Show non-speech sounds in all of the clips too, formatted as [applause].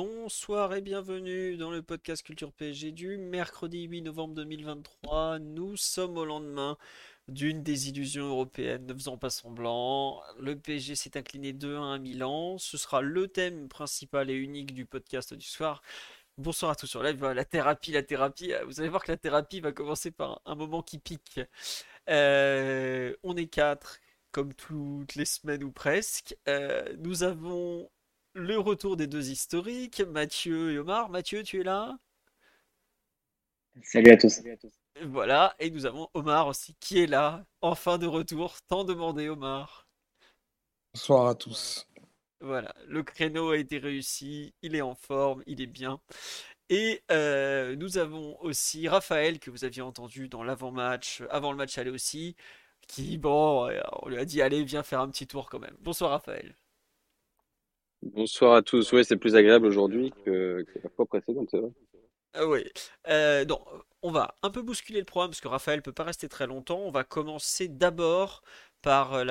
Bonsoir et bienvenue dans le podcast Culture PSG du mercredi 8 novembre 2023. Nous sommes au lendemain d'une désillusion européenne, ne faisons pas semblant. Le PSG s'est incliné 2-1 à Milan. Ce sera le thème principal et unique du podcast du soir. Bonsoir à tous sur live. La thérapie, la thérapie. Vous allez voir que la thérapie va commencer par un moment qui pique. Euh, on est quatre, comme toutes les semaines ou presque. Euh, nous avons le retour des deux historiques, Mathieu et Omar. Mathieu, tu es là? Salut à tous. Voilà, et nous avons Omar aussi qui est là, enfin de retour, tant demandé Omar. Bonsoir à tous. Voilà, le créneau a été réussi, il est en forme, il est bien. Et euh, nous avons aussi Raphaël que vous aviez entendu dans l'avant-match, avant le match aller aussi, qui, bon, on lui a dit allez, viens faire un petit tour quand même. Bonsoir Raphaël. Bonsoir à tous. Oui, c'est plus agréable aujourd'hui que, la fois précédente, c'est vrai. Ah oui. Euh, donc, on va un peu bousculer le programme parce que Raphaël peut pas rester très longtemps. On va commencer d'abord par euh,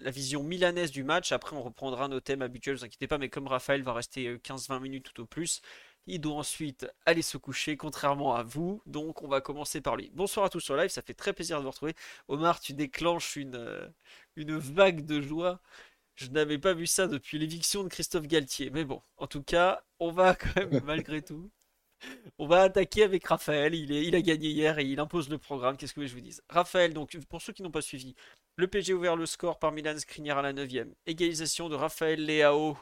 la, vision milanaise du match. Après, on reprendra nos thèmes habituels, vous inquiétez pas. Mais comme Raphaël va rester 15-20 minutes tout au plus, il doit ensuite aller se coucher, contrairement à vous. Donc, on va commencer par lui. Bonsoir à tous sur live, ça fait très plaisir de vous retrouver. Omar, tu déclenches euh, une vague de joie. Je n'avais pas vu ça depuis l'éviction de Christophe Galtier. Mais bon, en tout cas, on va quand même, [laughs] malgré tout, on va attaquer avec Raphaël. Il, est, il a gagné hier et il impose le programme. Qu'est-ce que je vous dise? Raphaël, donc, pour ceux qui n'ont pas suivi, le PG ouvert le score par Milan Skriniar à la 9ème. Égalisation de Raphaël Leao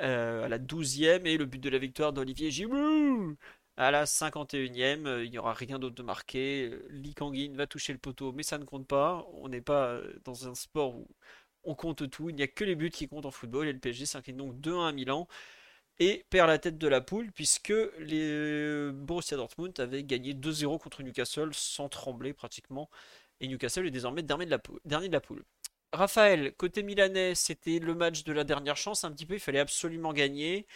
euh, à la 12ème. Et le but de la victoire d'Olivier Giroud à la 51ème. Euh, il n'y aura rien d'autre de marqué. Lee Kangin va toucher le poteau, mais ça ne compte pas. On n'est pas euh, dans un sport où on compte tout. Il n'y a que les buts qui comptent en football. Et le PSG s'incline donc 2-1 à Milan et perd la tête de la poule puisque les Borussia Dortmund avaient gagné 2-0 contre Newcastle sans trembler pratiquement. Et Newcastle est désormais dernier de la poule. Dernier de la poule. Raphaël, côté milanais, c'était le match de la dernière chance un petit peu, il fallait absolument gagner.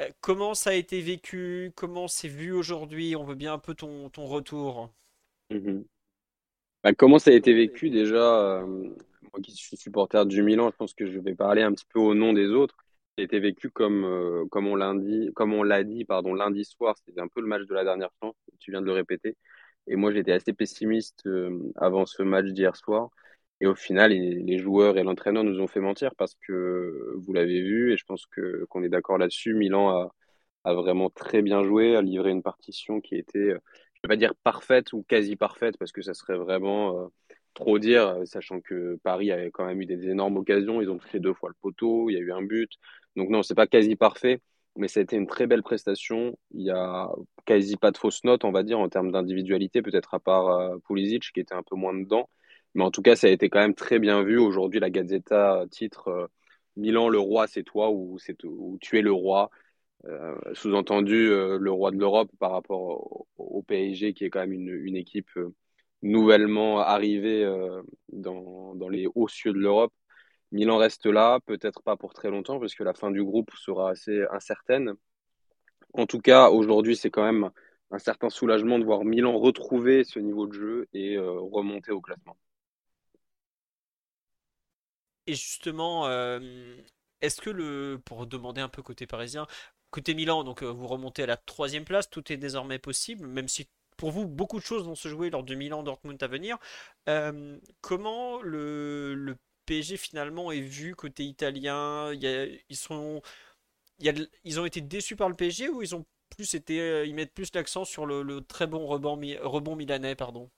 Euh, comment ça a été vécu? Comment c'est vu aujourd'hui? On veut bien un peu ton, ton retour. Mhm. Bah, comment ça a été vécu déjà euh, Moi qui suis supporter du Milan, je pense que je vais parler un petit peu au nom des autres. Été vécu comme, euh, comme on l'a dit, pardon, lundi soir, c'était un peu le match de la dernière chance, tu viens de le répéter. Et moi j'étais assez pessimiste avant ce match d'hier soir. Et au final, les, joueurs et l'entraîneur nous ont fait mentir parce que vous l'avez vu, et je pense que qu'on est d'accord là-dessus. Milan a, a vraiment très bien joué, a livré une partition qui était, euh, je ne vais pas dire parfaite ou quasi parfaite, parce que ça serait vraiment euh, trop dire, sachant que Paris avait quand même eu des énormes occasions. Ils ont touché deux fois le poteau, il y a eu un but. Donc non, c'est pas quasi parfait, mais ça a été une très belle prestation. Il y a quasi pas de fausses notes, on va dire, en termes d'individualité, peut-être à part euh, Pulisic qui était un peu moins dedans. Mais en tout cas, ça a été quand même très bien vu. Aujourd'hui, la Gazzetta titre euh, Milan, le roi, c'est toi ou, c'est, ou tu es le roi. Euh, sous-entendu, euh, le roi de l'Europe par rapport au, PSG, qui est quand même une, équipe euh, nouvellement arrivée euh, dans, les hauts cieux de l'Europe. Milan reste là, peut-être pas pour très longtemps, parce que la fin du groupe sera assez incertaine. En tout cas, aujourd'hui, c'est quand même un certain soulagement de voir Milan retrouver ce niveau de jeu et remonter au classement. Et justement, euh, est-ce que le, pour demander un peu côté parisien, côté Milan, donc euh, vous remontez à la troisième place, tout est désormais possible, même si pour vous beaucoup de choses vont se jouer lors de Milan-Dortmund à venir. Euh, comment le, PSG finalement est vu côté italien? Ils ont été déçus par le PSG ou ils ont plus été, ils mettent plus l'accent sur le, très bon rebond, rebond milanais, pardon?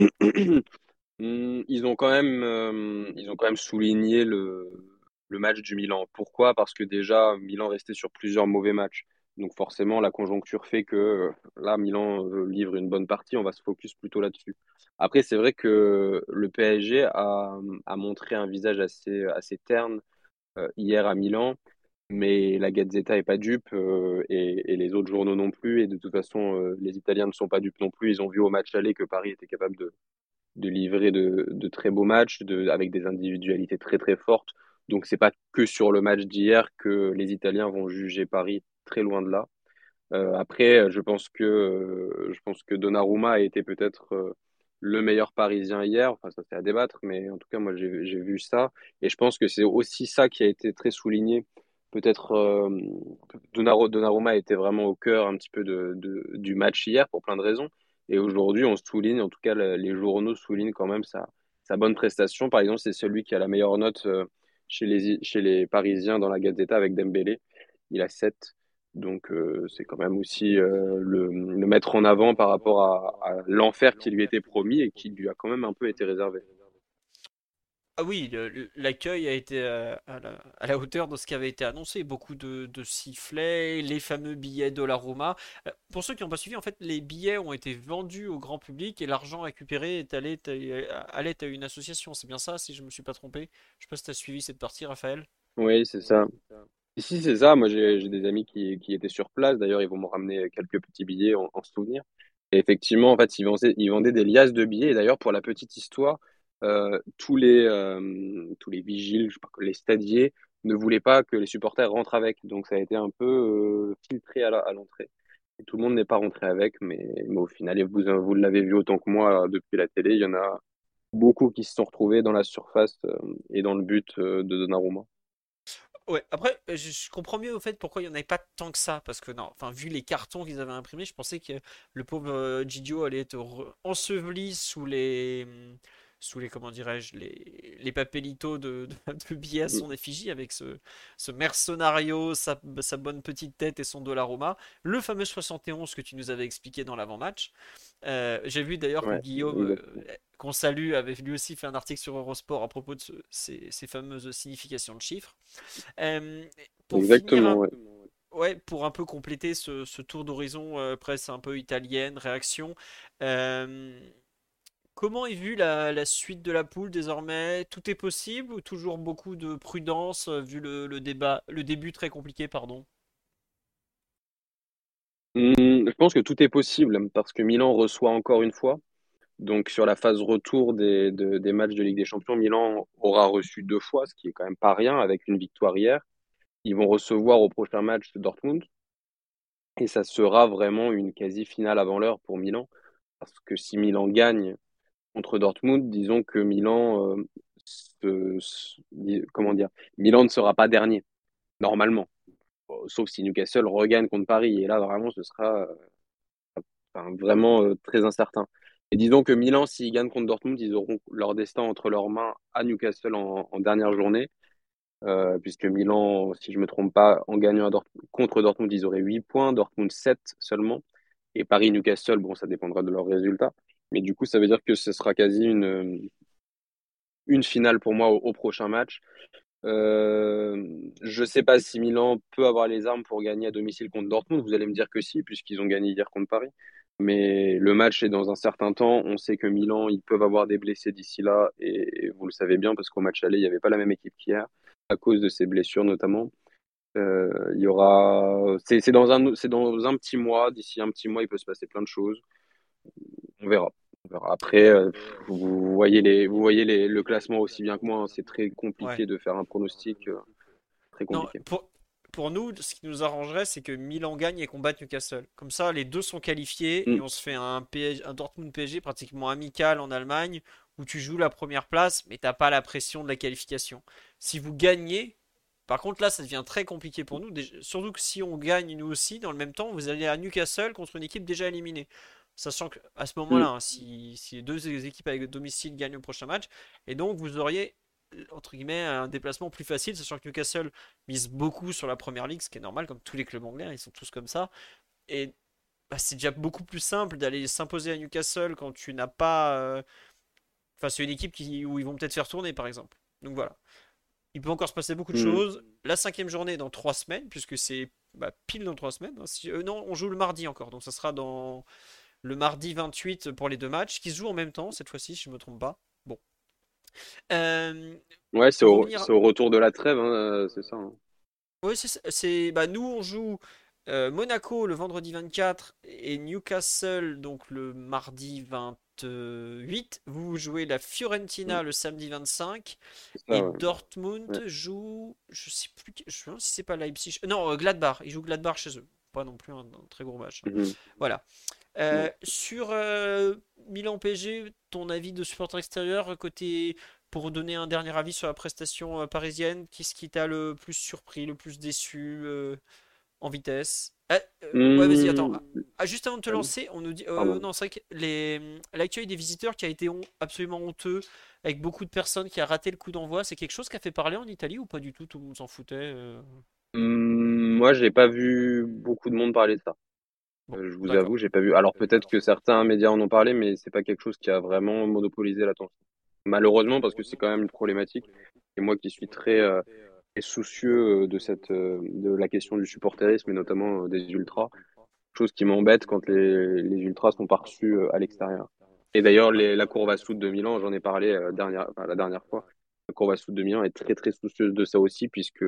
[clears throat] Mmh, ils ont quand même, euh, ils ont quand même souligné le, le match du Milan. Pourquoi? Parce que déjà, Milan restait sur plusieurs mauvais matchs. Donc forcément, la conjoncture fait que euh, là, Milan livre une bonne partie. On va se focus plutôt là-dessus. Après, c'est vrai que le PSG a, a montré un visage assez, assez terne euh, hier à Milan. mais la Gazzetta est pas dupe euh, et, les autres journaux non plus. Et de toute façon, euh, les Italiens ne sont pas dupes non plus. Ils ont vu au match aller que Paris était capable de, de livrer de, de très beaux matchs de, avec des individualités très très fortes. Donc c'est pas que sur le match d'hier que les Italiens vont juger Paris, très loin de là. Euh, après, je pense que euh, je pense que Donnarumma a été peut-être euh, le meilleur Parisien hier. Enfin, ça c'est à débattre, mais en tout cas, moi j'ai vu ça et je pense que c'est aussi ça qui a été très souligné. Peut-être euh, Donnarumma était vraiment au cœur un petit peu du match hier pour plein de raisons. Et aujourd'hui, on souligne, en tout cas, le- les journaux soulignent quand même sa, bonne prestation. Par exemple, c'est celui qui a la meilleure note euh, chez les, Parisiens dans la Gazzetta avec Dembélé. Il a 7. Donc, euh, c'est quand même aussi euh, le, le mettre en avant par rapport à, à l'enfer qui lui était promis et qui lui a quand même un peu été réservé. Ah oui, l'accueil a été euh, à la, à la hauteur de ce qui avait été annoncé. Beaucoup de, de sifflets, les fameux billets Dollaroma. Euh, Pour ceux qui n'ont pas suivi, en fait, les billets ont été vendus au grand public et l'argent récupéré est allé, allait à une association. C'est bien ça, si je me suis pas trompé? Je sais pas si tu as suivi cette partie, Raphaël? Oui, c'est ça. Ici, c'est ça. Moi, j'ai des amis qui, étaient sur place. D'ailleurs, ils vont me ramener quelques petits billets en, en souvenir. Et effectivement, en fait, ils vendaient, des liasses de billets. Et d'ailleurs, pour la petite histoire, euh, tous les, euh, tous les vigiles, je sais pas, les stadiers, ne voulaient pas que les supporters rentrent avec. Donc, ça a été un peu euh, filtré à l'entrée. Tout le monde n'est pas rentré avec, mais, au final, et vous, l'avez vu autant que moi depuis la télé, il y en a beaucoup qui se sont retrouvés dans la surface et dans le but euh, de Donnarumma. Ouais, après, euh, je, comprends mieux au fait pourquoi il n'y en avait pas tant que ça. Parce que non, enfin, vu les cartons qu'ils avaient imprimés, je pensais que le pauvre euh, Gigio allait être re- enseveli sous les, sous les, comment dirais-je, les, les papelitos de, de, de billets à son effigie avec ce, ce mercenario, sa, sa bonne petite tête et son dollar Roma. Le fameux 71 que tu nous avais expliqué dans l'avant-match. Euh, j'ai vu d'ailleurs que Guillaume, euh, qu'on salue, avait lui aussi fait un article sur Eurosport à propos de ce- ces, ces fameuses significations de chiffres. Euh, pour finir, Exactement, un- ouais. ouais, pour un peu compléter ce, ce tour d'horizon presse un peu italienne, réaction, comment est vue la, suite de la poule désormais? Tout est possible ou toujours beaucoup de prudence euh, vu le, débat, le début très compliqué, pardon? Hum, je pense que tout est possible parce que Milan reçoit encore une fois. Donc sur la phase retour des, de- des matchs de Ligue des Champions, Milan aura reçu deux fois, ce qui est quand même pas rien avec une victoire hier. Ils vont recevoir au prochain match Dortmund et ça sera vraiment une quasi-finale avant l'heure pour Milan. Parce que si Milan gagne contre Dortmund, disons que Milan, euh, comment dire, Milan ne sera pas dernier, normalement. Bon, Sauf si Newcastle regagne contre Paris. Et là, vraiment, ce sera enfin, vraiment euh, très incertain. Et disons que Milan, s'ils gagnent contre Dortmund, ils auront leur destin entre leurs mains à Newcastle en, dernière journée. Euh, puisque Milan, si je me trompe pas, en gagnant contre Dortmund, ils auraient 8 points, Dortmund 7 seulement. Et Paris-Newcastle, bon, ça dépendra de leurs résultats. Mais du coup, ça veut dire que ce sera quasi une, une finale pour moi au, prochain match. Euh, je sais pas si Milan peut avoir les armes pour gagner à domicile contre Dortmund. Vous allez me dire que si, puisqu'ils ont gagné hier contre Paris. Mais le match est dans un certain temps. On sait que Milan, ils peuvent avoir des blessés d'ici là. Et, vous le savez bien, parce qu'au match aller, il n'y avait pas la même équipe qu'hier, à cause de ces blessures notamment. Euh, il y aura, c'est dans un, c'est dans un petit mois. D'ici un petit mois, il peut se passer plein de choses. On verra. Après, euh, vous voyez les, vous voyez les, le classement aussi bien que moi. hein. C'est très Ouais. compliqué de faire un pronostic. euh, très Non, compliqué. pour, pour nous, ce qui nous arrangerait, c'est que Milan gagne et qu'on batte Newcastle. Comme ça, les deux sont qualifiés et Mm. on se fait un, PSG un Dortmund PSG pratiquement amical en Allemagne où tu joues la première place, mais t'as pas la pression de la qualification. Si vous gagnez, par contre là, ça devient très compliqué pour nous. Surtout que si on gagne nous aussi, dans le même temps, vous allez à Newcastle contre une équipe déjà éliminée. Sachant qu'à ce Mm. moment-là, hein, si, si les deux équipes avec domicile gagnent le prochain match, et donc vous auriez entre guillemets un déplacement plus facile, sachant que Newcastle mise beaucoup sur la première ligue, ce qui est normal, comme tous les clubs anglais, ils sont tous comme ça. Et bah, c'est déjà beaucoup plus simple d'aller s'imposer à Newcastle quand tu n'as pas. euh, Enfin, c'est une équipe qui... où ils vont peut-être faire tourner, par exemple. Donc voilà. Il peut encore se passer beaucoup de Mm. choses. La cinquième journée est dans trois semaines, puisque c'est bah, pile dans trois semaines. hein. Si- euh, non, on joue le mardi encore, donc ça sera dans le mardi 28 pour les deux matchs, qui se jouent en même temps cette fois-ci, si je ne me trompe pas. Bon. Euh, Ouais, c'est au, retour de la trêve, hein, euh, c'est ça. hein. Oui, c'est, bah, nous on joue euh, Monaco le vendredi 24 et Newcastle donc le mardi 28. Vous jouez la Fiorentina Mm. le samedi 25 C'est et. Ouais. Dortmund joue, je sais plus, je sais si c'est pas Leipzig, non Gladbach, ils jouent Gladbach chez eux. Pas non plus un, un très gros match. Mhm. Voilà. Euh, sur euh, Milan PSG, ton avis de supporter extérieur, côté pour donner un dernier avis sur la prestation euh, parisienne, qu'est-ce qui t'a le plus surpris, le plus déçu euh, en vitesse? Ah, euh, ouais, vas-y, attends. Hmm, Ah, juste avant de te lancer, on nous dit. euh, non, c'est vrai que les, l'accueil des visiteurs qui a été absolument honteux, avec beaucoup de personnes qui a raté le coup d'envoi, c'est quelque chose qui a fait parler en Italie ou pas du tout? Tout le monde s'en foutait. euh? Hmm, moi, j'ai pas vu beaucoup de monde parler de ça. Euh, je vous avoue, j'ai pas vu. Alors peut-être que certains médias en ont parlé, mais c'est pas quelque chose qui a vraiment monopolisé l'attention. Malheureusement, parce que c'est quand même une problématique. Et moi qui suis très, euh, très soucieux euh, de cette, euh, de la question du supporterisme et notamment euh, des ultras, chose qui m'embête quand les, les ultras sont pas reçus à l'extérieur. Et d'ailleurs, la Courva Sud de Milan, j'en ai parlé dernière, enfin, la dernière fois. La Courva Sud de Milan est très très soucieuse de ça aussi, puisque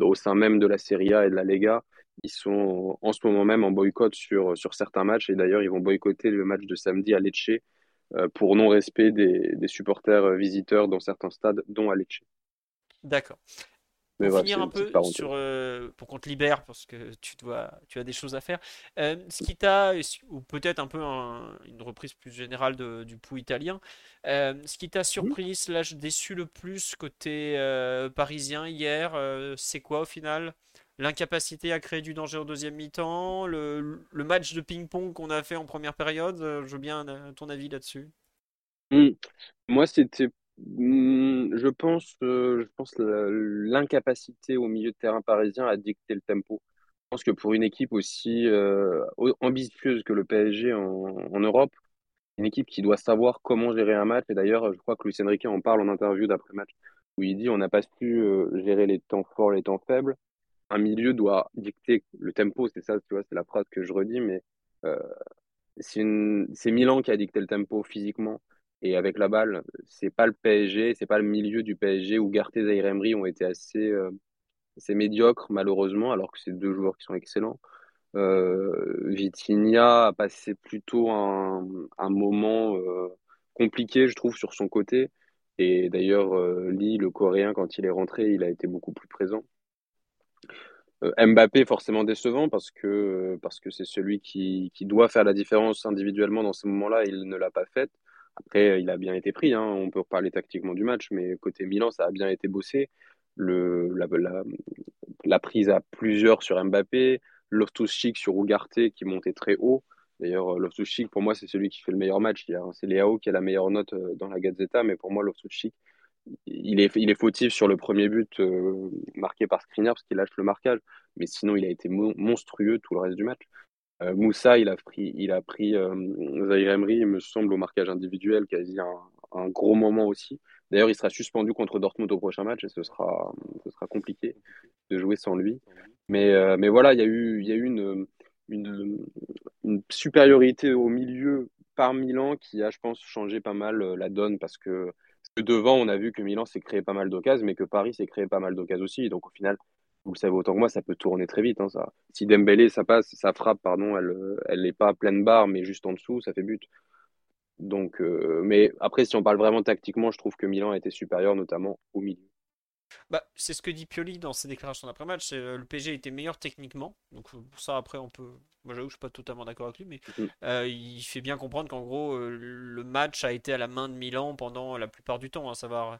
au sein même de la Serie A et de la Lega, ils sont en ce moment même en boycott sur, sur certains matchs. Et d'ailleurs, ils vont boycotter le match de samedi à Lecce euh, pour non-respect des, des supporters euh, visiteurs dans certains stades, dont à Lecce. D'accord. Mais Pour voilà, finir un peu sur, euh, pour qu'on te libère, parce que tu dois, tu as des choses à faire. euh, ce qui t'a, ou peut-être un peu un- une reprise plus générale de- du pouls italien, euh, ce qui t'a surpris, slash déçu le plus côté euh, parisien hier, euh, c'est quoi au final? L'incapacité à créer du danger au deuxième mi-temps, le, match de ping-pong qu'on a fait en première période, euh, je veux bien euh, ton avis là-dessus. Mm. Moi, c'était, mm, je pense, euh, l'incapacité au milieu de terrain parisien à dicter le tempo. Je pense que pour une équipe aussi au- ambitieuse que le PSG en, Europe, une équipe qui doit savoir comment gérer un match. Et d'ailleurs, je crois que Luis Enrique en parle en interview d'après-match, où il dit on n'a pas su gérer les temps forts, les temps faibles. Un milieu doit dicter le tempo, c'est ça, tu vois, c'est la phrase que je redis, mais euh, c'est Milan qui a dicté le tempo physiquement et avec la balle. C'est pas le PSG, c'est pas le milieu du PSG où Garté et Emery ont été assez, euh, assez médiocres malheureusement, alors que c'est deux joueurs qui sont excellents. Euh, Vitinha a passé plutôt un, moment euh, compliqué, je trouve, sur son côté. Et d'ailleurs, Lee, le Coréen, quand il est rentré, il a été beaucoup plus présent. Euh, Mbappé, forcément décevant parce que parce que c'est celui qui, qui doit faire la différence individuellement dans ces moments-là. Il ne l'a pas fait. Après, il a bien été pris. Hein. On peut reparler tactiquement du match, mais côté Milan, ça a bien été bossé. Le, la, la, prise à plusieurs sur Mbappé, Loftus-Cheek sur Ugarte qui montait très haut. D'ailleurs, Loftus-Cheek, pour moi, c'est celui qui fait le meilleur match. C'est Léao qui a la meilleure note euh, dans la Gazzetta, mais pour moi, Loftus-Cheek, il est, il est fautif sur le premier but euh, marqué par Skriniar parce qu'il lâche le marquage, mais sinon, il a été mo- monstrueux tout le reste du match. Euh, Moussa, il a pris, il a pris euh, Zaïre Emery, il me semble, au marquage individuel, quasi un, gros moment aussi. D'ailleurs, il sera suspendu contre Dortmund au prochain match et ce sera, ce sera compliqué de jouer sans lui. Mais, euh, mais voilà, il y a eu, y a eu une, une, une supériorité au milieu par Milan qui a, je pense, changé pas mal la donne parce que, que devant, on a vu que Milan s'est créé pas mal d'occasions, mais que Paris s'est créé pas mal d'occasions aussi. Donc au final, vous le savez autant que moi, ça peut tourner très vite. hein. Si Dembélé, ça passe, ça frappe, pardon, elle, euh, n'est pas à pleine barre, mais juste en dessous, ça fait but. Donc, euh, mais après, si on parle vraiment tactiquement, je trouve que Milan a été supérieur, notamment au milieu. Bah, c'est ce que dit Pioli dans ses déclarations d'après-match. euh, le PSG était meilleur techniquement. Donc euh, pour ça, après, on peut. Moi, j'avoue, je suis pas totalement d'accord avec lui, mais Mhm. euh, il fait bien comprendre qu'en gros, euh, le match a été à la main de Milan pendant la plupart du temps. À savoir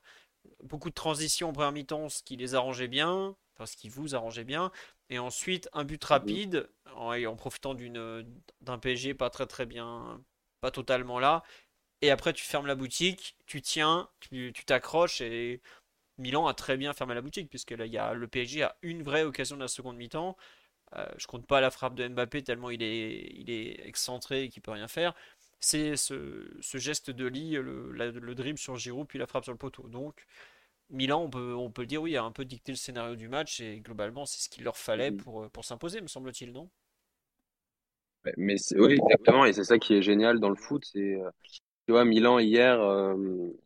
beaucoup de transitions en première mi-temps, ce qui les arrangeait bien, enfin ce qui vous arrangeait bien, et ensuite un but Mhm. rapide en, en profitant d'un PSG pas très très bien, pas totalement là. Et après, tu fermes la boutique, tu tiens, tu t'accroches et Milan a très bien fermé la boutique, puisque là, il y a, le PSG a une vraie occasion de la seconde mi-temps. Euh, je compte pas la frappe de Mbappé tellement il est, il est excentré et qu'il peut rien faire. C'est ce, ce geste de Lee, le, la- le dribble sur Giroud, puis la frappe sur le poteau. Donc, Milan, on peut, on peut le dire, oui, a un peu dicté le scénario du match et globalement, c'est ce qu'il leur fallait pour, pour s'imposer, me semble-t-il, non? Mais oui, exactement, et c'est ça qui est génial dans le foot, c'est euh, Tu vois, Milan, hier, euh,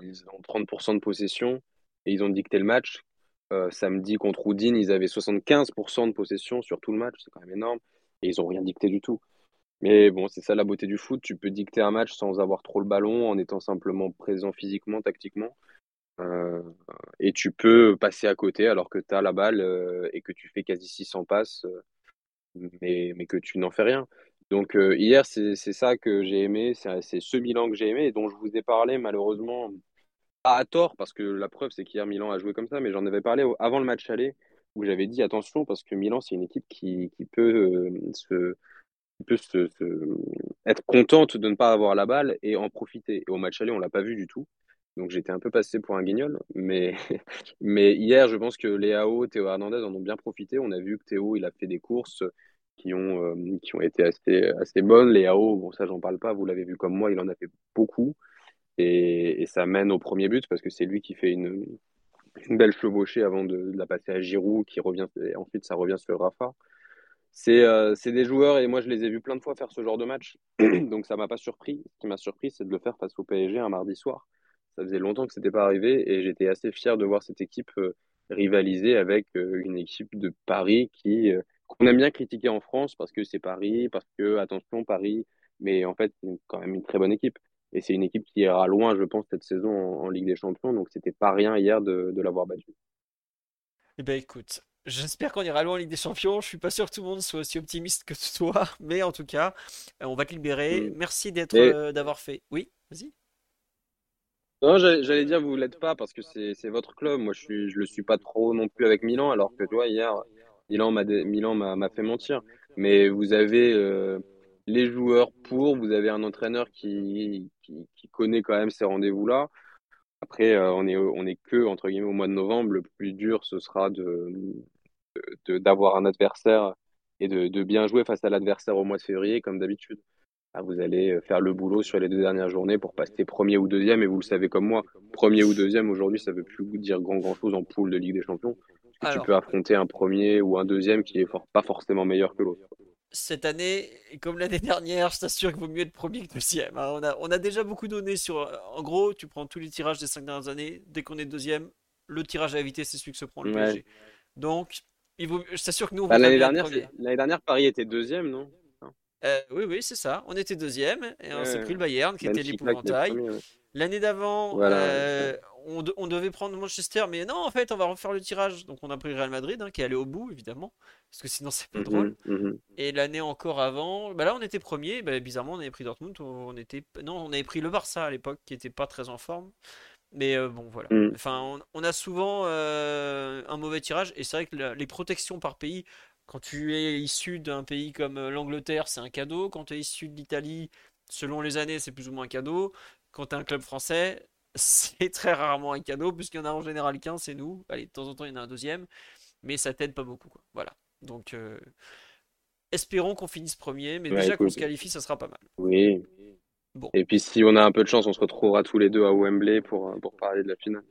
ils ont 30% de possession et ils ont dicté le match. samedi contre Udine, ils avaient 75% de possession sur tout le match, c'est quand même énorme, et ils n'ont rien dicté du tout. Mais bon, c'est ça la beauté du foot, tu peux dicter un match sans avoir trop le ballon, en étant simplement présent physiquement, tactiquement. Euh, et tu peux passer à côté alors que tu as la balle euh, et que tu fais quasi 600 passes, euh, mais, que tu n'en fais rien. Donc hier, c'est ça que j'ai aimé, c'est ce Milan que j'ai aimé et dont je vous ai parlé malheureusement à tort, parce que la preuve c'est qu'hier Milan a joué comme ça, mais j'en avais parlé avant le match aller où j'avais dit attention parce que Milan c'est une équipe qui, qui peut se peut se, être contente de ne pas avoir la balle et en profiter. Et au match aller, on l'a pas vu du tout. Donc j'étais un peu passé pour un guignol. Mais, [laughs] mais hier, je pense que Léao, Théo Hernandez en ont bien profité. On a vu que Théo, il a fait des courses qui ont, euh, qui ont été assez, assez bonnes. Léao, bon, ça, j'en parle pas. Vous l'avez vu comme moi, il en a fait beaucoup. Et, ça mène au premier but parce que c'est lui qui fait une, belle chevauchée avant de, de, la passer à Giroud, qui revient, et ensuite ça revient sur Rafa. Euh, c'est des joueurs, et moi je les ai vus plein de fois faire ce genre de match, [clears throat] donc ça m'a pas surpris. Ce qui m'a surpris, c'est de le faire face au PSG un mardi soir. Ça faisait longtemps que c'était pas arrivé, et j'étais assez fier de voir cette équipe euh, rivaliser avec euh, une équipe de Paris qui qu'on aime bien critiquer en France parce que c'est Paris, parce que attention Paris, mais en fait c'est quand même une très bonne équipe. Et c'est une équipe qui ira loin, je pense, cette saison en, Ligue des Champions, donc c'était pas rien hier de, de l'avoir battu. Eh ben écoute, J'espère qu'on ira loin en Ligue des Champions. Je suis pas sûr que tout le monde soit aussi optimiste que [laughs] toi, mais en tout cas, euh, on va te libérer. Mm. Merci d'être, euh, d'avoir fait. Oui, vas-y. Non, j'allais dire vous l'êtes pas parce que c'est votre club. Moi, je suis, je le suis pas trop non plus avec Milan, alors que tu vois hier, Milan m'a Milan m'a fait mentir. Mais vous avez euh, les joueurs pour, vous avez un entraîneur qui, qui, qui connaît quand même ces rendez-vous là. Après, on est on est que entre guillemets au mois de novembre. Le plus dur, ce sera de d'avoir un adversaire et de, bien jouer face à l'adversaire au mois de février, comme d'habitude. Vous allez euh, faire le boulot sur les deux dernières journées pour passer premier ou deuxième, et vous le savez comme moi, premier ou deuxième, aujourd'hui, ça ne veut plus dire grand, grand chose en poule de Ligue des Champions. tu peux affronter un premier ou un deuxième qui est pas forcément meilleur que l'autre. Cette année, comme l'année dernière, je t'assure qu'il vaut mieux être premier que deuxième. Hein. On, a, on a déjà beaucoup donné sur. En gros, tu prends tous les tirages des cinq dernières années, dès qu'on est deuxième, le tirage à éviter, c'est celui que se prend le PSG. Donc, je t'assure que nous, bah, l'année dernière, l'année dernière, Paris était deuxième, non? Euh, Oui, oui, c'est ça. On était deuxième et on s'est pris le Bayern, qui était l'épouvantail. L'année d'avant, euh, on, devait prendre Manchester, mais non, en fait, on va refaire le tirage. Donc, on a pris Real Madrid, hein, qui est allé au bout, évidemment, parce que sinon, c'est pas mhm, drôle. Mhm. Et l'année encore avant, bah là, on était premier. Bah, bizarrement, on avait pris Dortmund. On était, non, on avait pris le Barça à l'époque, qui était pas très en forme. Mais euh, bon, voilà. Mm. Enfin, on, a souvent euh, un mauvais tirage, et c'est vrai que les protections par pays, quand tu es issu d'un pays comme euh, l'Angleterre, c'est un cadeau. Quand tu es issu de l'Italie, selon les années, c'est plus ou moins un cadeau. Quand tu es un club français, c'est très rarement un cadeau, puisqu'il y en a en général qu'un, c'est nous. Allez, de temps en temps, il y en a un deuxième, mais ça t'aide pas beaucoup. Quoi. Voilà. Donc, espérons qu'on finisse premier, mais déjà qu'on se qualifie, ça sera pas mal. Oui, et puis si on a un peu de chance, on se retrouvera tous les deux à Wembley pour, euh, pour parler de la finale.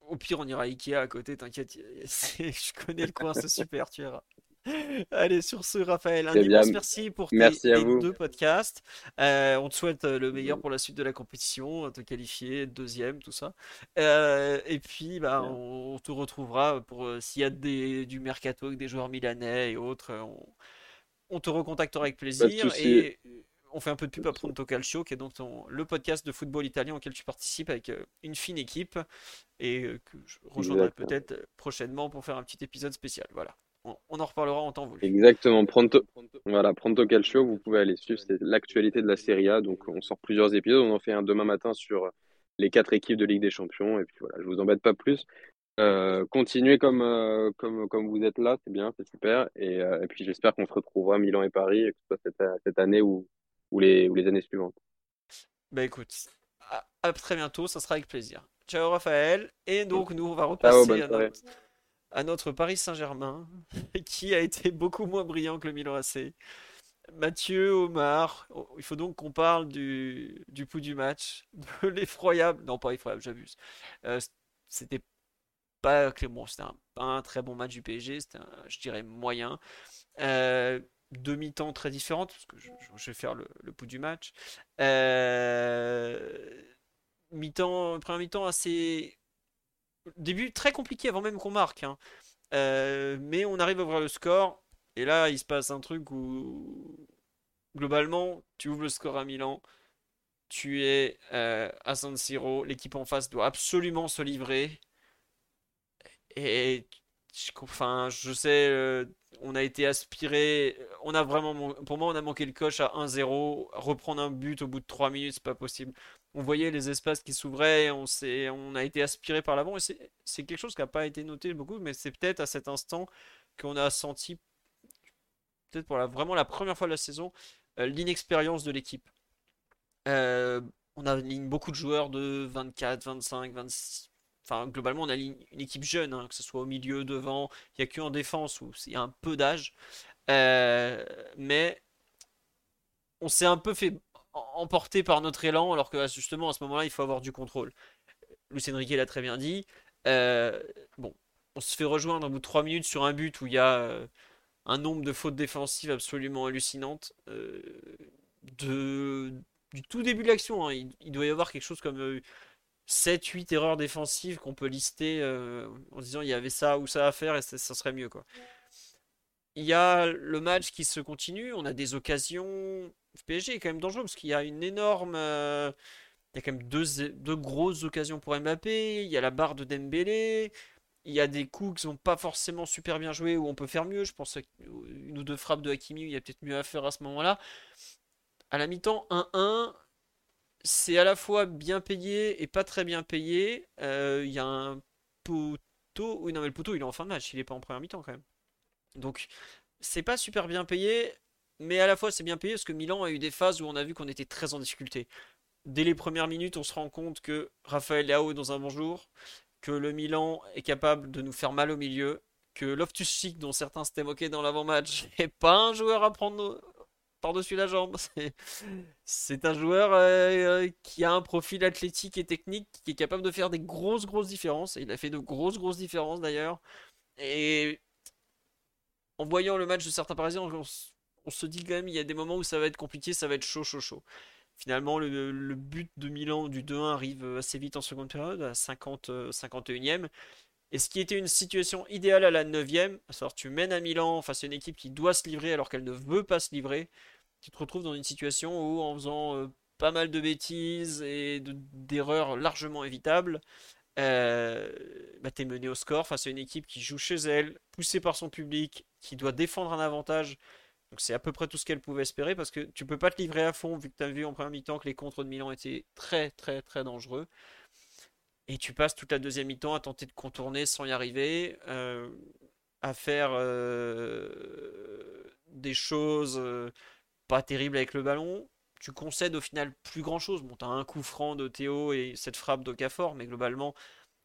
Au pire, on ira à Ikea à côté, t'inquiète. [laughs] Je connais le coin, c'est super, tu verras. Allez, sur ce, Raphaël, un immense merci pour tes, deux podcasts. Euh, on te souhaite euh, le meilleur pour la suite de la compétition, te qualifier deuxième, tout ça. et puis, bah, on, te retrouvera pour s'il y a des, du mercato avec des joueurs milanais et autres. On, on te recontactera avec plaisir. Et on fait un peu de pub à Pronto Calcio, qui est donc le podcast de football italien auquel tu participes avec euh, une fine équipe et euh, que je rejoindrai peut-être prochainement pour faire un petit épisode spécial. Voilà. On, en reparlera en temps voulu. Exactement. Pronto, voilà, Pronto Calcio, vous pouvez aller suivre l'actualité de la Serie A. Donc, on sort plusieurs épisodes. On en fait un demain matin sur les quatre équipes de Ligue des Champions. Et puis voilà, je vous embête pas plus. Euh, continuez comme, comme, comme vous êtes là, c'est bien, c'est super. Et, puis j'espère qu'on se retrouvera à Milan et Paris, que ce soit cette, cette année ou, ou les, ou les années suivantes. Bah écoute, à, très bientôt, ça sera avec plaisir. Ciao Raphaël, et donc nous on va repasser à, notre, Paris Saint-Germain, [laughs] qui a été beaucoup moins brillant que le Milan AC. Mathieu, Omar, oh, il faut donc qu'on parle du, du pouls du match, [laughs] de l'effroyable, non pas effroyable, j'abuse. Euh, c'était pas un, un, très bon match du PSG, c'était je dirais moyen. Euh, deux mi-temps très différentes, parce que je, vais faire le, pouls du match. Euh, mi-temps, premier mi-temps assez début très compliqué avant même qu'on marque. Hein. Euh, mais on arrive à ouvrir le score. Et là, il se passe un truc où, globalement, tu ouvres le score à Milan. Tu es euh, à San Siro. L'équipe en face doit absolument se livrer. Et enfin, je sais, euh, on a été aspiré. On a vraiment, pour moi, on a manqué le coche à 1-0. Reprendre un but au bout de 3 minutes, c'est pas possible. On voyait les espaces qui s'ouvraient, on, a été aspiré par l'avant. Et c'est quelque chose qui n'a pas été noté beaucoup, mais c'est peut-être à cet instant qu'on a senti, peut-être pour la, vraiment la première fois de la saison, euh, l'inexpérience de l'équipe. Euh, on a beaucoup de joueurs de 24, 25, 26, Enfin, globalement, on a une équipe jeune, hein, que ce soit au milieu, devant. Il n'y a que en défense où il y a un peu d'âge. Euh, mais on s'est un peu fait emporter par notre élan, alors que justement, à ce moment-là, il faut avoir du contrôle. Lucien Riquet l'a très bien dit. Euh, bon, on se fait rejoindre au bout de 3 minutes sur un but où il y a euh, un nombre de fautes défensives absolument hallucinantes. de, du tout début de l'action, hein. il, doit y avoir quelque chose comme 7-8 erreurs défensives qu'on peut lister euh, en disant il y avait ça ou ça à faire et ça, serait mieux quoi. Il y a le match qui se continue, on a des occasions. PSG est quand même dangereux parce qu'il y a une énorme. Euh, il y a quand même deux, deux, grosses occasions pour Mbappé. Il y a la barre de Dembélé. Il y a des coups qui sont pas forcément super bien joués où on peut faire mieux. Je pense une ou deux frappes de Hakimi, il y a peut-être mieux à faire à ce moment-là. À la mi-temps, 1-1 c'est à la fois bien payé et pas très bien payé. Euh, il y a un poteau. Oui, non, mais le poteau, il est en fin de match, il est pas en première mi-temps quand même. Donc, c'est pas super bien payé, mais à la fois c'est bien payé parce que Milan a eu des phases où on a vu qu'on était très en difficulté. Dès les premières minutes, on se rend compte que Raphaël Leao est dans un bon jour, que le Milan est capable de nous faire mal au milieu, que Loftus-Cheek, dont certains s'étaient moqués dans l'avant-match, [laughs] n'est pas un joueur à prendre par-dessus la jambe. [laughs] C'est un joueur euh, qui a un profil athlétique et technique qui est capable de faire des grosses, grosses différences. Il a fait de grosses, grosses différences d'ailleurs. Et en voyant le match de certains Parisiens, on, se dit quand même il y a des moments où ça va être compliqué, ça va être chaud, chaud, chaud. Finalement, le, but de Milan du 2-1 arrive assez vite en seconde période, à 50, 51e. Euh, et ce qui était une situation idéale à la 9ème, à savoir tu mènes à Milan face à une équipe qui doit se livrer alors qu'elle ne veut pas se livrer, tu te retrouves dans une situation où en faisant euh, pas mal de bêtises et d'erreurs largement évitables, euh, bah, tu es mené au score face à une équipe qui joue chez elle, poussée par son public, qui doit défendre un avantage. Donc c'est à peu près tout ce qu'elle pouvait espérer parce que tu peux pas te livrer à fond vu que tu as vu en première mi-temps que les contres de Milan étaient très très très dangereux. Et tu passes toute la deuxième mi-temps à tenter de contourner sans y arriver, euh, à faire des choses pas terrible avec le ballon. Tu concèdes au final plus grand chose. Bon, t'as un coup franc de Théo et cette frappe d'Okafor, mais globalement,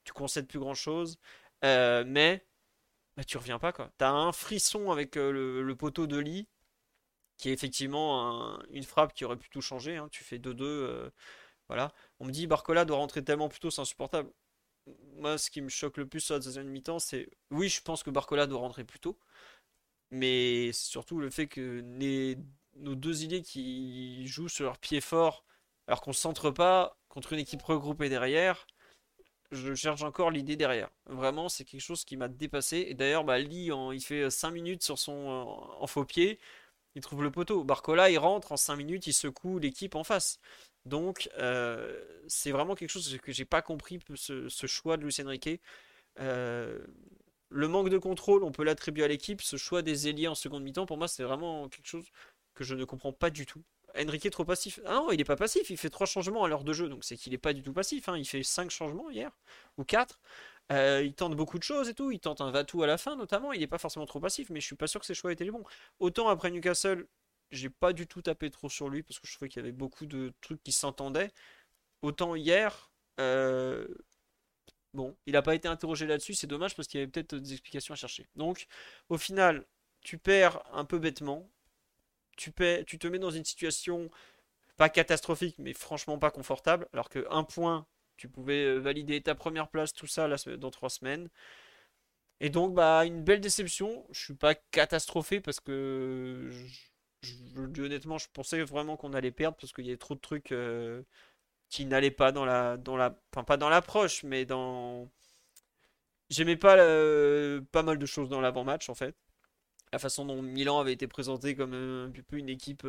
tu concèdes plus grand chose. Euh, mais bah, tu reviens pas quoi. T'as un frisson avec euh, le, poteau de lit qui est effectivement une frappe qui aurait pu tout changer. Hein. Tu fais 2-2. Euh, voilà. On me dit Barcola doit rentrer tellement plus tôt, c'est insupportable. Moi, ce qui me choque le plus sur la deuxième mi-temps, c'est oui, je pense que Barcola doit rentrer plus tôt. Mais surtout le fait que nos deux idées qui jouent sur leur pied fort, alors qu'on ne centre pas contre une équipe regroupée derrière, je cherche encore l'idée derrière. Vraiment, c'est quelque chose qui m'a dépassé. Et d'ailleurs, bah, Lee, il fait 5 minutes sur son en faux pied, il trouve le poteau. Barcola, il rentre en 5 minutes, il secoue l'équipe en face. Donc, euh, c'est vraiment quelque chose que j'ai pas compris, ce, choix de Lucien Riquet. Euh, le manque de contrôle, on peut l'attribuer à l'équipe. Ce choix des ailiers en seconde mi-temps, pour moi, c'est vraiment quelque chose que je ne comprends pas du tout. Enrique est trop passif. Ah non, il est pas passif, il fait trois changements à l'heure de jeu, donc c'est qu'il est pas du tout passif. Hein. Il fait cinq changements hier, ou quatre. Euh, il tente beaucoup de choses et tout, il tente un Vatou à la fin notamment, il n'est pas forcément trop passif, mais je suis pas sûr que ses choix étaient les bons. Autant après Newcastle, j'ai pas du tout tapé trop sur lui, parce que je trouvais qu'il y avait beaucoup de trucs qui s'entendaient. Autant hier, euh, bon, il n'a pas été interrogé là-dessus, c'est dommage parce qu'il y avait peut-être des explications à chercher. Donc, au final, tu perds un peu bêtement, tu, tu te mets dans une situation pas catastrophique, mais franchement pas confortable, alors que un point, tu pouvais euh, valider ta première place, tout ça dans trois semaines. Et donc, bah, une belle déception. Je suis pas catastrophé parce que, je, honnêtement, je pensais vraiment qu'on allait perdre parce qu'il y avait trop de trucs euh, qui n'allaient pas dans la, dans la, enfin pas dans l'approche, mais dans j'aimais pas pas mal de choses dans l'avant-match en fait. La façon dont Milan avait été présenté comme un peu une équipe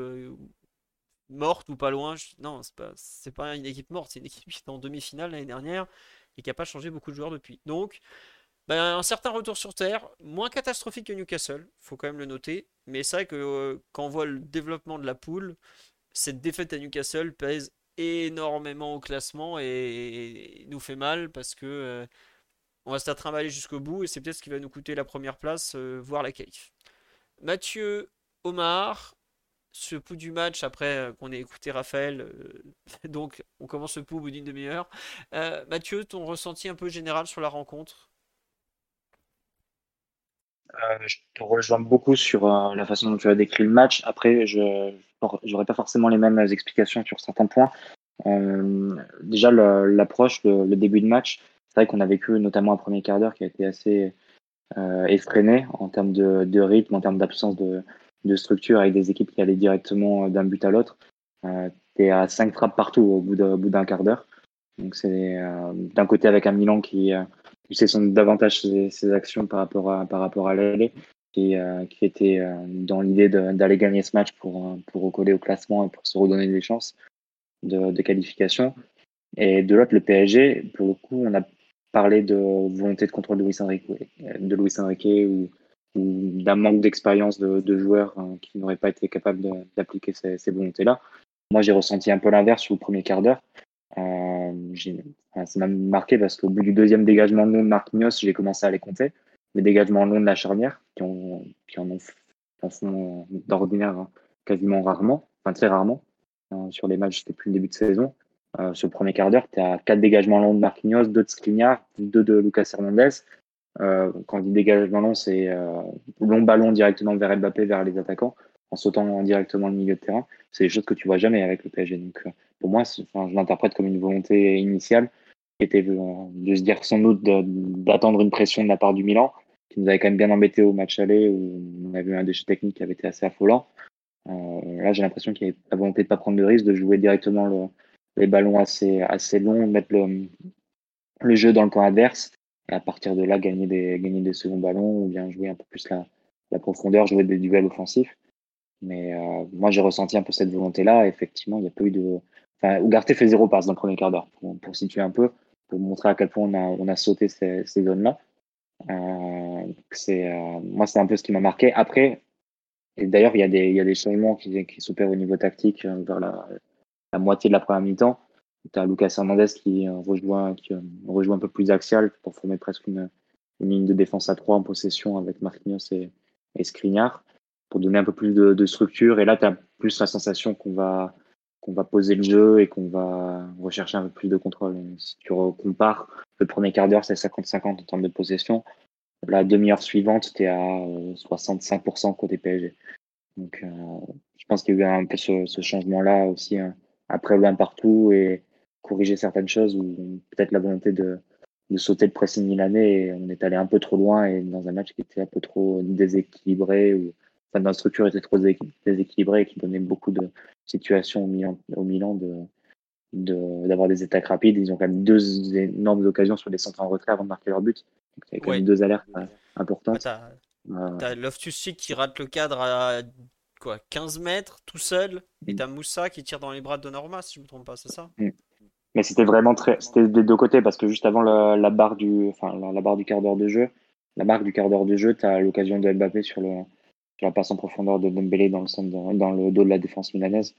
morte ou pas loin. Non, c'est pas, c'est pas une équipe morte, c'est une équipe [laughs] qui était en demi-finale l'année dernière et qui a pas changé beaucoup de joueurs depuis. Donc, ben, un certain retour sur terre, moins catastrophique que Newcastle, faut quand même le noter. Mais c'est vrai que euh, quand on voit le développement de la poule, cette défaite à Newcastle pèse énormément au classement et, nous fait mal parce que euh, on va se trimballer jusqu'au bout et c'est peut-être ce qui va nous coûter la première place, euh, voire la qualif. Mathieu, Omar, ce pouls du match après qu'on ait écouté Raphaël, [laughs] donc on commence ce pouls au bout d'une demi-heure. Mathieu, ton ressenti un peu général sur la rencontre? Euh, je te rejoins beaucoup sur euh, la façon dont tu as décrit le match. Après, je n'aurais pas forcément les mêmes explications sur certains points. Euh, déjà, l'approche, le, début de match, c'est vrai qu'on a vécu notamment un premier quart d'heure qui a été assez effréné en termes de, rythme, en termes d'absence de, structure, avec des équipes qui allaient directement d'un but à l'autre. tu es à cinq frappes partout au bout d'un quart d'heure. Donc c'est d'un côté avec un Milan qui c'est son davantage ses, actions par rapport à, par rapport à l'aller, qui, euh, était euh, dans l'idée d'aller gagner ce match pour, euh, pour recoller au classement et pour se redonner des chances de, de qualification. Et de l'autre, le PSG, pour le coup, on a parlé de volonté de contrôle de Luis Enrique, de Luis Enrique ou d'un manque d'expérience de, joueurs qui n'auraient pas été capables d'appliquer ces, volontés-là. Moi, j'ai ressenti un peu l'inverse sur le premier quart d'heure. Euh, ça m'a marqué parce qu'au bout du deuxième dégagement long de Marquinhos, j'ai commencé à les compter. Les dégagements longs de la charnière, qui, ont, en, ont, d'ordinaire hein, quasiment rarement, enfin très rarement, hein, sur les matchs depuis le début de saison. Euh, sur le premier quart d'heure, tu as quatre dégagements longs de Marquinhos, deux de Skriniar, deux de Lucas Hernandez. Euh, quand on dit dégagement long, c'est euh, long ballon directement vers Mbappé, vers les attaquants, en sautant directement le milieu de terrain. C'est des choses que tu vois jamais avec le PSG. Donc, euh, pour moi, je l'interprète comme une volonté initiale qui était de, se dire sans doute d'attendre une pression de la part du Milan, qui nous avait quand même bien embêté au match aller où on a vu un déchet technique qui avait été assez affolant. Là, j'ai l'impression qu'il y avait la volonté de ne pas prendre de risque, de jouer directement le, les ballons assez, longs, mettre le, le jeu dans le camp adverse et à partir de là, gagner des, gagner des seconds ballons ou bien jouer un peu plus la, la profondeur, jouer des duels offensifs. Mais euh, moi, j'ai ressenti un peu cette volonté-là. Effectivement, il n'y a pas eu de, Enfin, Ugarte fait zéro passe dans le premier quart d'heure, pour, situer un peu, pour montrer à quel point on a, on a sauté ces, zones-là. Euh, euh, moi, c'est un peu ce qui m'a marqué. Après, et d'ailleurs, il y a des, des changements qui, qui s'opèrent au niveau tactique vers la, la moitié de la première mi-temps. Tu as Lucas Hernandez qui euh, rejoint, qui rejoint un peu plus axial pour former presque une, une ligne de défense à trois en possession avec Marquinhos et, et pour donner un peu plus de, structure. Et là, tu as plus la sensation qu'on va, qu'on va poser le jeu et qu'on va rechercher un peu plus de contrôle. Si tu compares, le premier quart d'heure, c'est 50-50 en termes de possession. La demi-heure suivante, tu es à 65% euh, côté PSG. Donc, euh, je pense qu'il y a eu un peu ce, changement-là aussi, hein. après le partout et corriger certaines choses ou peut-être la volonté de, de sauter le pressing milanais et on est allé un peu trop loin et dans un match qui était un peu trop déséquilibré ou enfin, notre structure était trop déséquilibrée et qui donnait beaucoup de situations au Milan, au Milan de d'avoir des attaques rapides. Ils ont quand même deux énormes occasions sur des centres en retrait avant de marquer leur but. Donc, il y a quand même deux alertes euh, importantes. T'as euh... loftus qui rate le cadre à quoi 15 mètres tout seul et mm. t'as Moussa qui tire dans les bras de Donnarumma si je me trompe pas, c'est ça? Mm. Mais c'était vraiment très, c'était des deux côtés parce que juste avant la, barre du, enfin la, barre du quart d'heure de jeu, la marque du quart d'heure de jeu, t'as l'occasion de Mbappé sur le, la passe en profondeur de Dembélé dans le, dans le dos de la défense milanaise.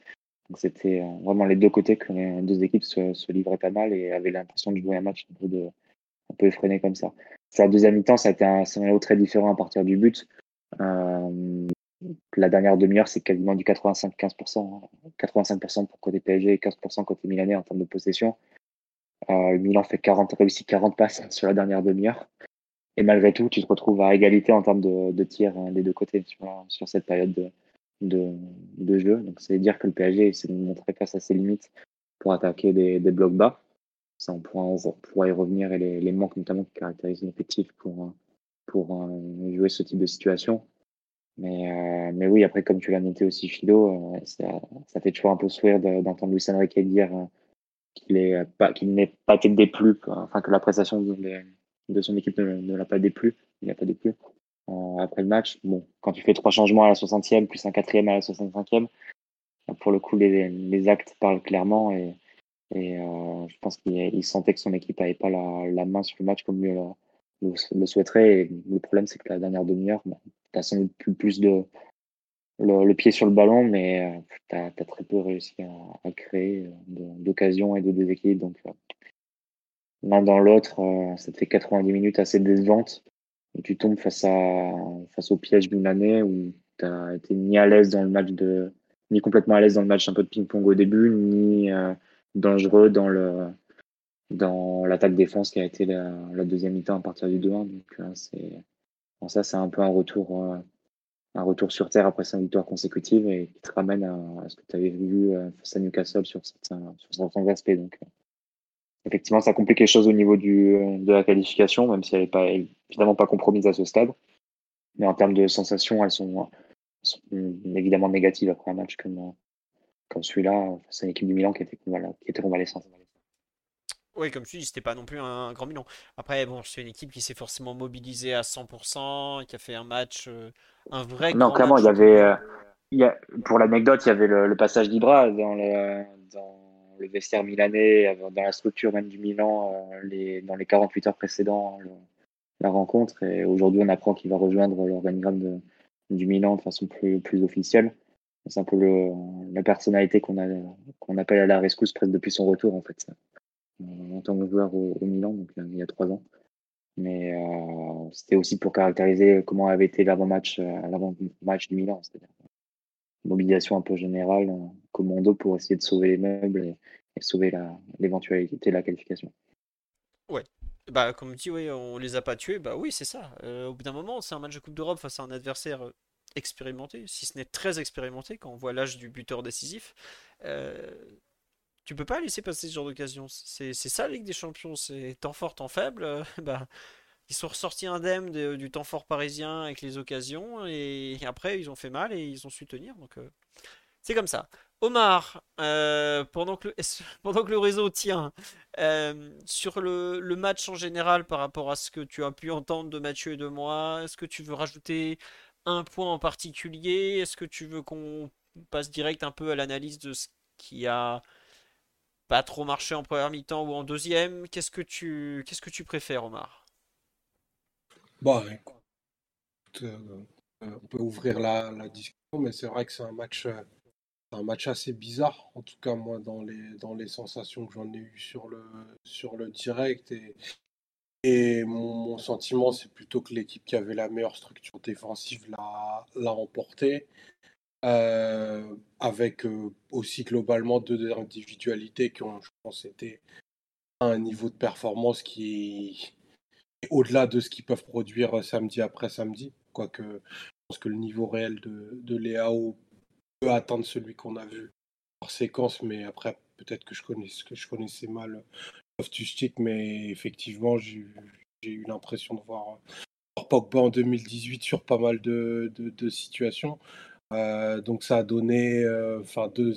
Donc c'était euh, vraiment les deux côtés que les deux équipes se, livraient pas mal et avaient l'impression de jouer un match un peu, de, un peu effréné comme ça. Sur la deuxième mi-temps, ça a été un scénario très différent à partir du but. Euh, la dernière demi-heure, c'est quasiment du 85-15%. 85% pour côté PSG et 15% côté milanais en termes de possession. Euh, Milan fait 40, réussit 40 passes [laughs] sur la dernière demi-heure. Et malgré tout, tu te retrouves à égalité en termes de, de tirs hein, des deux côtés sur, cette période de, jeu. Donc, c'est dire que le PSG s'est montré face à ses limites pour attaquer des, blocs bas. Ça, on pourra, on y revenir et les, les, manques notamment qui caractérisent l'effectif pour, pour euh, jouer ce type de situation. Mais, euh, mais oui, après, comme tu l'as noté aussi, Philo, euh, ça, ça, fait toujours un peu sourire d'entendre Luis Enrique dire qu'il n'est pas, qu'il n'est pas des plus, enfin, que la prestation de son équipe ne, l'a pas déplu. Il n'a pas déplu après le match. Bon, quand tu fais trois changements à la 60e, plus un quatrième à la 65e, pour le coup, les, les actes parlent clairement et, et je pense qu'il sentait que son équipe n'avait pas la, la, main sur le match comme lui le, souhaiterait. Et le problème, c'est que la dernière demi-heure, bah, tu as sans doute plus, de, le, pied sur le ballon, mais euh, tu as, très peu réussi à, créer euh, d'occasions et de déséquilibres. Donc, euh, l'un dans l'autre, ça te fait 90 minutes assez décevantes. Et tu tombes face, à, face au piège d'une année où tu as été ni à l'aise dans le match de ni complètement à l'aise dans le match un peu de ping-pong au début, ni dangereux dans le dans l'attaque défense qui a été la, deuxième mi-temps à partir du 2-1. Donc c'est ça c'est un peu un retour un retour sur terre après cinq victoires consécutives et qui te ramène à, ce que tu avais vu euh, face à Newcastle sur certains, sur certains aspects. Donc, euh, effectivement, ça complique les choses au niveau du, de la qualification, même si elle n'est pas, évidemment pas compromise à ce stade. Mais en termes de sensations, elles sont, évidemment négatives après un match comme, comme celui-là, face à une équipe du Milan qui était, qui était convalescente. Oui, comme tu dis, c'était pas non plus un grand Milan. Après, bon, c'est une équipe qui s'est forcément mobilisée à 100%, qui a fait un match, euh, un vrai Non, clairement, il y avait, euh, il y a, pour l'anecdote, il y avait le, passage d'Ibra dans le, dans le vestiaire milanais, dans la structure même du Milan, euh, les, dans les 48 heures précédant la rencontre. Et aujourd'hui, on apprend qu'il va rejoindre l'organigramme du Milan de façon plus, plus officielle. C'est un peu le, la personnalité qu'on a, qu'on appelle à la rescousse presque depuis son retour, en fait en tant que joueur au, Milan, donc il y a trois ans. Mais euh, c'était aussi pour caractériser comment avait été l'avant-match euh, l'avant-match du Milan, c'est-à-dire mobilisation un peu générale, commando pour essayer de sauver les meubles et, sauver l'éventualité de la qualification. Ouais, bah, comme tu dis, oui, on les a pas tués. Bah oui, c'est ça. Euh, au bout d'un moment, c'est un match de Coupe d'Europe face à un adversaire expérimenté, si ce n'est très expérimenté, quand on voit l'âge du buteur décisif. Tu peux pas laisser passer ce genre d'occasion. C'est ça la Ligue des Champions. C'est temps fort, temps faible. Euh, [laughs] bah, ils sont ressortis indemnes du temps fort parisien avec les occasions. Et, après, ils ont fait mal et ils ont su tenir. Donc, euh, c'est comme ça. Omar, euh, pendant, que le, [laughs] pendant que le réseau tient, sur le, le, match en général par rapport à ce que tu as pu entendre de Mathieu et de moi, est-ce que tu veux rajouter un point en particulier? Est-ce que tu veux qu'on passe direct un peu à l'analyse de ce qui a pas trop marché en première mi-temps ou en deuxième. Qu'est-ce que tu, qu'est-ce que tu préfères, Omar? Bah, euh, on peut ouvrir la, discussion, mais c'est vrai que c'est un match, euh, un match assez bizarre. En tout cas, moi, dans les, dans les sensations que j'en ai eues sur le, sur le direct et, et mon, sentiment, c'est plutôt que l'équipe qui avait la meilleure structure défensive l'a, l'a emporté. Euh, avec euh, aussi globalement deux individualités qui ont, je pense, été un niveau de performance qui est au-delà de ce qu'ils peuvent produire samedi après samedi. Quoique, je pense que le niveau réel de, de Léao peut atteindre celui qu'on a vu par séquence, mais après, peut-être que je, connaissais mal Loftus-Cheek, mais effectivement, j'ai eu l'impression de voir Pogba en 2018 sur pas mal de, de situations. Euh, donc ça a donné euh, enfin deux,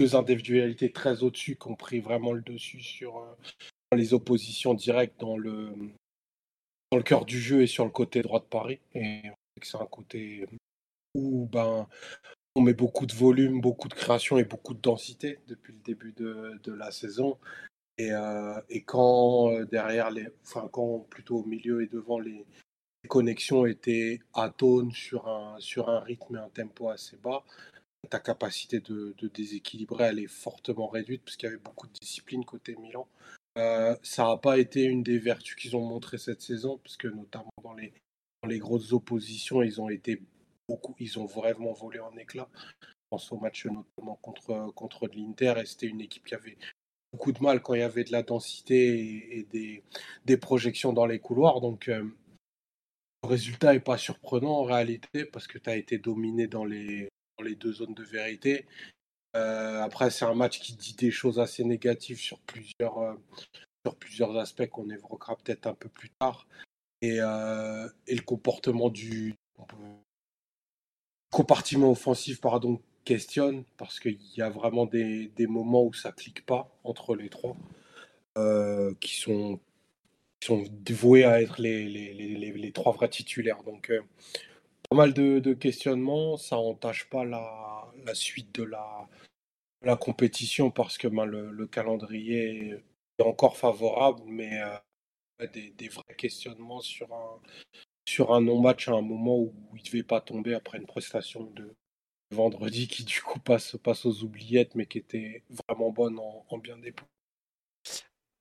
deux individualités très au-dessus qui ont pris vraiment le dessus sur euh, les oppositions directes dans le, cœur du jeu et sur le côté droit de Paris. Et c'est un côté où ben, on met beaucoup de volume, beaucoup de création et beaucoup de densité depuis le début de, de la saison. Et, et quand derrière les, enfin quand plutôt au milieu et devant les, connexions étaient atones sur un, sur un rythme et un tempo assez bas, ta capacité de, déséquilibrer, elle est fortement réduite parce qu'il y avait beaucoup de discipline côté Milan. Euh, ça n'a pas été une des vertus qu'ils ont montré cette saison, parce que notamment dans les, dans les grosses oppositions, ils ont été beaucoup, ils ont vraiment volé en éclats. Je pense au match notamment contre, contre l'Inter, et c'était une équipe qui avait beaucoup de mal quand il y avait de la densité et, des, des, projections dans les couloirs. Donc, euh, le résultat n'est pas surprenant en réalité parce que tu as été dominé dans les, dans les deux zones de vérité. Euh, après, c'est un match qui dit des choses assez négatives sur plusieurs, euh, sur plusieurs aspects qu'on évoquera peut-être un peu plus tard. Et, euh, et le comportement du compartiment offensif pardon, questionne parce qu'il y a vraiment des, des, moments où ça clique pas entre les trois qui sont sont voués à être les, trois vrais titulaires. Donc, pas mal de, questionnements. Ça n'entache pas la, suite de la, compétition parce que ben, le, le, calendrier est encore favorable, mais des, des, vrais questionnements sur un, non-match à un moment où il ne devait pas tomber après une prestation de vendredi qui du coup passe, passe aux oubliettes mais qui était vraiment bonne en, bien des points.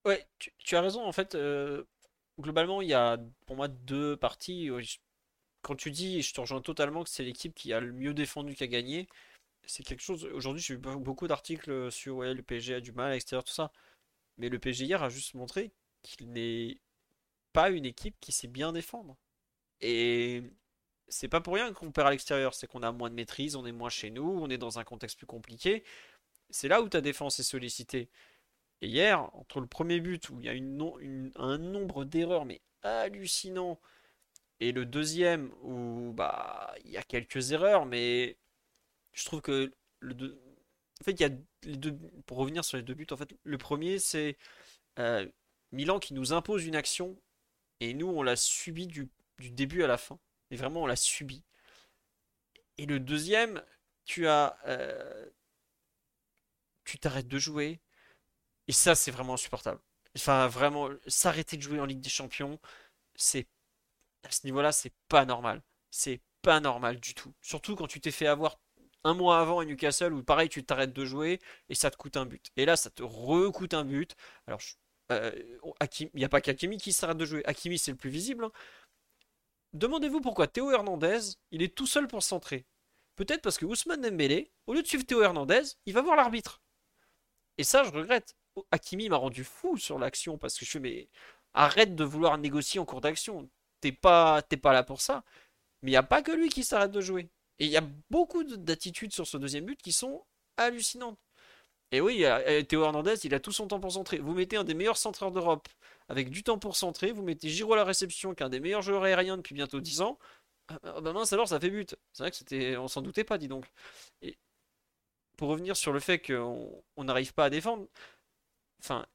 Ouais, tu, as raison en fait. Euh, globalement, il y a pour moi deux parties. Quand tu dis, je te rejoins totalement que c'est l'équipe qui a le mieux défendu qui a gagné, c'est quelque chose. Aujourd'hui, j'ai eu beaucoup d'articles sur ouais, le PSG a du mal à l'extérieur, tout ça. Mais le PSG hier a juste montré qu'il n'est pas une équipe qui sait bien défendre. Et c'est pas pour rien qu'on perd à l'extérieur, c'est qu'on a moins de maîtrise, on est moins chez nous, on est dans un contexte plus compliqué. C'est là où ta défense est sollicitée. Et hier, entre le premier but où il y a un nombre d'erreurs mais hallucinant, et le deuxième où bah il y a quelques erreurs, mais je trouve que le deux... en fait il y a les deux pour revenir sur les deux buts en fait le premier c'est euh, Milan qui nous impose une action et nous on l'a subi du début à la fin. Et vraiment, on l'a subi. Et le deuxième, tu as. Euh, tu t'arrêtes de jouer. Et ça, c'est vraiment insupportable. Enfin, vraiment, s'arrêter de jouer en Ligue des Champions, c'est. À ce niveau-là, c'est pas normal. C'est pas normal du tout. Surtout quand tu t'es fait avoir un mois avant à Newcastle où pareil tu t'arrêtes de jouer et ça te coûte un but. Et là ça te recoute un but. Alors euh, il n'y a pas qu'Akimi qui s'arrête de jouer. Akimi c'est le plus visible. Hein. Demandez-vous pourquoi Théo Hernandez, il est tout seul pour centrer. Peut-être parce que Ousmane Dembélé, au lieu de suivre Théo Hernandez, il va voir l'arbitre. Et ça, je regrette. Hakimi m'a rendu fou sur l'action parce que je fais mais arrête de vouloir négocier en cours d'action. T'es pas, pas là pour ça. Mais il n'y a pas que lui qui s'arrête de jouer. Et il y a beaucoup d'attitudes sur ce deuxième but qui sont hallucinantes. Et oui, Théo Hernandez, il a tout son temps pour centrer. Vous mettez un des meilleurs centreurs d'Europe avec du temps pour centrer, vous mettez Giro à la réception, qui est un des meilleurs joueurs aériens depuis bientôt 10 ans. Ah, bah, bah mince alors, ça fait but. C'est vrai que c'était, on s'en doutait pas, dis donc. Et pour revenir sur le fait qu'on n'arrive pas à défendre, enfin,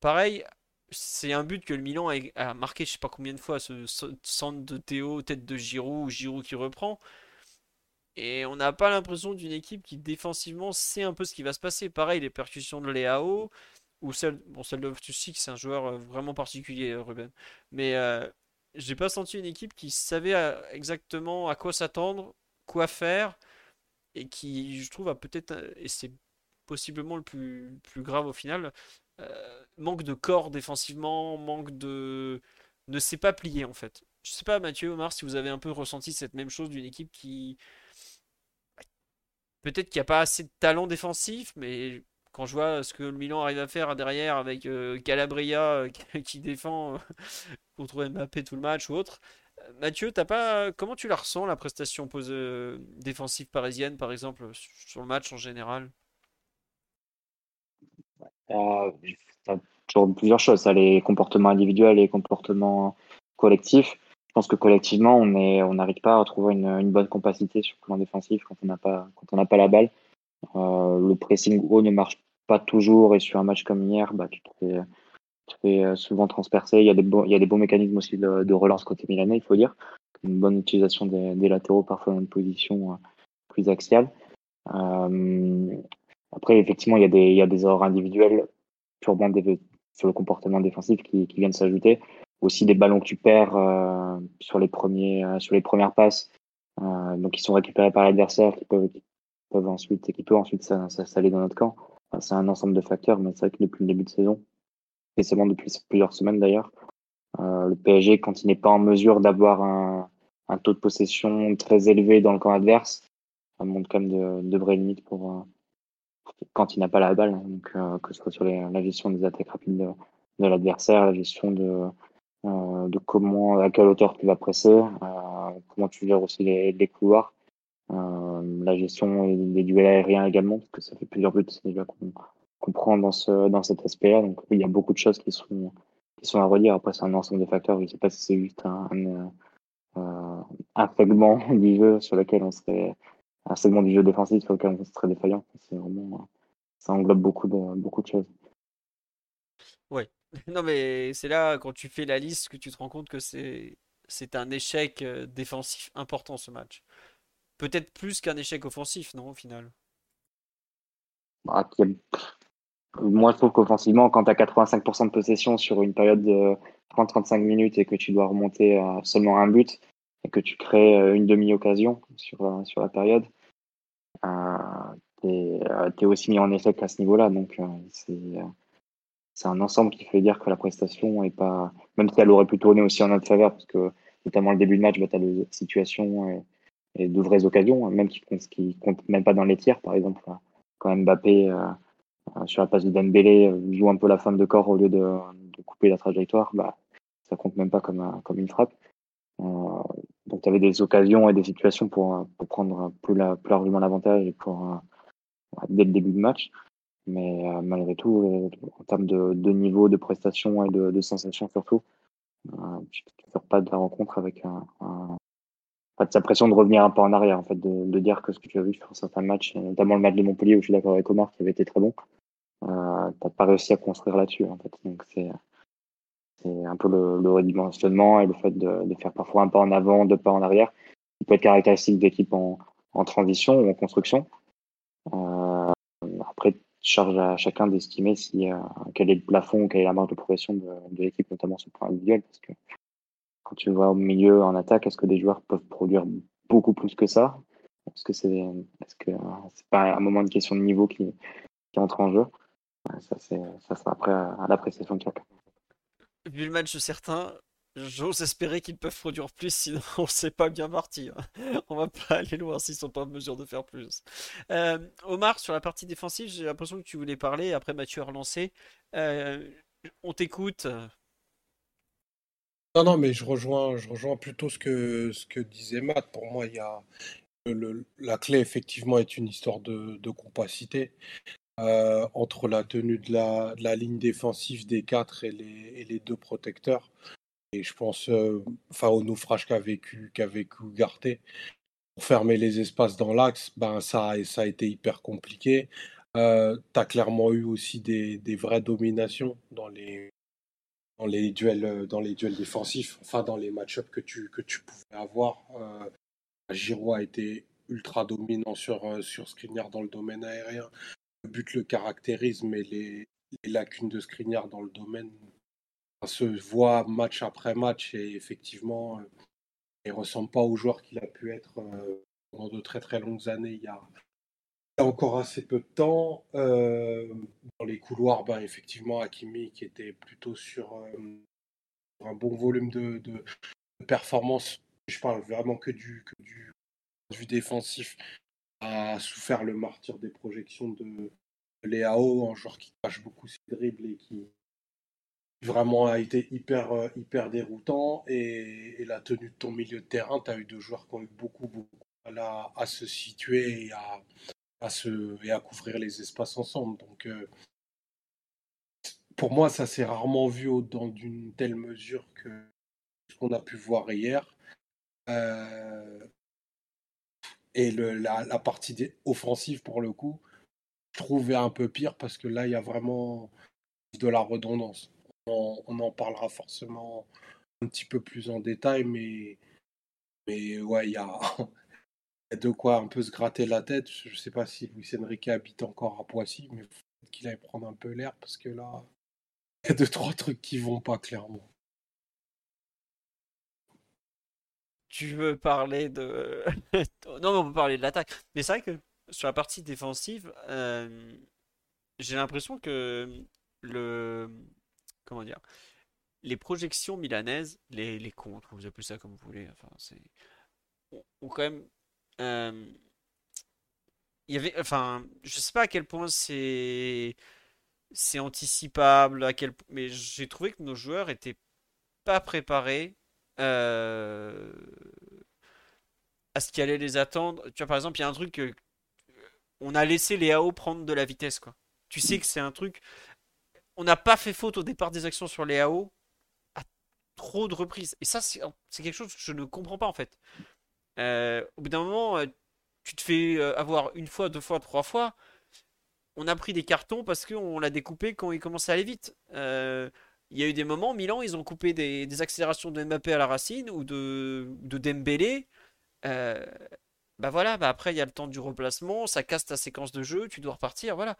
pareil, c'est un but que le Milan a, marqué, je sais pas combien de fois, ce centre de Théo, tête de Giroud, ou Giroud qui reprend. Et on n'a pas l'impression d'une équipe qui défensivement sait un peu ce qui va se passer. Pareil, les percussions de Léao, ou celle, bon, celle de Tussik, c'est un joueur euh, vraiment particulier, euh, Ruben. Mais euh, j'ai pas senti une équipe qui savait exactement à quoi s'attendre, quoi faire, et qui, je trouve, a peut-être, et c'est possiblement le plus, grave au final, manque de corps défensivement, manque de. ne sait pas plier en fait. Je sais pas, Mathieu, Omar, si vous avez un peu ressenti cette même chose d'une équipe qui. Peut-être qu'il n'y a pas assez de talent défensif, mais quand je vois ce que le Milan arrive à faire derrière avec euh, Calabria euh, [laughs] qui défend euh, contre Mbappé tout le match ou autre. Mathieu, t'as pas comment tu la ressens la prestation pose, défensive parisienne par exemple sur le match en général? Euh, toujours plusieurs choses, les comportements individuels et les comportements collectifs. Je pense que collectivement, on n'arrive pas à trouver une, bonne compacité sur le plan défensif quand on n'a pas, la balle. Euh, le pressing haut ne marche pas toujours et sur un match comme hier, bah, tu te fais, euh, souvent transpercer. Il y a des bons, mécanismes aussi de, de relance côté milanais, il faut dire. Une bonne utilisation des, latéraux, parfois dans une position euh, plus axiale. Après, effectivement, il y a des, y a des erreurs individuelles sur le comportement défensif qui, qui viennent s'ajouter. Aussi des ballons que tu perds euh, sur les premiers, euh, sur les premières passes, euh, donc qui sont récupérés par l'adversaire, qui peuvent, peuvent ensuite et qui peut ensuite s'installer dans notre camp. c'est un ensemble de facteurs, mais c'est vrai que depuis le début de saison, et seulement depuis plusieurs semaines d'ailleurs, euh, le PSG, quand il n'est pas en mesure d'avoir un, un, taux de possession très élevé dans le camp adverse, ça montre quand même de, de vraies limites pour, euh, quand il n'a pas la balle. Donc, euh, que ce soit sur la gestion des attaques rapides de, l'adversaire, la gestion de, euh, de comment, à quelle hauteur tu vas presser, euh, comment tu gères aussi les, couloirs. La gestion des duels aériens également, parce que ça fait plusieurs buts qu'on prend dans, ce, dans cet aspect-là. Donc il y a beaucoup de choses qui sont, qui sont à redire. Après, c'est un ensemble de facteurs. Je ne sais pas si c'est juste un, un, un, segment [laughs] du jeu sur lequel on serait un segment du jeu défensif sur lequel on serait défaillant. C'est vraiment ça englobe beaucoup de beaucoup de choses. Ouais, [laughs] Non, mais c'est là, quand tu fais la liste, que tu te rends compte que c'est c'est un échec euh, défensif important ce match. Peut-être plus qu'un échec offensif, non, au final? Bah, Moi, je trouve qu'offensivement, quand tu as 85% de possession sur une période de 30-35 minutes et que tu dois remonter à seulement un but et que tu crées euh, une demi-occasion sur, euh, sur la période, tu es, aussi mis en échec à ce niveau-là. Donc, c'est un ensemble qui fait dire que la prestation est pas, même si elle aurait pu tourner aussi en notre faveur, parce que notamment le début de match, bah, tu as des situations et, de vraies occasions, même qui comptent, qui comptent même pas dans les tirs, par exemple. Quand Mbappé, euh, euh, sur la passe de Dembélé, euh, joue un peu la femme de corps au lieu de, de couper la trajectoire, bah, ça compte même pas comme, comme une frappe. Donc tu avais des occasions et des situations pour, pour prendre plus, la, plus largement l'avantage et pour dès le début de match. Mais euh, malgré tout, euh, en termes de, niveau, de prestation et de, de sensations surtout, euh, je ne pas de la rencontre avec un, un de sa pression de revenir un peu en arrière, en fait, de, dire que ce que tu as vu sur certains matchs, notamment le match de Montpellier où je suis d'accord avec Omar qui avait été très bon, euh, tu n'as pas réussi à construire là-dessus, en fait. Donc c'est c'est un peu le, redimensionnement et le fait de, faire parfois un pas en avant, deux pas en arrière, qui peut être caractéristique d'équipe en, transition ou en construction. Euh, après, charge à chacun d'estimer si, euh, quel est le plafond, quelle est la marge de progression de, l'équipe, notamment sur le plan individuel. Parce que quand tu vois au milieu, en attaque, est-ce que des joueurs peuvent produire beaucoup plus que ça? Est-ce que c'est est -ce c'est pas un moment de question de niveau qui, entre en jeu? Ça, ça sera après à l'appréciation de chacun. Vu le match de certains, J'ose espérer qu'ils peuvent produire plus, sinon [laughs] on sait pas bien parti. [laughs] On va pas aller loin s'ils sont pas en mesure de faire plus. Euh, Omar, sur la partie défensive, j'ai l'impression que tu voulais parler. Après, Mathieu a relancé. Euh, on t'écoute. Non, non, mais je rejoins, je rejoins plutôt ce que, ce que disait Matt. Pour moi, il y a la clé, effectivement, est une histoire de compacité. Euh, entre la tenue de la, ligne défensive des quatre et les, deux protecteurs. Et je pense euh, au naufrage qu'a vécu, qu'a vécu Garté. Pour fermer les espaces dans l'axe, ben, ça, ça a été hyper compliqué. Euh, tu as clairement eu aussi des, vraies dominations dans les, duels, euh, dans les duels défensifs, enfin dans les match-ups que tu, pouvais avoir. Euh, Giroud a été ultra dominant sur, sur dans le domaine aérien. Le but le caractérise, mais les, lacunes de Skriniar dans le domaine se voit match après match et effectivement, euh, il ne ressemble pas au joueur qu'il a pu être euh, pendant de très très longues années il y a, encore assez peu de temps. Euh, dans les couloirs, ben, effectivement, Hakimi qui était plutôt sur un bon volume de, performance, je parle vraiment que du, du défensif, a souffert le martyr des projections de Léao, un joueur qui cache beaucoup ses dribbles et qui, vraiment a été hyper, euh, hyper déroutant. Et, la tenue de ton milieu de terrain, tu as eu deux joueurs qui ont eu beaucoup, beaucoup à, à se situer et à, à, se, et à couvrir les espaces ensemble. Donc, euh, pour moi, ça s'est rarement vu dans d'une telle mesure que ce qu'on a pu voir hier. Euh, et le, la, la, partie offensive, pour le coup, je trouvais un peu pire parce que là, il y a vraiment de la redondance on, en parlera forcément un petit peu plus en détail, mais, mais ouais, il y a, [laughs] de quoi un peu se gratter la tête. Je ne sais pas si Luis Enrique habite encore à Poissy, mais faut qu'il aille prendre un peu l'air parce que là, [laughs] il y a deux, trois trucs qui vont pas clairement. Tu veux parler de. [laughs] non, mais on peut parler de l'attaque. Mais c'est vrai que sur la partie défensive, euh, j'ai l'impression que le comment dire, les projections milanaises, les, les contres, vous appelez ça comme vous voulez, enfin, c'est, ont, quand même, euh, il y avait, enfin, je sais pas à quel point c'est, c'est anticipable, à quel, mais j'ai trouvé que nos joueurs étaient pas préparés. Euh, à ce qui allait les attendre. Tu vois, par exemple, il y a un truc que on a laissé les AO prendre de la vitesse, quoi. Tu sais que c'est un truc on n'a pas fait faute au départ des actions sur les AO à trop de reprises. Et ça, c'est quelque chose que je ne comprends pas en fait. Euh, au bout d'un moment, euh, tu te fais euh, avoir une fois, deux fois, trois fois. On a pris des cartons parce qu'on l'a découpé quand il commençait à aller vite. Il y a eu des moments, Milan, ils ont coupé des, accélérations de Mbappé à la racine ou de, de Dembélé. Euh, bah voilà, bah après il y a le temps du replacement, ça casse ta séquence de jeu, tu dois repartir, voilà.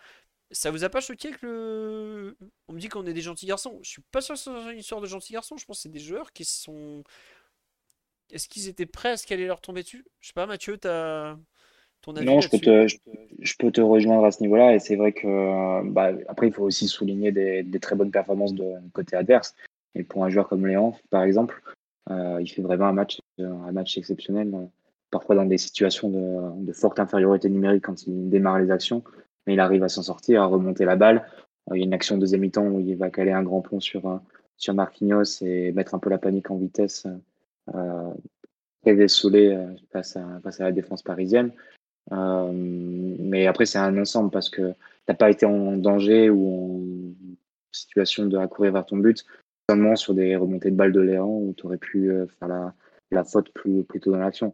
Ça vous a pas choqué que le. On me dit qu'on est des gentils garçons. Je suis pas sûr que ce soit une histoire de gentils garçons, je pense que c'est des joueurs qui sont. Est-ce qu'ils étaient prêts à ce qu'elle allait leur tomber dessus? Je sais pas, Mathieu, t'as. Ton avis non, je peux, te, je, peux te rejoindre à ce niveau-là. Et c'est vrai que, bah, après, il faut aussi souligner des, des, très bonnes performances de côté adverse. Et pour un joueur comme Léon, par exemple, euh, il fait vraiment un match, un match exceptionnel parfois dans des situations de, de, forte infériorité numérique quand il démarre les actions, mais il arrive à s'en sortir, à remonter la balle. Euh, il y a une action de deuxième mi-temps où il va caler un grand pont sur, euh, sur Marquinhos et mettre un peu la panique en vitesse, euh, très désolé euh, face, à, face à la défense parisienne. Euh, mais après, c'est un ensemble parce que tu n'as pas été en danger ou en situation de courir vers ton but, seulement sur des remontées de balles de Léon où tu aurais pu faire la, faute plus, plus tôt dans l'action.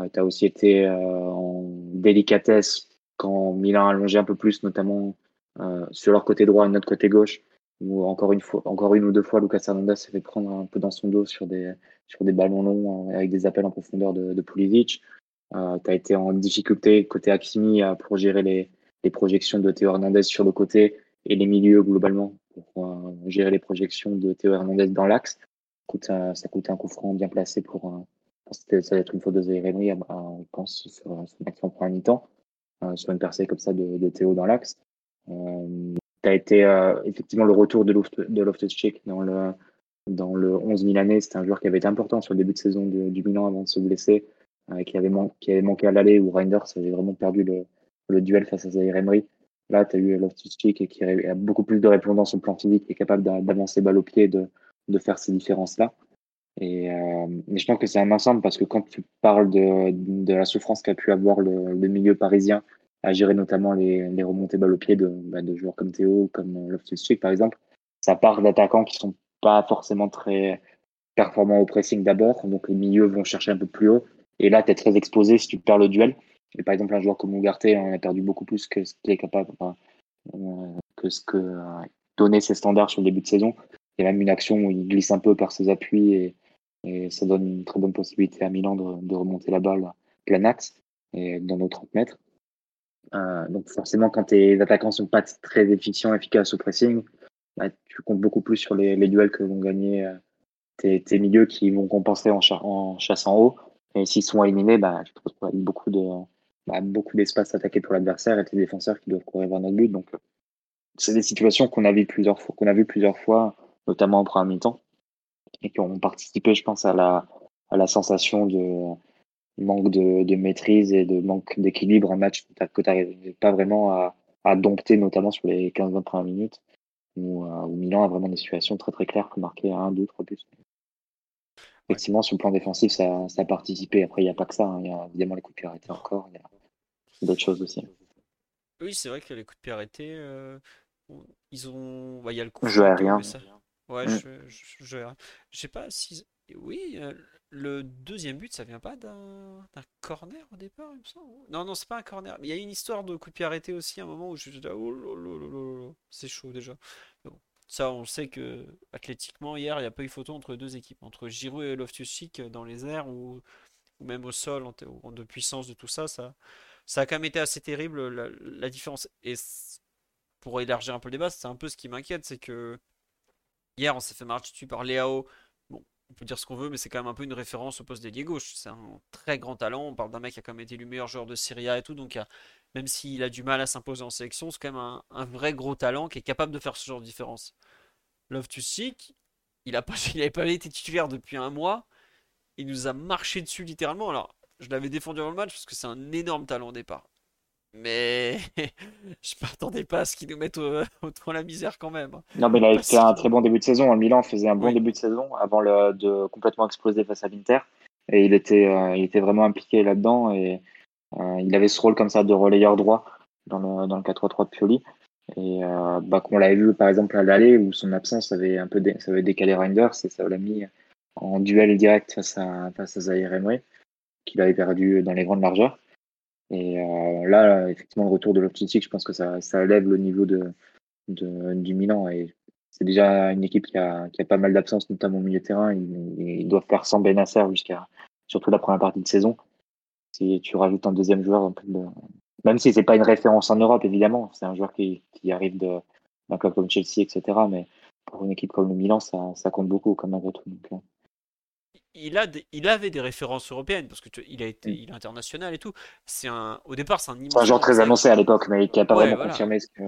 Euh, tu as aussi été euh, en délicatesse quand Milan a allongé un peu plus, notamment euh, sur leur côté droit et notre côté gauche, où encore une, fois, encore une ou deux fois, Lucas Hernandez s'est fait prendre un peu dans son dos sur des, sur des ballons longs avec des appels en profondeur de, de Pulisic. Euh, tu as été en difficulté côté Hakimi pour gérer les, projections de Théo Hernandez sur le côté et les milieux globalement pour gérer les projections de Théo Hernandez dans l'axe. Ça, ça coûtait un coup franc bien placé pour, ça va être une faute de Zaire je pense, sur, une action un mi-temps, euh, sur une percée comme ça de, de Théo dans l'axe. Euh, tu as été euh, effectivement le retour de, Loft, de Loftus-Cheek dans le, dans le 11 Milanais. C'était un joueur qui avait été important sur le début de saison du Milan avant de se blesser, euh, qui, avait qui avait manqué à l'aller où Reinders avait vraiment perdu le, duel face à Zaire Emery. Là, tu as eu Loftus-Cheek qui a beaucoup plus de répondance au plan physique, qui est capable d'avancer balle au pied, de, de faire ces différences-là. Et, euh, mais je pense que c'est un ensemble parce que quand tu parles de, la souffrance qu'a pu avoir le, milieu parisien à gérer notamment les, remontées balles au pied de, bah, de joueurs comme Théo, comme Loftus-Cheek par exemple, ça part d'attaquants qui sont pas forcément très performants au pressing d'abord, donc les milieux vont chercher un peu plus haut. Et là, tu es très exposé si tu perds le duel. Et par exemple, un joueur comme Ugarte on a perdu beaucoup plus que ce qu'il est capable, euh, que ce que euh, ses standards sur le début de saison. Il y a même une action où il glisse un peu par ses appuis et, ça donne une très bonne possibilité à Milan de, remonter la balle plein axe et dans nos 30 mètres. Euh, donc forcément, quand tes attaquants sont pas très efficients, efficaces au pressing, bah, tu comptes beaucoup plus sur les, duels que vont gagner euh, tes, milieux qui vont compenser en, en chasse en haut. Et s'ils sont éliminés, bah, tu te retrouves avec beaucoup de bah, beaucoup d'espace attaqué pour l'adversaire et tes défenseurs qui doivent courir vers notre but. Donc c'est des situations qu'on a vu plusieurs fois, qu'on a vu plusieurs fois notamment en premier mi-temps, et qui ont participé, je pense, à la, à la sensation de manque de, de maîtrise et de manque d'équilibre, un match que tu n'arrivais pas vraiment à, à, dompter, notamment sur les 15-20 premières minutes, où, euh, où, Milan a vraiment des situations très très claires pour marquer un, deux, trois buts. Effectivement, sur le plan défensif, ça, ça a participé. Après, il n'y a pas que ça. Hein. Il y a évidemment les coups de pied arrêtés encore. Il y a d'autres choses aussi. Oui, c'est vrai que les coups de pied arrêtés, euh, ils ont. Bah, il y a le coup. Jeu aérien. Ça... Ouais, mm. je, je, je, je, sais pas si. Oui, euh, le deuxième but, ça vient pas d'un corner au départ, il me semble. Non, non, c'est pas un corner. Il y a une histoire de coup de pied arrêté aussi, à un moment où je dis, oh c'est chaud déjà. Bon, ça, on sait que athlétiquement, hier, il n'y a pas eu photo entre deux équipes, entre Giroud et Loftus-Cheek dans les airs ou, même au sol, en, de puissance de tout ça, ça, ça a quand même été assez terrible la, différence. Et pour élargir un peu le débat, c'est un peu ce qui m'inquiète, c'est que Hier, on s'est fait marcher dessus par Léao. Bon, on peut dire ce qu'on veut, mais c'est quand même un peu une référence au poste d'ailier gauche. C'est un très grand talent. On parle d'un mec qui a quand même été le meilleur joueur de Serie A et tout. Donc, même s'il a du mal à s'imposer en sélection, c'est quand même un, un, vrai gros talent qui est capable de faire ce genre de différence. Love to Seek, il n'avait [laughs] pas été titulaire depuis un mois. Il nous a marché dessus littéralement. Alors, je l'avais défendu dans le match parce que c'est un énorme talent au départ. Mais [laughs] je m'attendais pas à ce qu'ils nous mettent au, [laughs] au, la misère quand même. Hein. Non, mais il a un très bon début de saison. Milan faisait un bon oui. début de saison avant le, de complètement exploser face à l'Inter. Et il était, euh, il était vraiment impliqué là-dedans. Et il avait ce rôle comme ça de relayeur droit dans le, dans le 4-3-3 de Pioli. Et euh, bah, qu'on l'avait vu par exemple à l'aller où son absence avait un peu avait décalé Reinders et ça l'a mis en duel direct face à, face à Zaire Emery, qu'il avait perdu dans les grandes largeurs. Et euh, là, effectivement, le retour de l'Optic, je pense que ça, ça le niveau de, du Milan. Et c'est déjà une équipe qui a, qui a pas mal d'absence, notamment au milieu de terrain. Ils, doivent faire sans Benasser jusqu'à surtout la première partie de saison. Si tu rajoutes un deuxième joueur, même si c'est pas une référence en Europe, évidemment, c'est un joueur qui, qui arrive d'un club comme Chelsea, etc. Mais pour une équipe comme le Milan, ça, ça compte beaucoup, comme malgré tout. Donc, euh. il, a il avait des références européennes parce que il a été, mm. il est international et tout. C'est un, au départ, c'est un immense. un joueur très annoncé à l'époque, mais qui a pas vraiment confirmé ce que.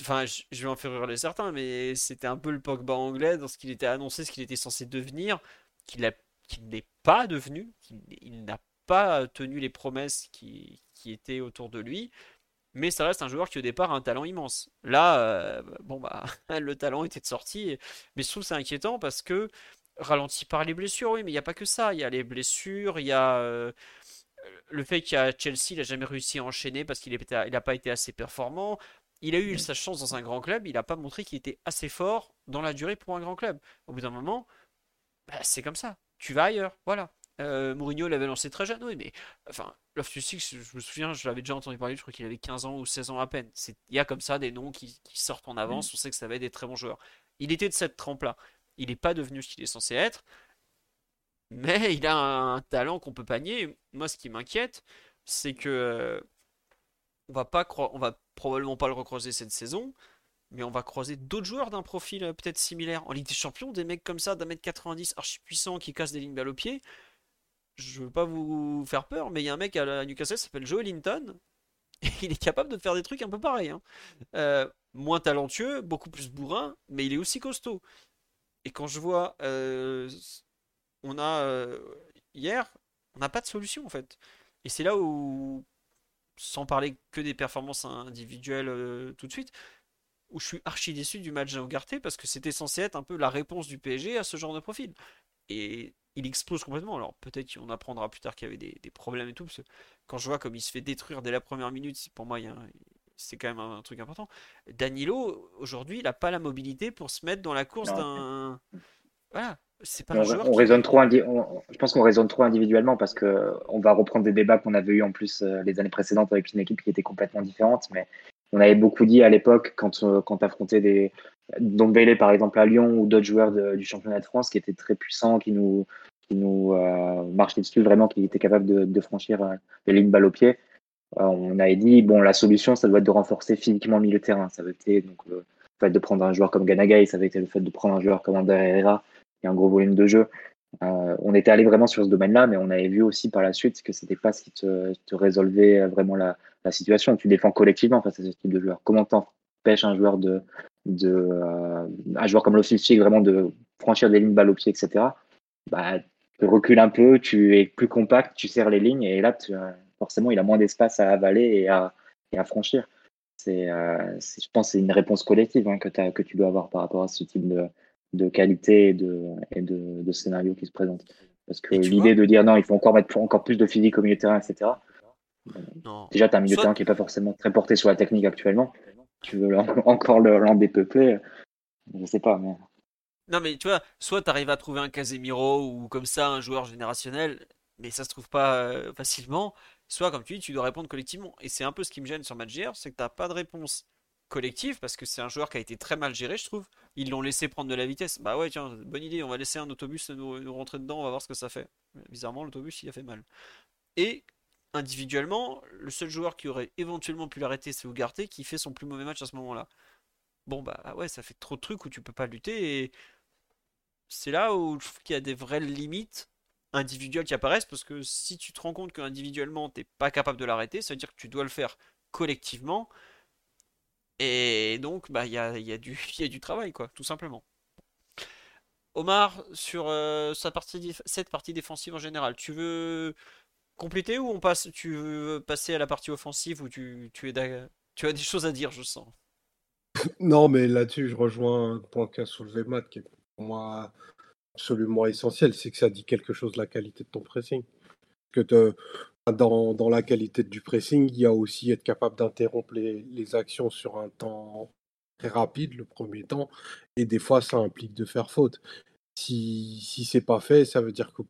Enfin, je, vais en faire hurler certains, mais c'était un peu le Pogba anglais dans ce qu'il était annoncé, ce qu'il était censé devenir, qu'il n'est pas devenu, qu'il n'a pas tenu les promesses qui, qui étaient autour de lui mais ça reste un joueur qui au départ a un talent immense. Là, euh, bon bah [laughs] le talent était de sortie, mais je trouve c'est inquiétant parce que ralenti par les blessures, oui, mais il n'y a pas que ça. Il y a les blessures, il y a euh, le fait qu'à Chelsea, il n'a jamais réussi à enchaîner parce qu'il n'a pas été assez performant. Il a eu sa chance dans un grand club, il n'a pas montré qu'il était assez fort dans la durée pour un grand club. Au bout d'un moment, bah, c'est comme ça. Tu vas ailleurs, voilà. Euh, Mourinho l'avait lancé très jeune, oui, mais enfin, Loftus Six, je me souviens, je l'avais déjà entendu parler, je crois qu'il avait 15 ans ou 16 ans à peine. Il y a comme ça des noms qui, sortent en avance, mm. on sait que ça va être des très bons joueurs. Il était de cette trempe-là. Il n'est pas devenu ce qu'il est censé être, mais [laughs] il a un, talent qu'on peut pas nier. Moi, ce qui m'inquiète, c'est que euh, on va pas on va probablement pas le recroiser cette saison, mais on va croiser d'autres joueurs d'un profil euh, peut-être similaire. En Ligue des Champions, des mecs comme ça d'un mètre 90, archi puissants, qui cassent des lignes balle au pied je veux pas vous faire peur, mais il y a un mec à Newcastle qui s'appelle Joe Linton. Et [laughs] il est capable de faire des trucs un peu pareils. Hein. Euh, moins talentueux, beaucoup plus bourrin, mais il est aussi costaud. Et quand je vois, euh, on a euh, hier, on n'a pas de solution en fait. Et c'est là où, sans parler que des performances individuelles tout de suite, où je suis archi déçu du match à parce que c'était censé être un peu la réponse du PSG à ce genre de profil. Et il explose complètement. Alors peut-être qu'on apprendra plus tard qu'il y avait des, problèmes et tout. Parce que quand je vois comme il se fait détruire dès la première minute, pour moi, c'est quand même un, truc important. Danilo, aujourd'hui, il n'a pas la mobilité pour se mettre dans la course d'un. Voilà. C'est pas on, on raisonne trop je pense qu'on raisonne trop individuellement parce que on va reprendre des débats qu'on avait eu en plus euh, les années précédentes avec une équipe qui était complètement différente. Mais on avait beaucoup dit à l'époque quand, euh, quand affrontait des Dombele par exemple à Lyon ou d'autres joueurs du championnat de France qui étaient très puissants, qui nous, qui nous euh, marchaient dessus vraiment, qui étaient capables de, franchir euh, les lignes balle au pied. Euh, on avait dit bon la solution ça doit être de renforcer physiquement le milieu de terrain. Ça avait été donc le fait de prendre un joueur comme Ganagai, ça avait été le fait de prendre un joueur comme Ander Herrera et un gros volume de jeu. Euh, on était allé vraiment sur ce domaine-là, mais on avait vu aussi par la suite que c'était pas ce qui te, te résolvait vraiment la, la, situation. Tu défends collectivement face à ce type de joueur. Comment t'empêches un joueur de, de euh, un joueur comme Loftus vraiment de franchir des lignes balle au pied, etc. Bah, tu recules un peu, tu es plus compact, tu serres les lignes et là, tu, forcément, il a moins d'espace à avaler et à, et à franchir. C'est, euh, je pense, c'est une réponse collective hein, que, que tu dois avoir par rapport à ce type de, de qualité et de, et de, de scénario qui se présente. Parce que l'idée de dire non, il faut encore mettre encore plus de physique au milieu de terrain, etc. Déjà, tu as un milieu de terrain qui n'est pas forcément très porté sur la technique actuellement tu veux [laughs] encore le dépeuplé, je sais pas. Mais... Non, mais tu vois, soit tu arrives à trouver un Casemiro ou comme ça un joueur générationnel, mais ça se trouve pas euh, facilement. Soit, comme tu dis, tu dois répondre collectivement. Et c'est un peu ce qui me gêne sur Match c'est que tu pas de réponse collective parce que c'est un joueur qui a été très mal géré, je trouve. Ils l'ont laissé prendre de la vitesse. Bah ouais, tiens, bonne idée, on va laisser un autobus nous, nous rentrer dedans, on va voir ce que ça fait. Bizarrement, l'autobus, il a fait mal. Et individuellement, le seul joueur qui aurait éventuellement pu l'arrêter, c'est Ugarte qui fait son plus mauvais match à ce moment-là. Bon, bah ouais, ça fait trop de trucs où tu peux pas lutter et c'est là où je trouve qu'il y a des vraies limites individuelles qui apparaissent parce que si tu te rends compte qu'individuellement t'es pas capable de l'arrêter, ça veut dire que tu dois le faire collectivement et donc bah il y a, y, a du, [laughs] y a du travail quoi, tout simplement. Omar, sur euh, sa partie, cette partie défensive en général, tu veux compléter ou on passe, tu veux passer à la partie offensive où tu, tu, es tu as des choses à dire, je sens? [laughs] Non, mais là-dessus, je rejoins un point qu'a soulevé Matt, qui est pour moi absolument essentiel, c'est que ça dit quelque chose de la qualité de ton pressing. Que dans, dans, la qualité du pressing, il y a aussi être capable d'interrompre les, les, actions sur un temps très rapide, le premier temps, et des fois, ça implique de faire faute. Si, si c'est pas fait, ça veut dire que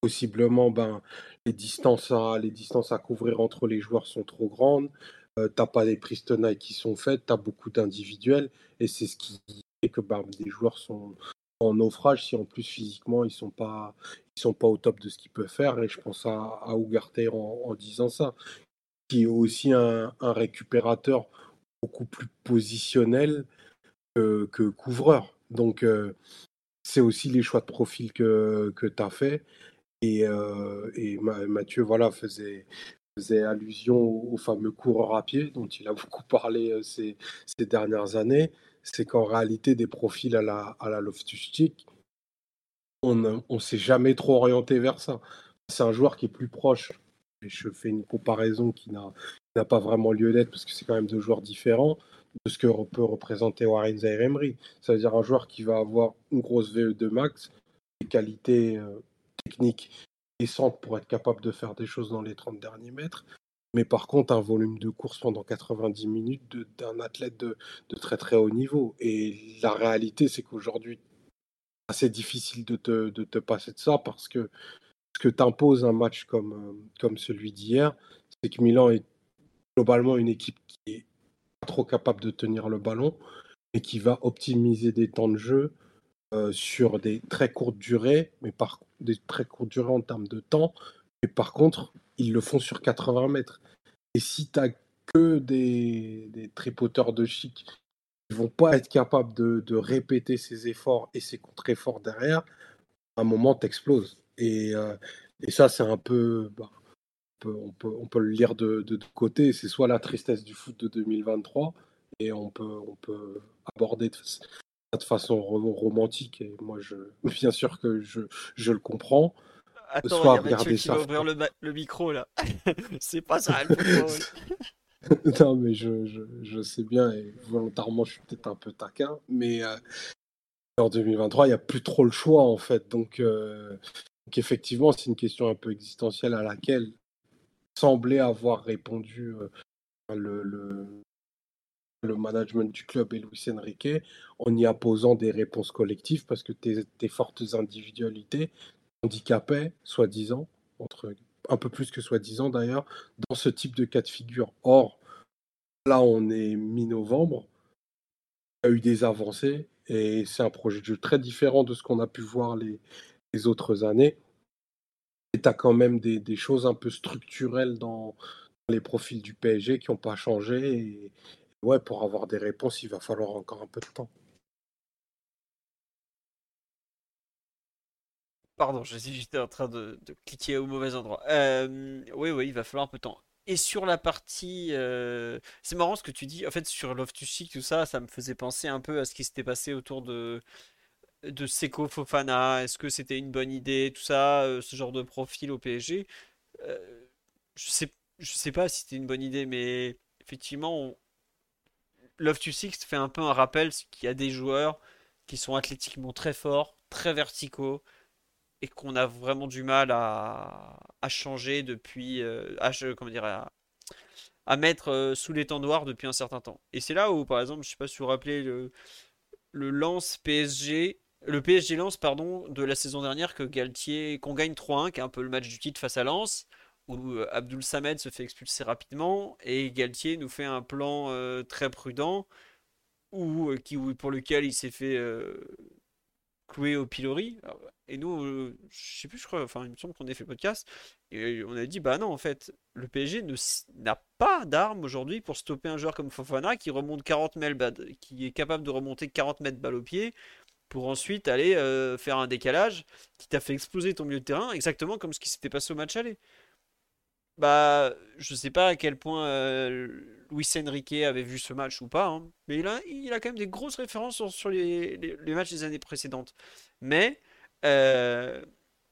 possiblement, ben, les distances à, les distances à couvrir entre les joueurs sont trop grandes. Euh, t'as pas les prises tenailles qui sont faites, tu as beaucoup d'individuels et c'est ce qui et que bah, des joueurs sont en naufrage si en plus physiquement ils sont pas ils sont pas au top de ce qu'ils peuvent faire. Et je pense à, à en, disant ça qui est aussi un, récupérateur beaucoup plus positionnel que, couvreur. Donc euh, c'est aussi les choix de profil que, que tu as fait et, euh, Mathieu voilà faisait allusion au, fameux coureur à pied dont il a [laughs] beaucoup parlé euh, ces, dernières années. C'est qu'en réalité, des profils à la, à la loftus on ne s'est jamais trop orienté vers ça. C'est un joueur qui est plus proche, et je fais une comparaison qui n'a pas vraiment lieu d'être, parce que c'est quand même deux joueurs différents, de ce que peut représenter Warren Zaire Ça veut dire un joueur qui va avoir une grosse VE2 max, des qualités techniques décentes pour être capable de faire des choses dans les 30 derniers mètres, mais par contre, un volume de course pendant 90 minutes d'un athlète de, très très haut niveau. Et la réalité, c'est qu'aujourd'hui, c'est difficile de te, de te, passer de ça parce que ce que t'impose un match comme, euh, comme celui d'hier, c'est que Milan est globalement une équipe qui est pas trop capable de tenir le ballon et qui va optimiser des temps de jeu euh, sur des très courtes durées, mais par des très courtes durées en termes de temps, mais par contre, ils le font sur 80 mètres. Et si tu n'as que des, des, tripoteurs de chic qui vont pas être capables de, répéter ces efforts et ces contre-efforts derrière, à un moment, tu exploses. Et, euh, et, ça, c'est un peu. Bah, on, peut, on, peut, le lire de, de, côté. C'est soit la tristesse du foot de 2023, et on peut, on peut aborder de, façon romantique. Et moi, je, [laughs] bien sûr que je, je le comprends. Attends, il y a Mathieu qui va ouvrir le, micro là. [laughs] c'est pas ça le [laughs] non, mais je, je, je, sais bien et volontairement je suis peut-être un peu taquin, mais euh, en 2023 il n'y a plus trop le choix en fait. Donc, euh, donc effectivement, c'est une question un peu existentielle à laquelle semblait avoir répondu euh, le, le, le, management du club et Luis Enrique en y apposant des réponses collectives parce que tes, tes fortes individualités handicapés, soi-disant, entre un peu plus que soi-disant d'ailleurs, dans ce type de cas de figure. Or, là, on est mi-novembre, il y a eu des avancées et c'est un projet de jeu très différent de ce qu'on a pu voir les, autres années. Et tu as quand même des, choses un peu structurelles dans, les profils du PSG qui n'ont pas changé. Ouais, pour avoir des réponses, il va falloir encore un peu de temps. Pardon, j'étais en train de, cliquer au mauvais endroit. Euh, oui, oui, il va falloir un peu de temps. Et sur la partie. Euh, c'est marrant ce que tu dis. En fait, sur Love to Chic, tout ça, ça me faisait penser un peu à ce qui s'était passé autour de, de Fofana. Est-ce que c'était une bonne idée, tout ça, euh, ce genre de profil au PSG Je sais, je sais pas si c'était une bonne idée, mais effectivement, Love to Six fait un peu un rappel qu'il y a des joueurs qui sont athlétiquement très forts, très verticaux et qu'on a vraiment du mal à, changer depuis, euh, comment dire, à, mettre euh, sous l'étendoir depuis un certain temps. Et c'est là où, par exemple, je sais pas si vous vous rappelez le, PSG, le PSG lance pardon de la saison dernière que Galtier, qu'on gagne 3-1, qui est un peu le match du titre face à Lens, où euh, Abdul Samed se fait expulser rapidement et Galtier nous fait un plan très prudent, ou qui, pour lequel il s'est fait cloué au pilori. Et nous, euh, je sais plus, je crois, enfin, il me semble qu'on ait fait le podcast, et on a dit, bah non, en fait, le PSG n'a pas d'armes aujourd'hui pour stopper un joueur comme Fofana qui remonte 40 mètres, qui est capable de remonter 40 mètres balle au pied, pour ensuite aller euh, faire un décalage qui t'a fait exploser ton milieu de terrain, exactement comme ce qui s'était passé au match aller. Bah, je sais pas à quel point euh, Luis Enrique avait vu ce match ou pas, hein, mais il a, il a quand même des grosses références sur, les, matchs des années précédentes. Mais euh,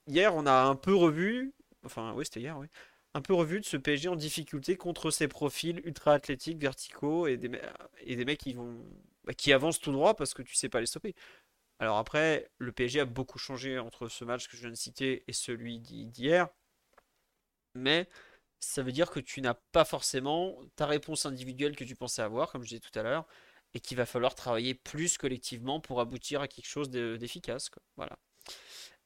hier, on a un peu revu, enfin, oui, c'était hier, oui, un peu revu de ce PSG en difficulté contre ces profils ultra athlétiques, verticaux et des, et des mecs qui vont, bah, qui avancent tout droit parce que tu sais pas les stopper. Alors après, le PSG a beaucoup changé entre ce match que je viens de citer et celui d'hier, mais ça veut dire que tu n'as pas forcément ta réponse individuelle que tu pensais avoir, comme je disais tout à l'heure, et qu'il va falloir travailler plus collectivement pour aboutir à quelque chose d'efficace. Voilà.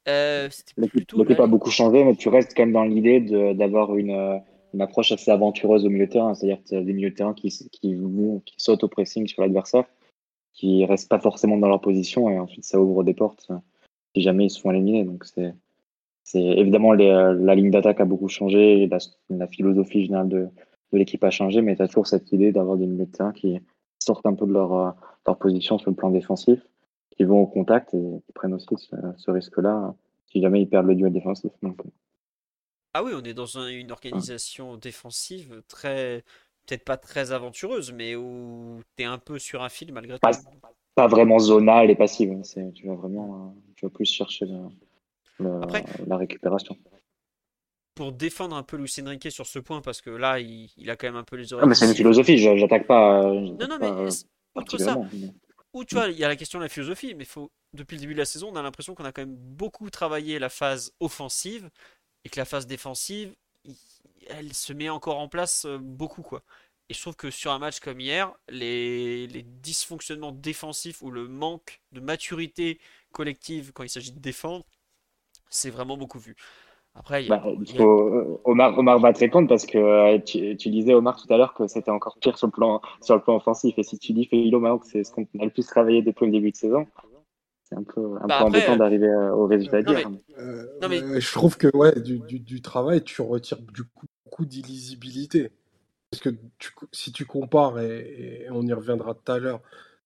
Euh, n'as pas beaucoup changé, mais tu restes quand même dans l'idée d'avoir une, une, approche assez aventureuse au milieu de terrain, c'est-à-dire des milieux de terrain qui, qui, qui sautent au pressing sur l'adversaire. qui restent pas forcément dans leur position et ensuite ça ouvre des portes si jamais ils se font éliminer. Donc c'est c'est évidemment la ligne d'attaque a beaucoup changé, la, la philosophie générale de, de l'équipe a changé, mais tu as toujours cette idée d'avoir des milieux de terrain qui sortent un peu de leur, leur position sur le plan défensif, qui vont au contact et qui prennent aussi ce, risque-là si jamais ils perdent le duel défensif. Donc, ah oui, on est dans une organisation défensive très, peut-être pas très aventureuse, mais où tu es un peu sur un fil malgré tout. Pas, vraiment zonal et passive. Tu vas vraiment tu vas plus chercher la récupération. Pour défendre un peu Luis Enrique sur ce point, parce que là, il, a quand même un peu les oreilles. mais c'est une philosophie, j'attaque pas. Non, non, mais outre ça, ou tu vois, il y a la question de la philosophie, mais faut, depuis le début de la saison, on a l'impression qu'on a quand même beaucoup travaillé la phase offensive et que la phase défensive, elle se met encore en place euh, beaucoup quoi. Et je trouve que sur un match comme hier, les, dysfonctionnements défensifs ou le manque de maturité collective quand il s'agit de défendre, c'est vraiment beaucoup vu. Après, il y a, bah, euh, Omar, Omar, va te répondre parce que euh, tu, disais Omar tout à l'heure que c'était encore pire sur le plan sur le plan offensif et si tu dis Philo Maroc c'est ce qu'on a le plus travaillé depuis le début de saison c'est un peu, un bah, peu embêtant d'arriver au résultat. Euh, je trouve que ouais, du, du, du, travail, tu retires du coup beaucoup d'illisibilité. Parce que si tu compares, et, on y reviendra tout à l'heure,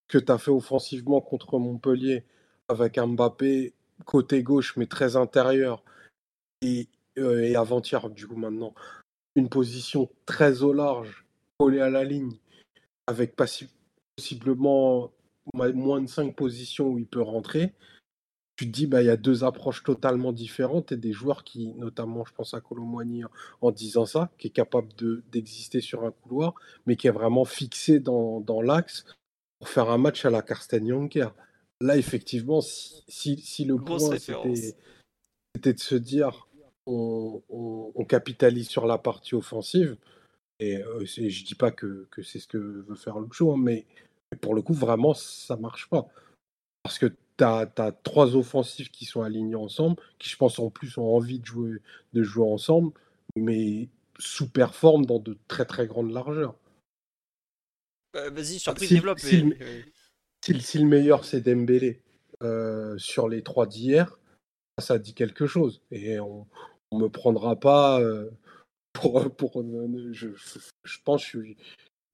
que tu as fait offensivement contre Montpellier avec un Mbappé côté gauche mais très intérieur et, euh, et avant-hier du coup maintenant une position très au large collée à la ligne avec possiblement moins de 5 positions où il peut rentrer, tu te dis, bah, il y a deux approches totalement différentes et des joueurs qui, notamment, je pense à Colomboigny en disant ça, qui est capable d'exister sur un couloir, mais qui est vraiment fixé dans, l'axe pour faire un match à la Karsten Jonker. Là, effectivement, si, si, le point c'était de se dire on, on, capitalise sur la partie offensive, et euh, je dis pas que, que c'est ce que veut faire le show, hein, mais pour le coup, vraiment, ça marche pas. Parce que tu as, trois offensifs qui sont alignés ensemble, qui je pense en plus ont envie de jouer, de jouer ensemble, mais sous-performent dans de très très grandes largeurs. Euh, vas-y, surprise, développe. Si, si, le meilleur c'est Dembélé euh, sur les trois d'hier, ça dit quelque chose. Et on ne me prendra pas euh, pour. pour je, pense que je suis,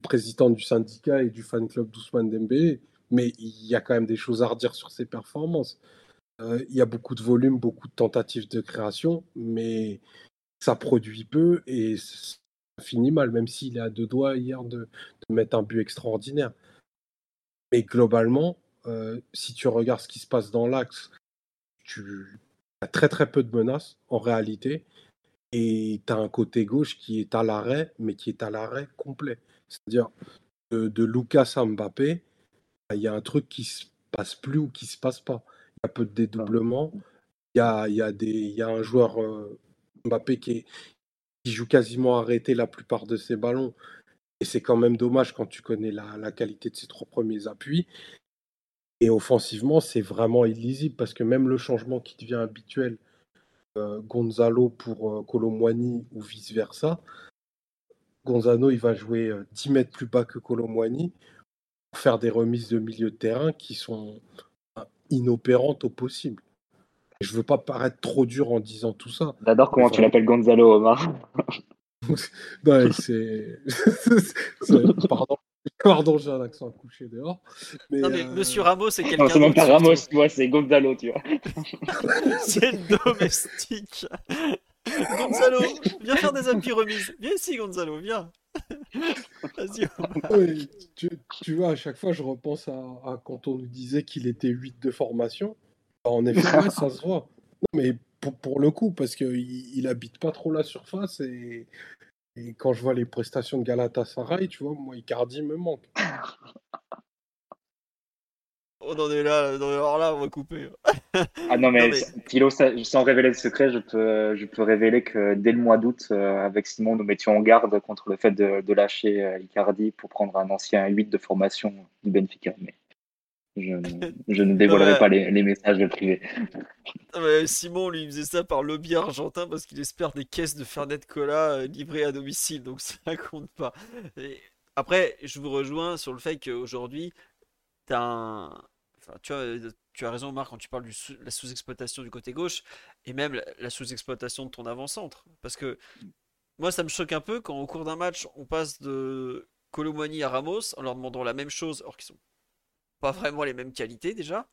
président du syndicat et du fan club d'Ousmane Dembélé, mais il y a quand même des choses à redire sur ses performances. Euh, il y a beaucoup de volume, beaucoup de tentatives de création, mais ça produit peu et ça finit mal, même s'il est à deux doigts hier de, mettre un but extraordinaire. Mais globalement, euh, si tu regardes ce qui se passe dans l'axe, tu as très très peu de menaces en réalité. Et tu as un côté gauche qui est à l'arrêt, mais qui est à l'arrêt complet. C'est-à-dire, de, Lucas à Mbappé, il y a un truc qui se passe plus ou qui se passe pas. Il y a peu de dédoublement. Il y a, y y un joueur euh, Mbappé qui joue quasiment arrêté la plupart de ses ballons. Et c'est quand même dommage quand tu connais la, qualité de ses trois premiers appuis. Et offensivement, c'est vraiment illisible parce que même le changement qui devient habituel, euh, Gonzalo pour euh, ou vice-versa, Gonzano, il va jouer 10 mètres plus bas que Colomboigny pour faire des remises de milieu de terrain qui sont inopérantes au possible. Je je veux pas paraître trop dur en disant tout ça. J'adore comment tu l'appelles Gonzalo, Omar. [laughs] non, [laughs] c'est. Pardon. Pardon, j'ai un accent à coucher dehors. non, mais Monsieur Ramos, c'est quelqu'un. c'est même pas Ramos, tu vois, c'est Gonzalo, tu vois. [laughs] c'est le domestique. Gonzalo, viens faire des appuis remises. Viens ici, Gonzalo, viens. Vas-y. tu, vois, à chaque fois, je repense à, quand on nous disait qu'il était 8 de formation. En effet, ça se voit. mais pour, le coup, parce qu'il il habite pas trop la surface et, et quand je vois les prestations de Galatasaray, tu vois, moi, Icardi me manque. [laughs] On en est là, alors là, on va couper. [laughs] ah non, mais, sans révéler le secret, je peux, je peux révéler que dès le mois d'août, euh, avec Simon, nous mettions en garde contre le fait de, lâcher euh, Icardi pour prendre un ancien 8 de formation du Benfica. Mais je, [laughs] je ne dévoilerai pas les, les, messages privés. Simon, lui, faisait ça par lobby argentin parce qu'il espère des caisses de Fernet Cola euh, livrées à domicile, donc [laughs] ça compte pas. après, je vous rejoins sur le fait qu'aujourd'hui, t'as un. Enfin, tu, vois, tu as raison, Marc, quand tu parles de la sous-exploitation du côté gauche et même la, sous-exploitation de ton avant-centre. Parce que moi, ça me choque un peu quand au cours d'un match, on passe de Colomani à Ramos en leur demandant la même chose, alors qu'ils sont pas vraiment les mêmes qualités déjà.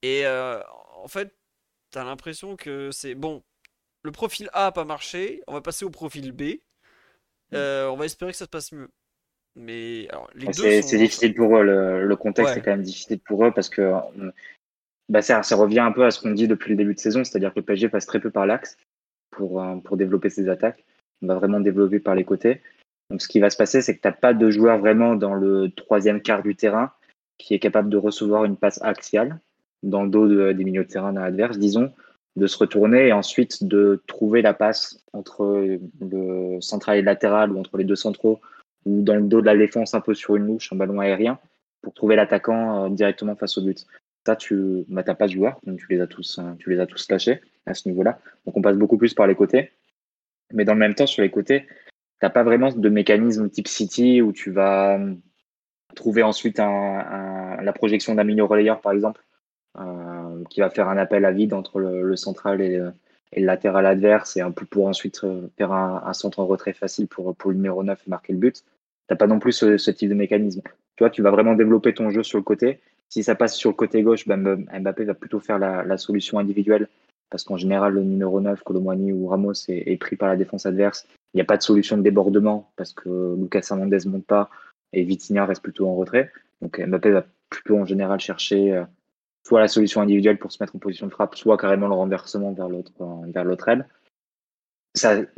Et euh, en fait, t'as l'impression que c'est bon. Le profil A a pas marché, on va passer au profil B. Euh, on va espérer que ça se passe mieux. Mais c'est difficile pour eux. Le, contexte est quand même difficile pour eux parce que bah, ça, ça, revient un peu à ce qu'on dit depuis le début de saison, c'est-à-dire que le PSG passe très peu par l'axe pour, euh, pour développer ses attaques. On va vraiment développer par les côtés. Donc, ce qui va se passer, c'est que tu n'as pas de joueur vraiment dans le troisième quart du terrain qui est capable de recevoir une passe axiale dans le dos des milieux de terrain adverse, disons, de se retourner et ensuite de trouver la passe entre le central et le latéral ou entre les deux centraux ou dans le dos de la défense un peu sur une louche, un ballon aérien, pour trouver l'attaquant euh, directement face au but. Ça, tu bah, n'as pas de joueurs, donc tu les as tous, euh, tu les as tous lâchés à ce niveau-là. Donc on passe beaucoup plus par les côtés. Mais dans le même temps, sur les côtés, tu n'as pas vraiment de mécanisme type City où tu vas trouver ensuite la projection d'un milieu relayeur, par exemple, qui va faire un appel à vide entre le, central et, le latéral adverse et pour ensuite faire un, centre en retrait facile pour, le numéro 9 et marquer le but n'as pas non plus ce, type de mécanisme. Tu vois, tu vas vraiment développer ton jeu sur le côté. Si ça passe sur le côté gauche, ben, Mbappé va plutôt faire la, solution individuelle parce qu'en général, le numéro 9, Colomani ou Ramos, est, pris par la défense adverse. Il n'y a pas de solution de débordement parce que Lucas Hernandez ne monte pas et Vitinha reste plutôt en retrait. Donc Mbappé va plutôt en général chercher euh, soit la solution individuelle pour se mettre en position de frappe, soit carrément le renversement vers l'autre euh, vers l'autre aile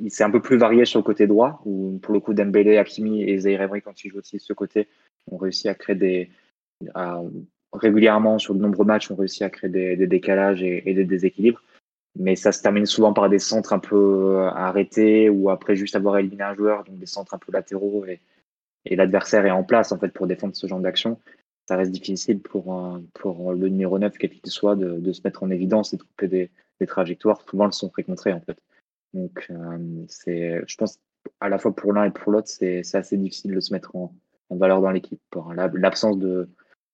c'est un peu plus varié sur le côté droit, où pour le coup Dembélé, Hakimi et Zaire Emery, quand ils jouent aussi de ce côté, ont réussi à créer des... régulièrement, sur de nombreux matchs, ont réussi à créer des, décalages et, des déséquilibres. Mais ça se termine souvent par des centres un peu euh, arrêtés ou après juste avoir éliminé un joueur, donc des centres un peu latéraux et, et l'adversaire est en place en fait pour défendre ce genre d'action. Ça reste difficile pour, pour le numéro 9, quel qu'il soit, de, de, se mettre en évidence et de couper des, des trajectoires. Souvent, elles sont précontrées en fait. Donc, euh, je pense, à la fois pour l'un et pour l'autre, c'est assez difficile de se mettre en, valeur dans l'équipe par l'absence de,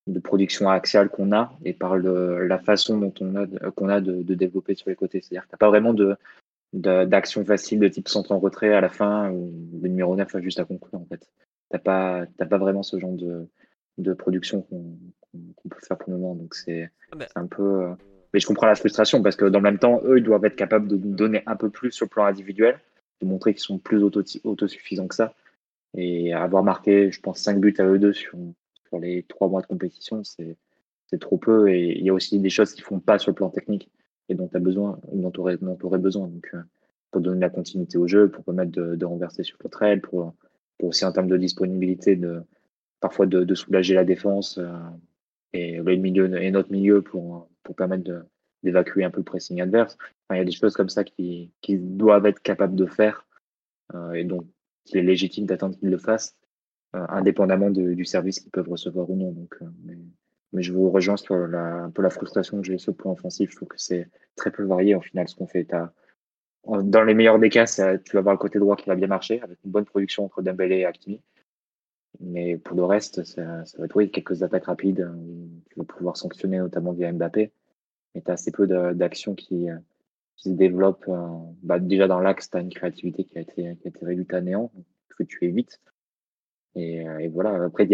de, production axiale qu'on a et par le, la façon dont on a qu'on a de, de, développer sur les côtés. C'est-à-dire que tu pas vraiment de d'action facile de type centre en retrait à la fin ou le numéro 9 a juste à conclure en fait. T'as pas pas vraiment ce genre de, de production qu'on peut faire pour le moment. Donc c'est ah ben. un peu euh, mais je comprends la frustration parce que dans le même temps, eux, ils doivent être capables de donner un peu plus sur le plan individuel, de montrer qu'ils sont plus autosuffisants que ça. Et avoir marqué, je pense, 5 buts à eux deux sur, sur les 3 mois de compétition, c'est trop peu. Et il y a aussi des choses qu'ils font pas sur le plan technique et dont tu as besoin, dont tu aurais, besoin. Donc, euh, pour donner la continuité au jeu, pour permettre de, renverser sur le trail, pour, pour aussi en termes de disponibilité, de, parfois de, soulager la défense euh, et le milieu et notre milieu pour, pour permettre d'évacuer un peu le pressing adverse. il y a des choses comme ça qui, qui doivent être capables de faire euh, et donc il est légitime d'attendre qu'ils le fassent, euh, indépendamment du service qu'ils peuvent recevoir ou non. Donc, mais, je vous rejoins sur la, un peu la frustration que j'ai sur le point offensif. Je trouve que c'est très peu varié au final ce qu'on fait. Dans les meilleurs des cas, tu vas avoir le côté droit qui va bien marcher avec une bonne production entre Dembélé et Hakimi. Mais pour le reste, ça, va être oui, quelques attaques rapides. Hein, tu vas pouvoir sanctionner notamment via Mbappé. Mais tu as assez peu d'actions qui, euh, qui, se développent. Euh, bah, déjà dans l'axe, tu as une créativité qui a été, qui a été réduite à néant, tu évites. Et, euh, et voilà, après,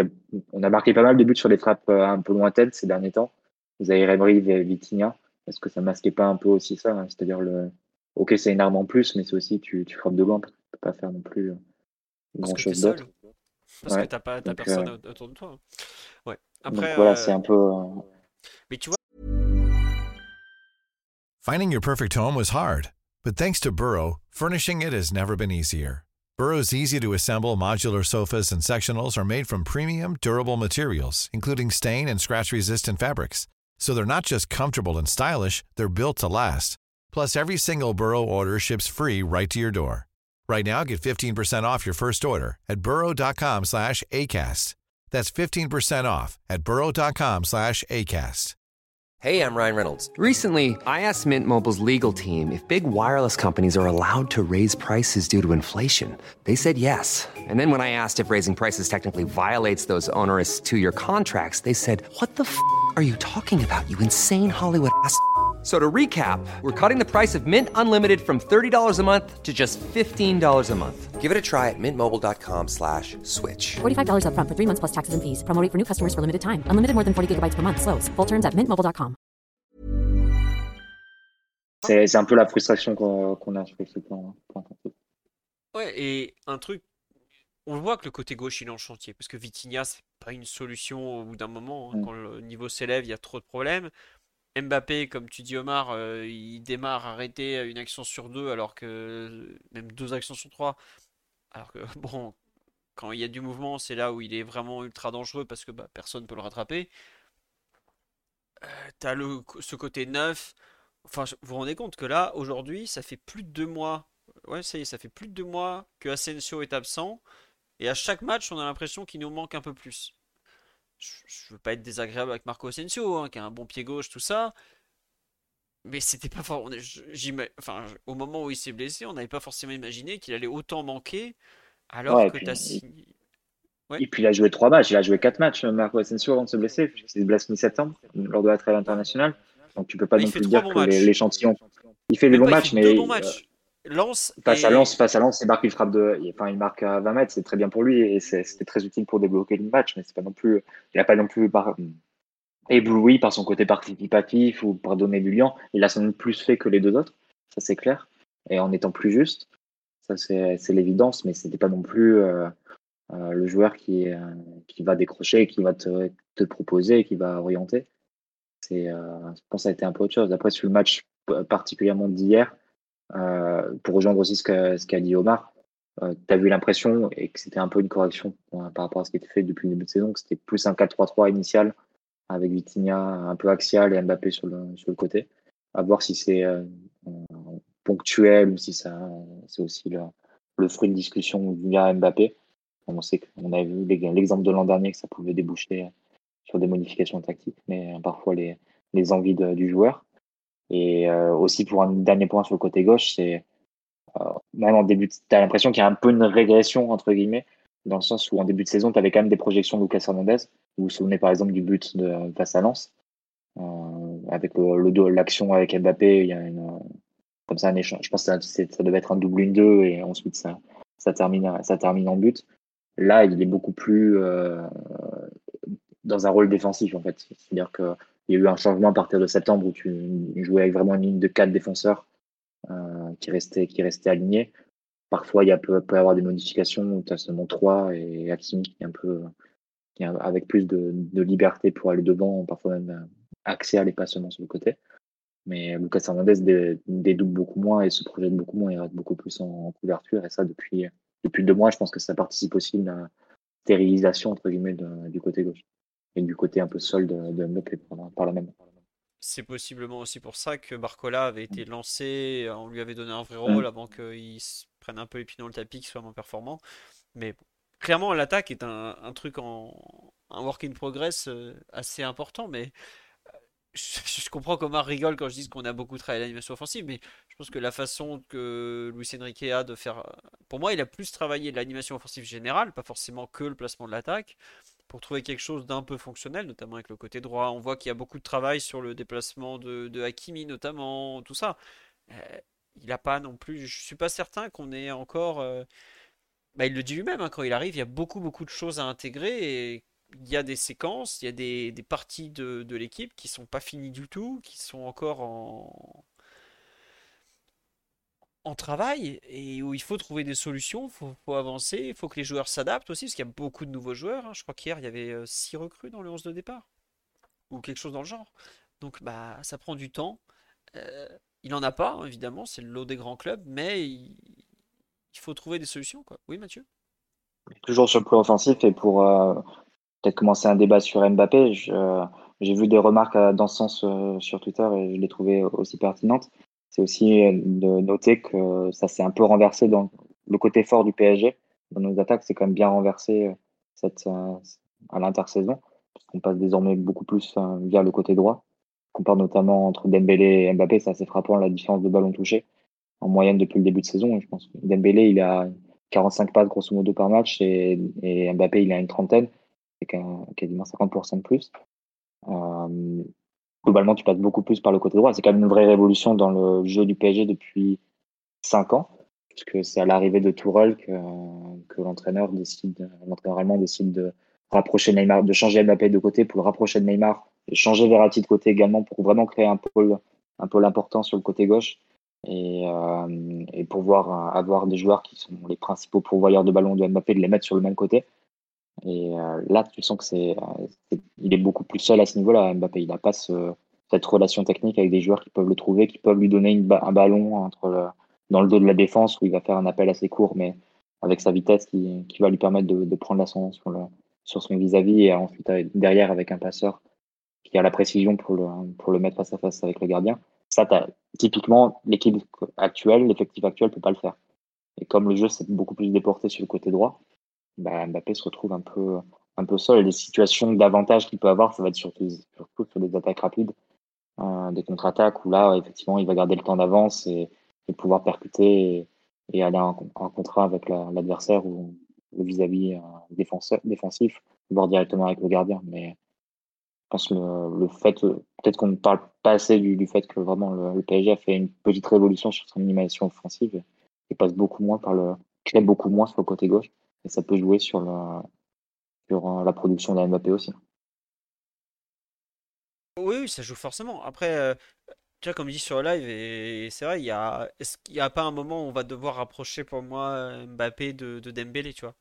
on a marqué pas mal de buts sur les frappes un peu lointaines ces derniers temps. Vous avez et Vitinha. Est-ce que ça masquait pas un peu aussi ça hein? C'est-à-dire, le ok, c'est une arme en plus, mais c'est aussi, tu, tu frappes de loin, tu peux pas faire non plus euh, grand-chose d'autre. Parce que t'as pas as personne euh... autour de toi. Ouais. Après, Donc, voilà, euh... c'est un peu. Euh, Mais tu vois. Finding your perfect home was hard, but thanks to Burrow, furnishing it has never been easier. Burrow's easy to assemble modular sofas and sectionals are made from premium, durable materials, including stain and scratch resistant fabrics. So they're not just comfortable and stylish, they're built to last. Plus, every single Burrow order ships free right to your door. Right now, get 15% off your first order at burrow.com slash ACAST. That's 15% off at burrow.com slash ACAST. Hey, I'm Ryan Reynolds. Recently, I asked Mint Mobile's legal team if big wireless companies are allowed to raise prices due to inflation. They said yes. And then when I asked if raising prices technically violates those onerous two year contracts, they said, What the f are you talking about, you insane Hollywood ass? So to recap, we're cutting the price of Mint Unlimited from $30 a month to just $15 a month. Give it a try at mintmobile.com slash switch. $45 upfront for three months plus taxes and fees. Promo rate for new customers for limited time. Unlimited more than 40 gigabytes per month. Slows. Full terms at mintmobile.com. C'est c'est un peu la frustration qu'on a sur ce plan. Ouais, et un truc, on voit que le côté gauche il est en chantier, parce que Vitinha, c'est pas une solution au bout d'un moment. hein. Mm. Quand le niveau s'élève, il y a trop de problèmes. Mbappé, comme tu dis Omar, euh, il démarre arrêté une action sur deux, alors que même deux actions sur trois. Alors que [laughs] bon, quand il y a du mouvement, c'est là où il est vraiment ultra dangereux parce que bah, personne ne peut le rattraper. Euh, t'as ce côté neuf. Enfin, vous vous rendez compte que là, aujourd'hui, ça fait plus de deux mois. Ouais, ça y est, ça fait plus de deux mois que Asensio est absent. Et à chaque match, on a l'impression qu'il nous manque un peu plus. Je, veux pas être désagréable avec Marco Asensio, hein, qui a un bon pied gauche, tout ça. Mais c'était pas Enfin, au moment où il s'est blessé, on n'avait pas forcément imaginé qu'il allait autant manquer. Alors Ouais, que signé. Et puis il a joué trois matchs, il a joué quatre matchs, Marco Asensio, avant de se blesser. Il s'est blessé mi-septembre, lors de la trêve internationale. Donc tu peux pas Mais non plus dire que l'échantillon. Il fait des bons matchs, mais bons euh, matchs. Lance face à Lens, face à Lens, c'est marque une frappe de, enfin il marque à 20 mètres, c'est très bien pour lui et c'était très utile pour débloquer le match, mais c'est pas non plus, il a pas non plus par- ébloui par son côté participatif ou par donner du lien. Il a sans doute plus fait que les deux autres, ça c'est clair. Et en étant plus juste, ça c'est l'évidence, mais c'était pas non plus euh, euh, le joueur qui, euh, qui va décrocher, qui va te, te proposer, qui va orienter. C'est, je pense que ça a été un peu autre chose. Après, sur le match particulièrement d'hier, pour rejoindre aussi ce qu'a dit Omar, euh, tu as vu l'impression, et que c'était un peu une correction euh, par rapport à ce qui était fait depuis le début de saison, que c'était plus un 4-3-3 initial, avec Vitinha un peu axial et Mbappé sur le, côté. À voir si c'est euh, euh, ponctuel ou si c'est aussi le, fruit de discussion via Mbappé. On sait qu'on avait vu l'ex- l'exemple de l'an dernier que ça pouvait déboucher sur des modifications tactiques, mais euh, parfois les, envies du joueur. Et euh, aussi pour un dernier point sur le côté gauche, c'est euh, même en début, tu as l'impression qu'il y a un peu une régression entre guillemets, dans le sens où en début de saison, tu avais quand même des projections de Lucas Hernandez. Vous vous souvenez par exemple du but de face à Lens, euh, avec le, l'action avec Mbappé, il y a comme ça un échange. Je pense que ça, devait être un double une deux et ensuite ça, ça termine, ça termine en but. Là, il est beaucoup plus dans un rôle défensif en fait. C'est-à-dire que il y a eu un changement à partir de septembre où tu jouais avec vraiment une ligne de quatre défenseurs euh, qui restaient qui restaient alignés. Parfois, il peut, y avoir des modifications où tu as seulement trois et Hakimi qui est un peu qui est avec plus de, liberté pour aller devant, parfois même euh, axial et pas seulement sur le côté. Mais Lucas Hernandez dé- dédouble beaucoup moins et se projette beaucoup moins, il reste beaucoup plus en, couverture et ça depuis depuis deux mois, je pense que ça participe aussi de la stérilisation entre guillemets du côté gauche et du côté un peu seul de, de Mbappé par, la même. C'est possiblement aussi pour ça que Barcola avait été lancé, on lui avait donné un vrai rôle avant qu'il prenne un peu les pieds dans le tapis, qu'il soit moins performant. Mais clairement, l'attaque est un, un truc en un work in progress euh, assez important. Mais euh, je, [laughs] je comprends qu'Omar rigole quand je dis qu'on a beaucoup travaillé l'animation offensive, mais je pense que la façon que Luis Enrique a de faire. Pour moi, il a plus travaillé l'animation offensive générale, pas forcément que le placement de l'attaque pour trouver quelque chose d'un peu fonctionnel, notamment avec le côté droit. On voit qu'il y a beaucoup de travail sur le déplacement de, de Hakimi, notamment, tout ça. Euh, il n'a pas non plus. Je suis pas certain qu'on ait encore. euh, bah, il le dit lui-même, hein, quand il arrive, il y a beaucoup, beaucoup de choses à intégrer et il y a des séquences, il y a des, des parties de, de l'équipe qui sont pas finies du tout, qui sont encore en, en travail et où il faut trouver des solutions, il faut, avancer, il faut que les joueurs s'adaptent aussi, parce qu'il y a beaucoup de nouveaux joueurs. hein. Je crois qu'hier, il y avait 6 recrues dans le 11 de départ, ou quelque chose dans le genre. Donc bah, ça prend du temps. Euh, il n'en a pas, évidemment, c'est le lot des grands clubs, mais il, faut trouver des solutions. Quoi. Oui, Mathieu? Toujours sur le plan offensif et pour euh, peut-être commencer un débat sur Mbappé, euh, j'ai vu des remarques euh, dans ce sens euh, sur Twitter et je les trouvais aussi pertinentes. C'est aussi euh, de noter que ça s'est un peu renversé dans le côté fort du PSG. Dans nos attaques, c'est quand même bien renversé euh, cette, euh, à l'intersaison, parce qu'on passe désormais beaucoup plus via le côté droit. On compare notamment entre Dembélé et Mbappé, c'est assez frappant la différence de ballon touché en moyenne depuis le début de saison. Je pense que Dembélé, il a 45 passes grosso modo par match et, Mbappé il a une trentaine, c'est quasiment 50% de plus. Globalement, tu passes beaucoup plus par le côté droit. C'est quand même une vraie révolution dans le jeu du PSG depuis 5 ans, puisque c'est à l'arrivée de Tourelle que, l'entraîneur décide, l'entraîneur allemand décide de rapprocher Neymar, de changer Mbappé de côté pour le rapprocher de Neymar, et changer Verratti de côté également pour vraiment créer un pôle, un pôle important sur le côté gauche et, euh, pouvoir avoir des joueurs qui sont les principaux pourvoyeurs de ballon de Mbappé, de les mettre sur le même côté. Et euh, là, tu sens que c'est, euh, il est beaucoup plus seul à ce niveau-là. Mbappé, il n'a pas ce, cette relation technique avec des joueurs qui peuvent le trouver, qui peuvent lui donner un ballon dans le dos de la défense où il va faire un appel assez court, mais avec sa vitesse qui, va lui permettre de, prendre l'ascendant sur, sur son vis-à-vis et ensuite derrière avec un passeur qui a la précision pour le, pour le mettre face à face avec le gardien. Ça, typiquement, l'équipe actuelle, l'effectif actuel peut pas le faire. Et comme le jeu s'est beaucoup plus déporté sur le côté droit, bah, Mbappé se retrouve un peu, un peu seul. Les situations d'avantage qu'il peut avoir, ça va être surtout, sur des attaques rapides, euh, des contre-attaques où là, effectivement, il va garder le temps d'avance et, pouvoir percuter et, aller en, contrat avec l'adversaire ou le vis-à-vis -vis, euh, défensif, voire directement avec le gardien. Mais pense que le, fait, peut-être qu'on ne parle pas assez du, fait que vraiment le, PSG a fait une petite révolution sur son animation offensive et passe beaucoup moins par le, beaucoup moins sur le côté gauche et ça peut jouer sur la, sur euh, la production d'un Mbappé aussi. Oui, ça joue forcément. Après, euh, tu vois, comme dis sur le live, et c'est vrai, il a, n'y a pas un moment où on va devoir rapprocher pour moi Mbappé de, de Dembélé, tu vois?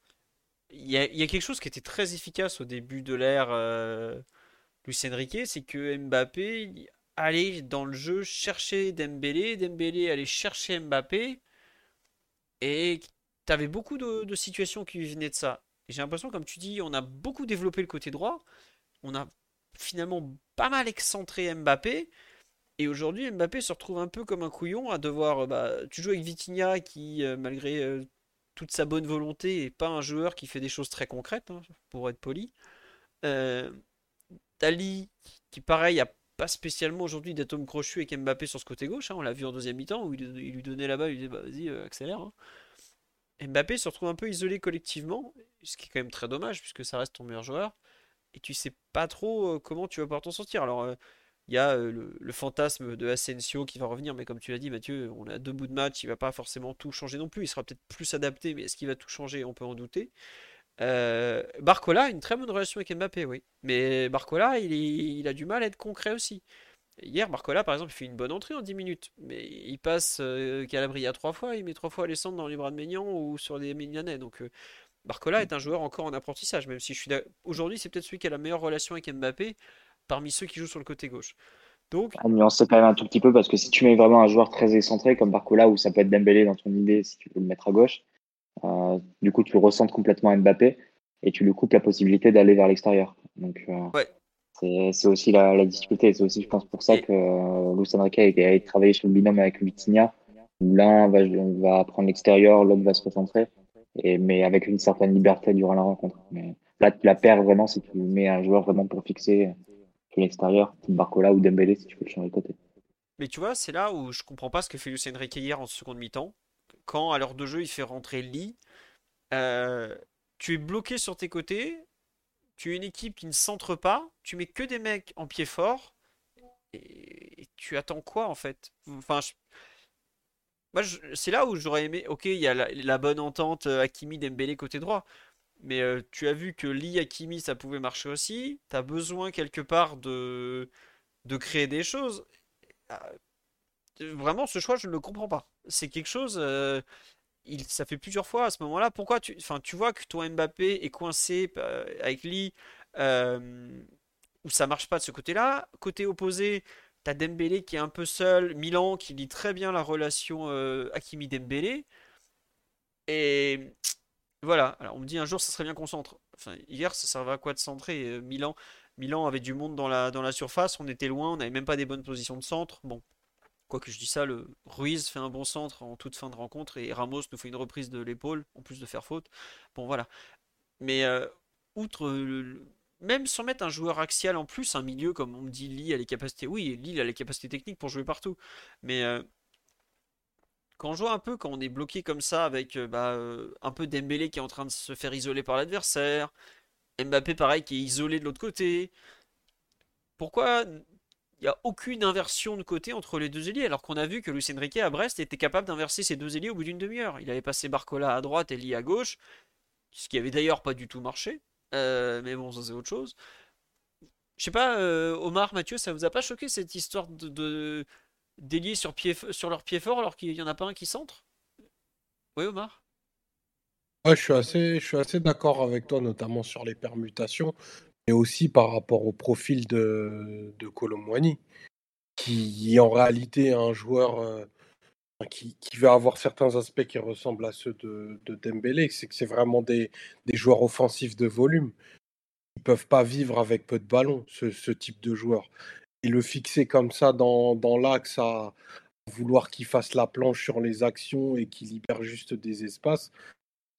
Il y a, y a quelque chose qui était très efficace au début de l'ère. Euh, Enrique, c'est que Mbappé allait dans le jeu chercher Dembélé, Dembélé allait chercher Mbappé, et tu avais beaucoup de, situations qui venaient de ça. Et j'ai l'impression, comme tu dis, on a beaucoup développé le côté droit, on a finalement pas mal excentré Mbappé, et aujourd'hui Mbappé se retrouve un peu comme un couillon à devoir... Bah, tu joues avec Vitinha qui, euh, malgré euh, toute sa bonne volonté, est pas un joueur qui fait des choses très concrètes, hein, pour être poli. Euh, qui pareil, a pas spécialement aujourd'hui d'atome crochu avec Mbappé sur ce côté gauche. Hein. on l'a vu en deuxième mi-temps où il, lui donnait la balle, il disait bah, vas-y, euh, accélère. Hein. Mbappé se retrouve un peu isolé collectivement, ce qui est quand même très dommage puisque ça reste ton meilleur joueur. Et tu sais pas trop euh, comment tu vas pouvoir t'en sortir. Alors, euh, il y a le, le, fantasme de Asensio qui va revenir, mais comme tu l'as dit, Mathieu, on a deux bouts de match, il va pas forcément tout changer non plus. Il sera peut-être plus adapté, mais est-ce qu'il va tout changer? On peut en douter. Euh, Barcola a une très bonne relation avec Mbappé, oui. Mais Barcola, il, a du mal à être concret aussi. Hier, Barcola, par exemple, il fait une bonne entrée en 10 minutes. Mais il passe euh, Calabria trois fois, il met trois fois les centres dans les bras de Maignan ou sur les Mignanais. Donc, euh, Barcola est un joueur encore en apprentissage, même si je suis aujourd'hui, c'est peut-être celui qui a la meilleure relation avec Mbappé parmi ceux qui jouent sur le côté gauche. Donc, on nuance quand même un tout petit peu parce que si tu mets vraiment un joueur très excentré comme Barcola, ou ça peut être Dembélé dans ton idée si tu veux le mettre à gauche, euh, du coup, tu le ressentes complètement Mbappé et tu lui coupes la possibilité d'aller vers l'extérieur. Donc, euh, c'est aussi la, difficulté. C'est aussi, je pense, pour ça que euh, Luis Enrique a, travaillé sur le binôme avec Vitinha. L'un va, va prendre l'extérieur, l'autre va se recentrer, mais avec une certaine liberté durant la rencontre. Mais là, la perds vraiment si tu mets un joueur vraiment pour fixer sur l'extérieur, type Barcola ou Dembélé si tu veux le changer de côté. Mais tu vois, c'est là où je comprends pas ce que fait Luis Enrique hier en seconde mi-temps quand à l'heure de jeu il fait rentrer Lee, euh, tu es bloqué sur tes côtés, tu es une équipe qui ne centre pas, tu mets que des mecs en pied fort, et, tu attends quoi en fait? Enfin, moi c'est là où j'aurais aimé. Ok, il y a la, bonne entente euh, Hakimi Dembélé côté droit. Mais euh, tu as vu que Lee Hakimi ça pouvait marcher aussi. Tu as besoin quelque part de, de créer des choses. Ah, vraiment, ce choix, je ne le comprends pas. C'est quelque chose. Euh, il, ça fait plusieurs fois à ce moment-là. Pourquoi tu, enfin, tu vois que toi Mbappé est coincé euh, avec Lee, euh, où ça marche pas de ce côté-là? Côté opposé, t'as Dembélé qui est un peu seul, Milan qui lit très bien la relation Hakimi Dembélé. Et voilà. Alors on me dit un jour ça serait bien qu'on centre. Enfin, hier ça servait à quoi de centrer Milan, Milan avait du monde dans la, dans la surface, on était loin, on n'avait même pas des bonnes positions de centre. Bon, Quoi que je dis ça, le Ruiz fait un bon centre en toute fin de rencontre et Ramos nous fait une reprise de l'épaule en plus de faire faute. Bon voilà. Mais euh, outre même sans mettre un joueur axial en plus, un milieu comme on me dit Lille a les capacités. Oui, Lille a les capacités techniques pour jouer partout. Mais euh, quand on joue un peu, quand on est bloqué comme ça, avec euh, bah, un peu Dembélé qui est en train de se faire isoler par l'adversaire, Mbappé pareil qui est isolé de l'autre côté, pourquoi il n'y a aucune inversion de côté entre les deux ailiers alors qu'on a vu que Lucien Riquet à Brest était capable d'inverser ses deux ailiers au bout d'une demi-heure. Il avait passé Barcola à droite et Lee à gauche, ce qui avait d'ailleurs pas du tout marché. Euh, mais bon, ça c'est autre chose. Je sais pas, Omar, Mathieu, ça vous a pas choqué cette histoire de, déliés sur, sur leur pied fort alors qu'il n'y en a pas un qui centre? Oui, Omar? Je suis assez, je suis assez d'accord avec toi, notamment sur les permutations, aussi par rapport au profil de, de Colomwani, qui en réalité est un joueur euh, qui, qui, va avoir certains aspects qui ressemblent à ceux de, de Dembélé, c'est que c'est vraiment des, joueurs offensifs de volume. Ils peuvent pas vivre avec peu de ballons, ce, type de joueurs et le fixer comme ça dans, dans l'axe à vouloir qu'il fasse la planche sur les actions et qu'il libère juste des espaces,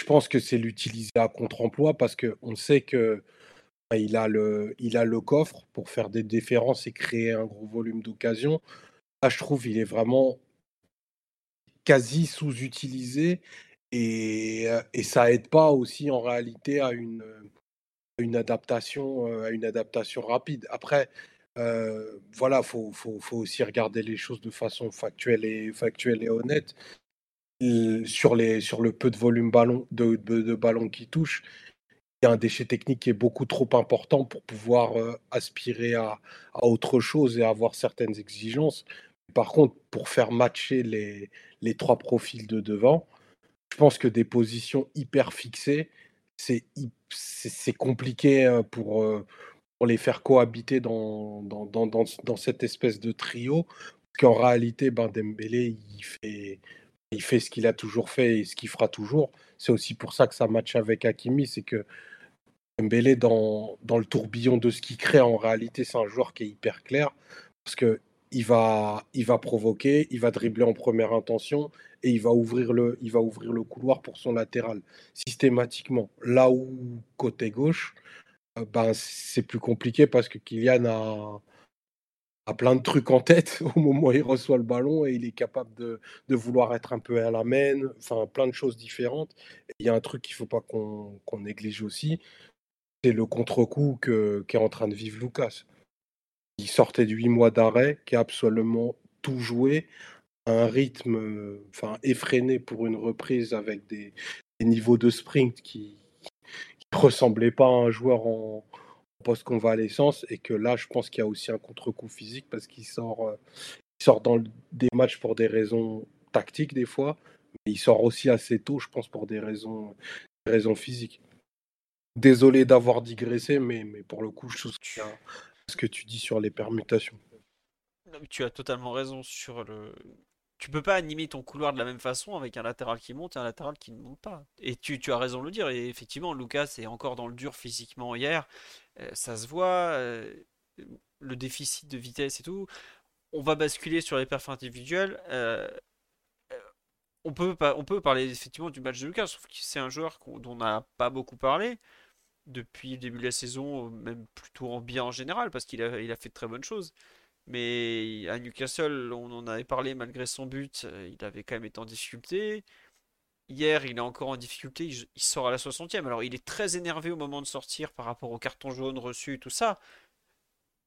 je pense que c'est l'utiliser à contre-emploi parce qu'on sait que il a, le, il a le coffre pour faire des différences et créer un gros volume d'occasion. Là, je trouve il est vraiment quasi sous-utilisé et, et ça aide pas aussi en réalité à une, une adaptation, à une adaptation rapide. Après, voilà, il faut, faut, faut, aussi regarder les choses de façon factuelle et, factuelle et honnête. sur, les, sur le peu de volume ballon, de, de, ballon qui touche, y a un déchet technique qui est beaucoup trop important pour pouvoir aspirer à, autre chose et avoir certaines exigences. Par contre, pour faire matcher les, trois profils de devant, je pense que des positions hyper fixées, c'est compliqué pour, les faire cohabiter dans, cette espèce de trio. Parce qu'en réalité, ben, Dembélé, il fait, il fait ce qu'il a toujours fait et ce qu'il fera toujours. C'est aussi pour ça que ça match avec Hakimi, c'est que Dembélé, dans, dans le tourbillon de ce qu'il crée, en réalité, c'est un joueur qui est hyper clair. Parce que il va, il va provoquer, il va dribbler en première intention et il va ouvrir le, il va ouvrir le couloir pour son latéral systématiquement. Là où côté gauche, ben, c'est plus compliqué parce que Kylian a, a, plein de trucs en tête [laughs] au moment où il reçoit le ballon et il est capable de, de vouloir être un peu à la main, enfin plein de choses différentes. Il y a un truc qu'il ne faut pas qu'on néglige aussi, c'est le contre-coup qu'est en train de vivre Lucas. Il sortait de huit mois d'arrêt, qui a absolument tout joué, à un rythme effréné pour une reprise avec des, niveaux de sprint qui, [laughs] ressemblait pas à un joueur en, post-convalescence et que là, je pense qu'il y a aussi un contre-coup physique parce qu'il sort, euh, il dans des matchs pour des raisons tactiques des fois, mais il sort aussi assez tôt, je pense, pour des raisons physiques. Désolé d'avoir digressé, mais, mais pour le coup, je à ce que tu dis sur les permutations. tu as totalement raison sur le, tu peux pas animer ton couloir de la même façon avec un latéral qui monte et un latéral qui ne monte pas. Et tu, as raison de le dire. Et effectivement, Lucas est encore dans le dur physiquement hier. Euh, ça se voit. Euh, le déficit de vitesse et tout. On va basculer sur les perfs individuels. Euh, on, peut, on peut parler effectivement du match de Lucas, sauf que c'est un joueur dont on n'a pas beaucoup parlé depuis le début de la saison, même plutôt en bien en général, parce qu'il a, il a fait de très bonnes choses. Mais à Newcastle, on en avait parlé malgré son but, euh, il avait quand même été en difficulté. Hier, il est encore en difficulté, il sort à la 60e. Alors, il est très énervé au moment de sortir par rapport au carton jaune reçu, tout ça.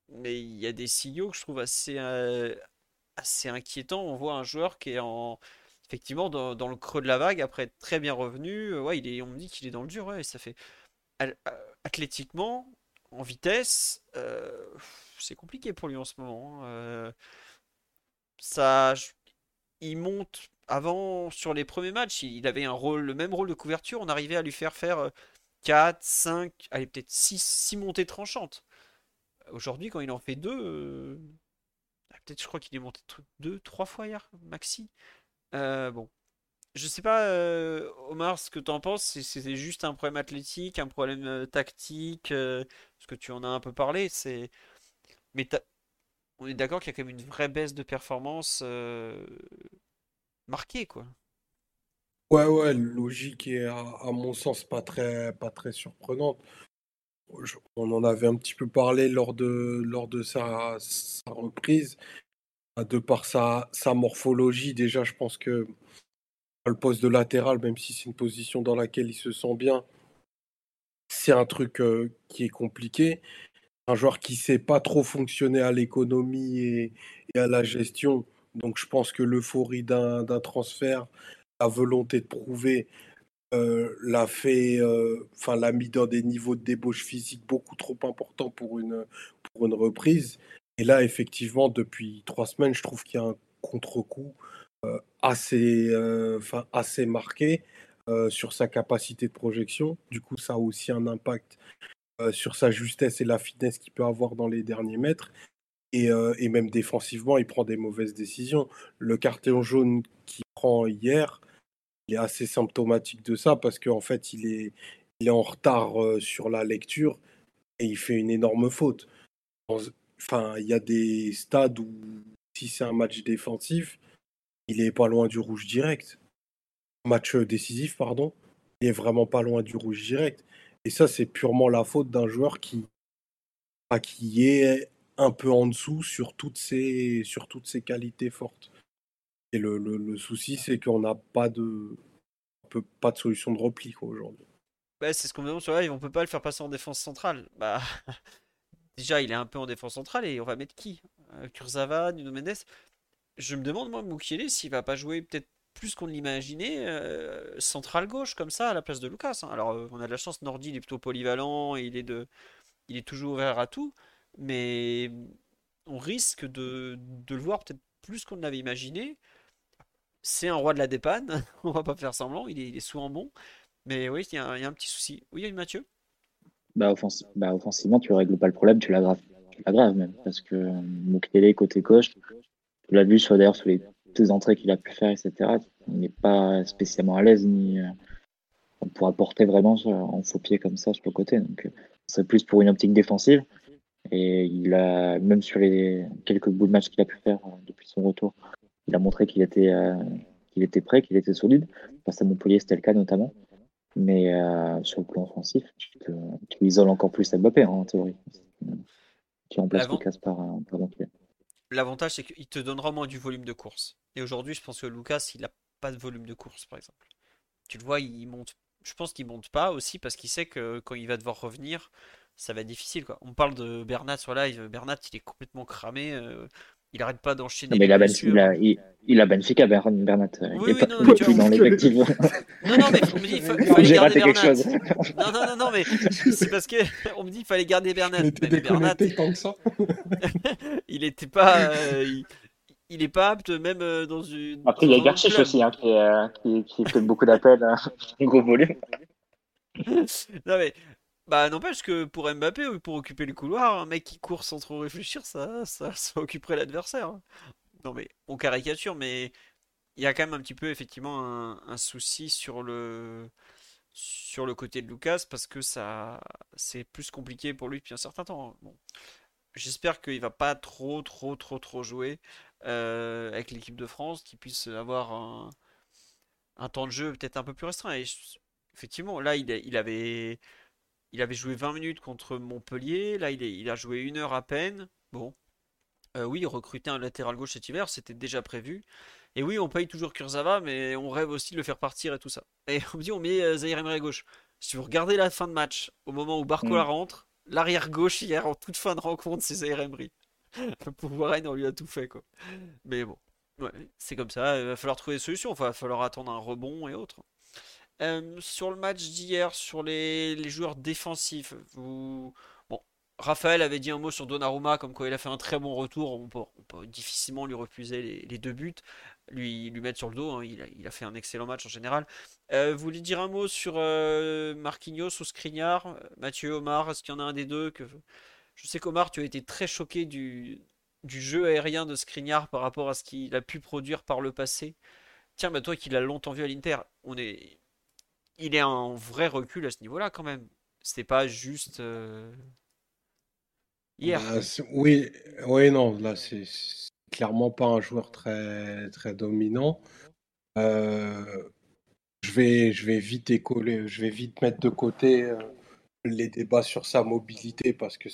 Mais il y a des signaux que je trouve assez, euh, assez inquiétants. On voit un joueur qui est en, effectivement dans, le creux de la vague, après être très bien revenu. Ouais, il est, on me dit qu'il est dans le dur, ouais, ça fait. Athlétiquement, en vitesse, c'est compliqué pour lui en ce moment. Hein, euh, ça, il monte. Avant, sur les premiers matchs, il avait un rôle, le même rôle de couverture. On arrivait à lui faire faire 4, 5, allez, peut-être 6, 6 montées tranchantes. Aujourd'hui, quand il en fait 2, euh, peut-être je crois qu'il est monté 2, 3 fois hier, maxi. Euh, bon. Je sais pas, Omar, ce que tu en penses, c'est juste un problème athlétique, un problème tactique, parce que tu en as un peu parlé, c'est mais on est d'accord qu'il y a quand même une vraie baisse de performance euh, marquée, quoi. Ouais, ouais, logique et à, mon sens pas très, pas très surprenante. on en avait un petit peu parlé lors de, lors de sa, reprise. De par sa, sa morphologie, déjà, je pense que le poste de latéral, même si c'est une position dans laquelle il se sent bien, c'est un truc qui est compliqué. Un joueur qui ne sait pas trop fonctionner à l'économie et, à la gestion. Donc je pense que l'euphorie d'un transfert, la volonté de prouver, l'a fait, enfin l'a mis dans des niveaux de débauche physique beaucoup trop importants pour une, pour une reprise. Et là, effectivement, depuis trois semaines, je trouve qu'il y a un contre-coup assez, enfin assez marqué. sur sa capacité de projection. Du coup, ça a aussi un impact sur sa justesse et la finesse qu'il peut avoir dans les derniers mètres. Et, et, même défensivement, il prend des mauvaises décisions. Le carton jaune qu'il prend hier, il est assez symptomatique de ça parce qu'en fait, il est, il est en retard sur la lecture et il fait une énorme faute. Enfin, il y a des stades où, si c'est un match défensif, il est pas loin du rouge direct. Match décisif, pardon. Il est vraiment pas loin du rouge direct. Et ça, c'est purement la faute d'un joueur qui, qui est un peu en dessous sur toutes ses, sur toutes ses qualités fortes. Et le, souci, c'est qu'on n'a pas de, pas de solution de repli aujourd'hui. Bah, c'est ce qu'on demande sur live, on peut pas le faire passer en défense centrale. Bah, [laughs] déjà, il est un peu en défense centrale et on va mettre qui? Euh, Kurzawa, Nuno Mendes Je me demande, moi, Mukiele, s'il va pas jouer peut-être plus qu'on l'imaginait, euh, central gauche comme ça à la place de Lucas. Hein. Alors euh, on a de la chance, Nordi il est plutôt polyvalent, il est de, il est toujours ouvert à tout, mais on risque de, le voir peut-être plus qu'on l'avait imaginé. C'est un roi de la dépanne, [laughs] on va pas faire semblant, il est, il souvent bon, mais oui, il y, a, un petit souci. Oui, Mathieu? Bah, bah, offensivement, tu règles pas le problème, tu l'aggraves. Même, parce que Mukele côté gauche, tu l'as vu sur, d'ailleurs sur les entrées qu'il a pu faire, etc. Il n'est pas spécialement à l'aise ni euh, on pourra porter vraiment en faux pied comme ça sur le côté. Donc c'est plus pour une optique défensive. Et il a même sur les quelques bouts de match qu'il a pu faire euh, depuis son retour, il a montré qu'il était euh, qu'il était prêt, qu'il était solide. Face à Montpellier, c'était le cas notamment. Mais sur le plan offensif, tu, isoles encore plus Mbappé hein, en théorie. Tu remplaces Lucas par, par L'avantage, c'est qu'il te donnera moins du volume de course. Et aujourd'hui, je pense que Lucas, il n'a pas de volume de course, par exemple. Tu le vois, il monte. Je pense qu'il monte pas aussi parce qu'il sait que quand il va devoir revenir, ça va être difficile. Quoi. On parle de Bernat sur live. Bernat, il est complètement cramé. Euh, il arrête pas d'enchaîner. Mais il a, ben, il, a, il, il a Benfica, Bernat. il est pas non, plus dans l'effectif. [laughs] Non, non, mais on me dit il fallait garder Bernat. Chose. [laughs] Non, non, non, non, mais [laughs] c'est parce que on me dit il fallait garder Bernat. Il était Bernat, tant que ça. il était pas. Euh, il est pas apte même euh, dans une. Après, il y a Garchich aussi hein, qui, euh, qui, qui, fait beaucoup d'appels, euh, gros volume. non mais bah n'empêche que pour Mbappé ou pour occuper le couloir, un mec qui court sans trop réfléchir, ça, [laughs] ça, occuperait l'adversaire. Hein. Non mais on caricature, mais il y a quand même un petit peu effectivement un, souci sur le sur le côté de Lucas parce que ça c'est plus compliqué pour lui depuis un certain temps. Hein. Bon. J'espère qu'il va pas trop trop trop trop jouer euh, avec l'équipe de France, qu'il puisse avoir un, un temps de jeu peut-être un peu plus restreint. Effectivement, là il, il avait il avait joué 20 minutes contre Montpellier. Là, il, il a joué une heure à peine. Bon. Euh, oui, recruter un latéral gauche cet hiver, c'était déjà prévu. Et oui, on paye toujours Kurzawa, mais on rêve aussi de le faire partir et tout ça. Et on me dit, on met euh, Zahir Emery gauche. Si vous regardez la fin de match, au moment où Barcola mm. rentre, l'arrière gauche hier, en toute fin de rencontre, c'est Zahir Emery. [laughs] Pour Warren, on lui a tout fait, quoi. Mais bon, c'est comme ça. Il va falloir trouver des solutions. Il va falloir attendre un rebond et autres. Sur le match d'hier, sur les, joueurs défensifs, vous... bon, Raphaël avait dit un mot sur Donnarumma, comme quoi il a fait un très bon retour. On peut, difficilement lui refuser les, deux buts, lui, lui mettre sur le dos. Hein. il, a, fait un excellent match en général. Euh, vous voulez dire un mot sur euh, Marquinhos ou Skriniar? Mathieu, Omar, est-ce qu'il y en a un des deux que... Je sais qu'Omar, tu as été très choqué du, du jeu aérien de Skriniar par rapport à ce qu'il a pu produire par le passé. Tiens, bah toi qui l'as longtemps vu à l'Inter, on est il est en vrai recul à ce niveau-là quand même. C'était pas juste euh, hier. Oui, oui, non, là c'est clairement pas un joueur très très dominant. Euh, je vais je vais vite écoler, je vais vite mettre de côté euh, les débats sur sa mobilité parce que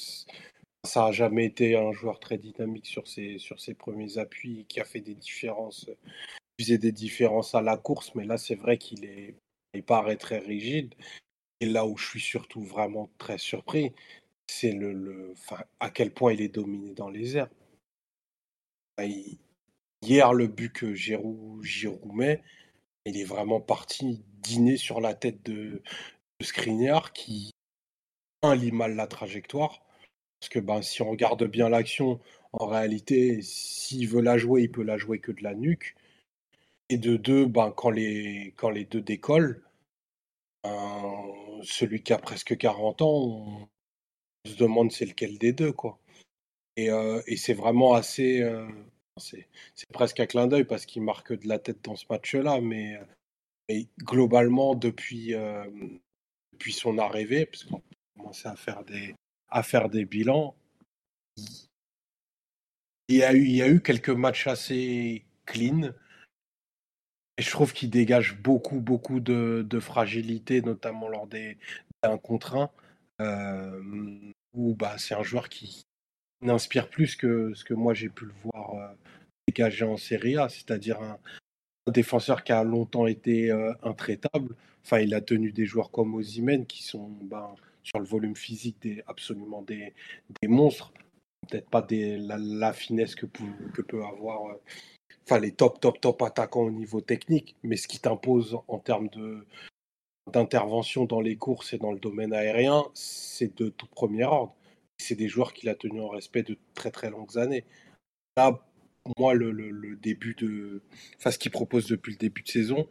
ça a jamais été un joueur très dynamique sur ses sur ses premiers appuis qui a fait des différences faisait des différences à la course, mais là, c'est vrai qu'il est, il paraît très rigide. Et là où je suis surtout vraiment très surpris, c'est le, le, à quel point il est dominé dans les airs. hier, le but que Giroud, met, il est vraiment parti dîner sur la tête de, de qui, un, lit mal la trajectoire. Parce que ben, si on regarde bien l'action, en réalité, s'il veut la jouer, il peut la jouer que de la nuque. Et de deux, ben, quand, les, quand les deux décollent, ben, celui qui a presque 40 ans, on se demande c'est lequel des deux. quoi. Et, euh, et c'est vraiment assez... Euh, c'est presque un clin d'œil parce qu'il marque de la tête dans ce match-là, mais, mais, globalement, depuis, euh, depuis son arrivée, parce qu'on commençait à faire des, à faire des bilans, il y a eu, il y a eu quelques matchs assez clean. Et je trouve qu'il dégage beaucoup, beaucoup de, fragilité, notamment lors des un contre un, euh, où bah, c'est un joueur qui n'inspire plus que ce que moi j'ai pu le voir euh, dégager en Serie A, c'est-à-dire un, défenseur qui a longtemps été euh, intraitable. Enfin, il a tenu des joueurs comme Ozymen qui sont ben, sur le volume physique des, absolument des, monstres peut-être pas la, finesse que, peut avoir enfin les top top top attaquants au niveau technique, mais ce qui t'impose en termes de d'intervention dans les courses et dans le domaine aérien, c'est de tout premier ordre. C'est des joueurs qu'il a tenus en respect de très très longues années. Là, moi, le, le, début de, enfin ce qu'il propose depuis le début de saison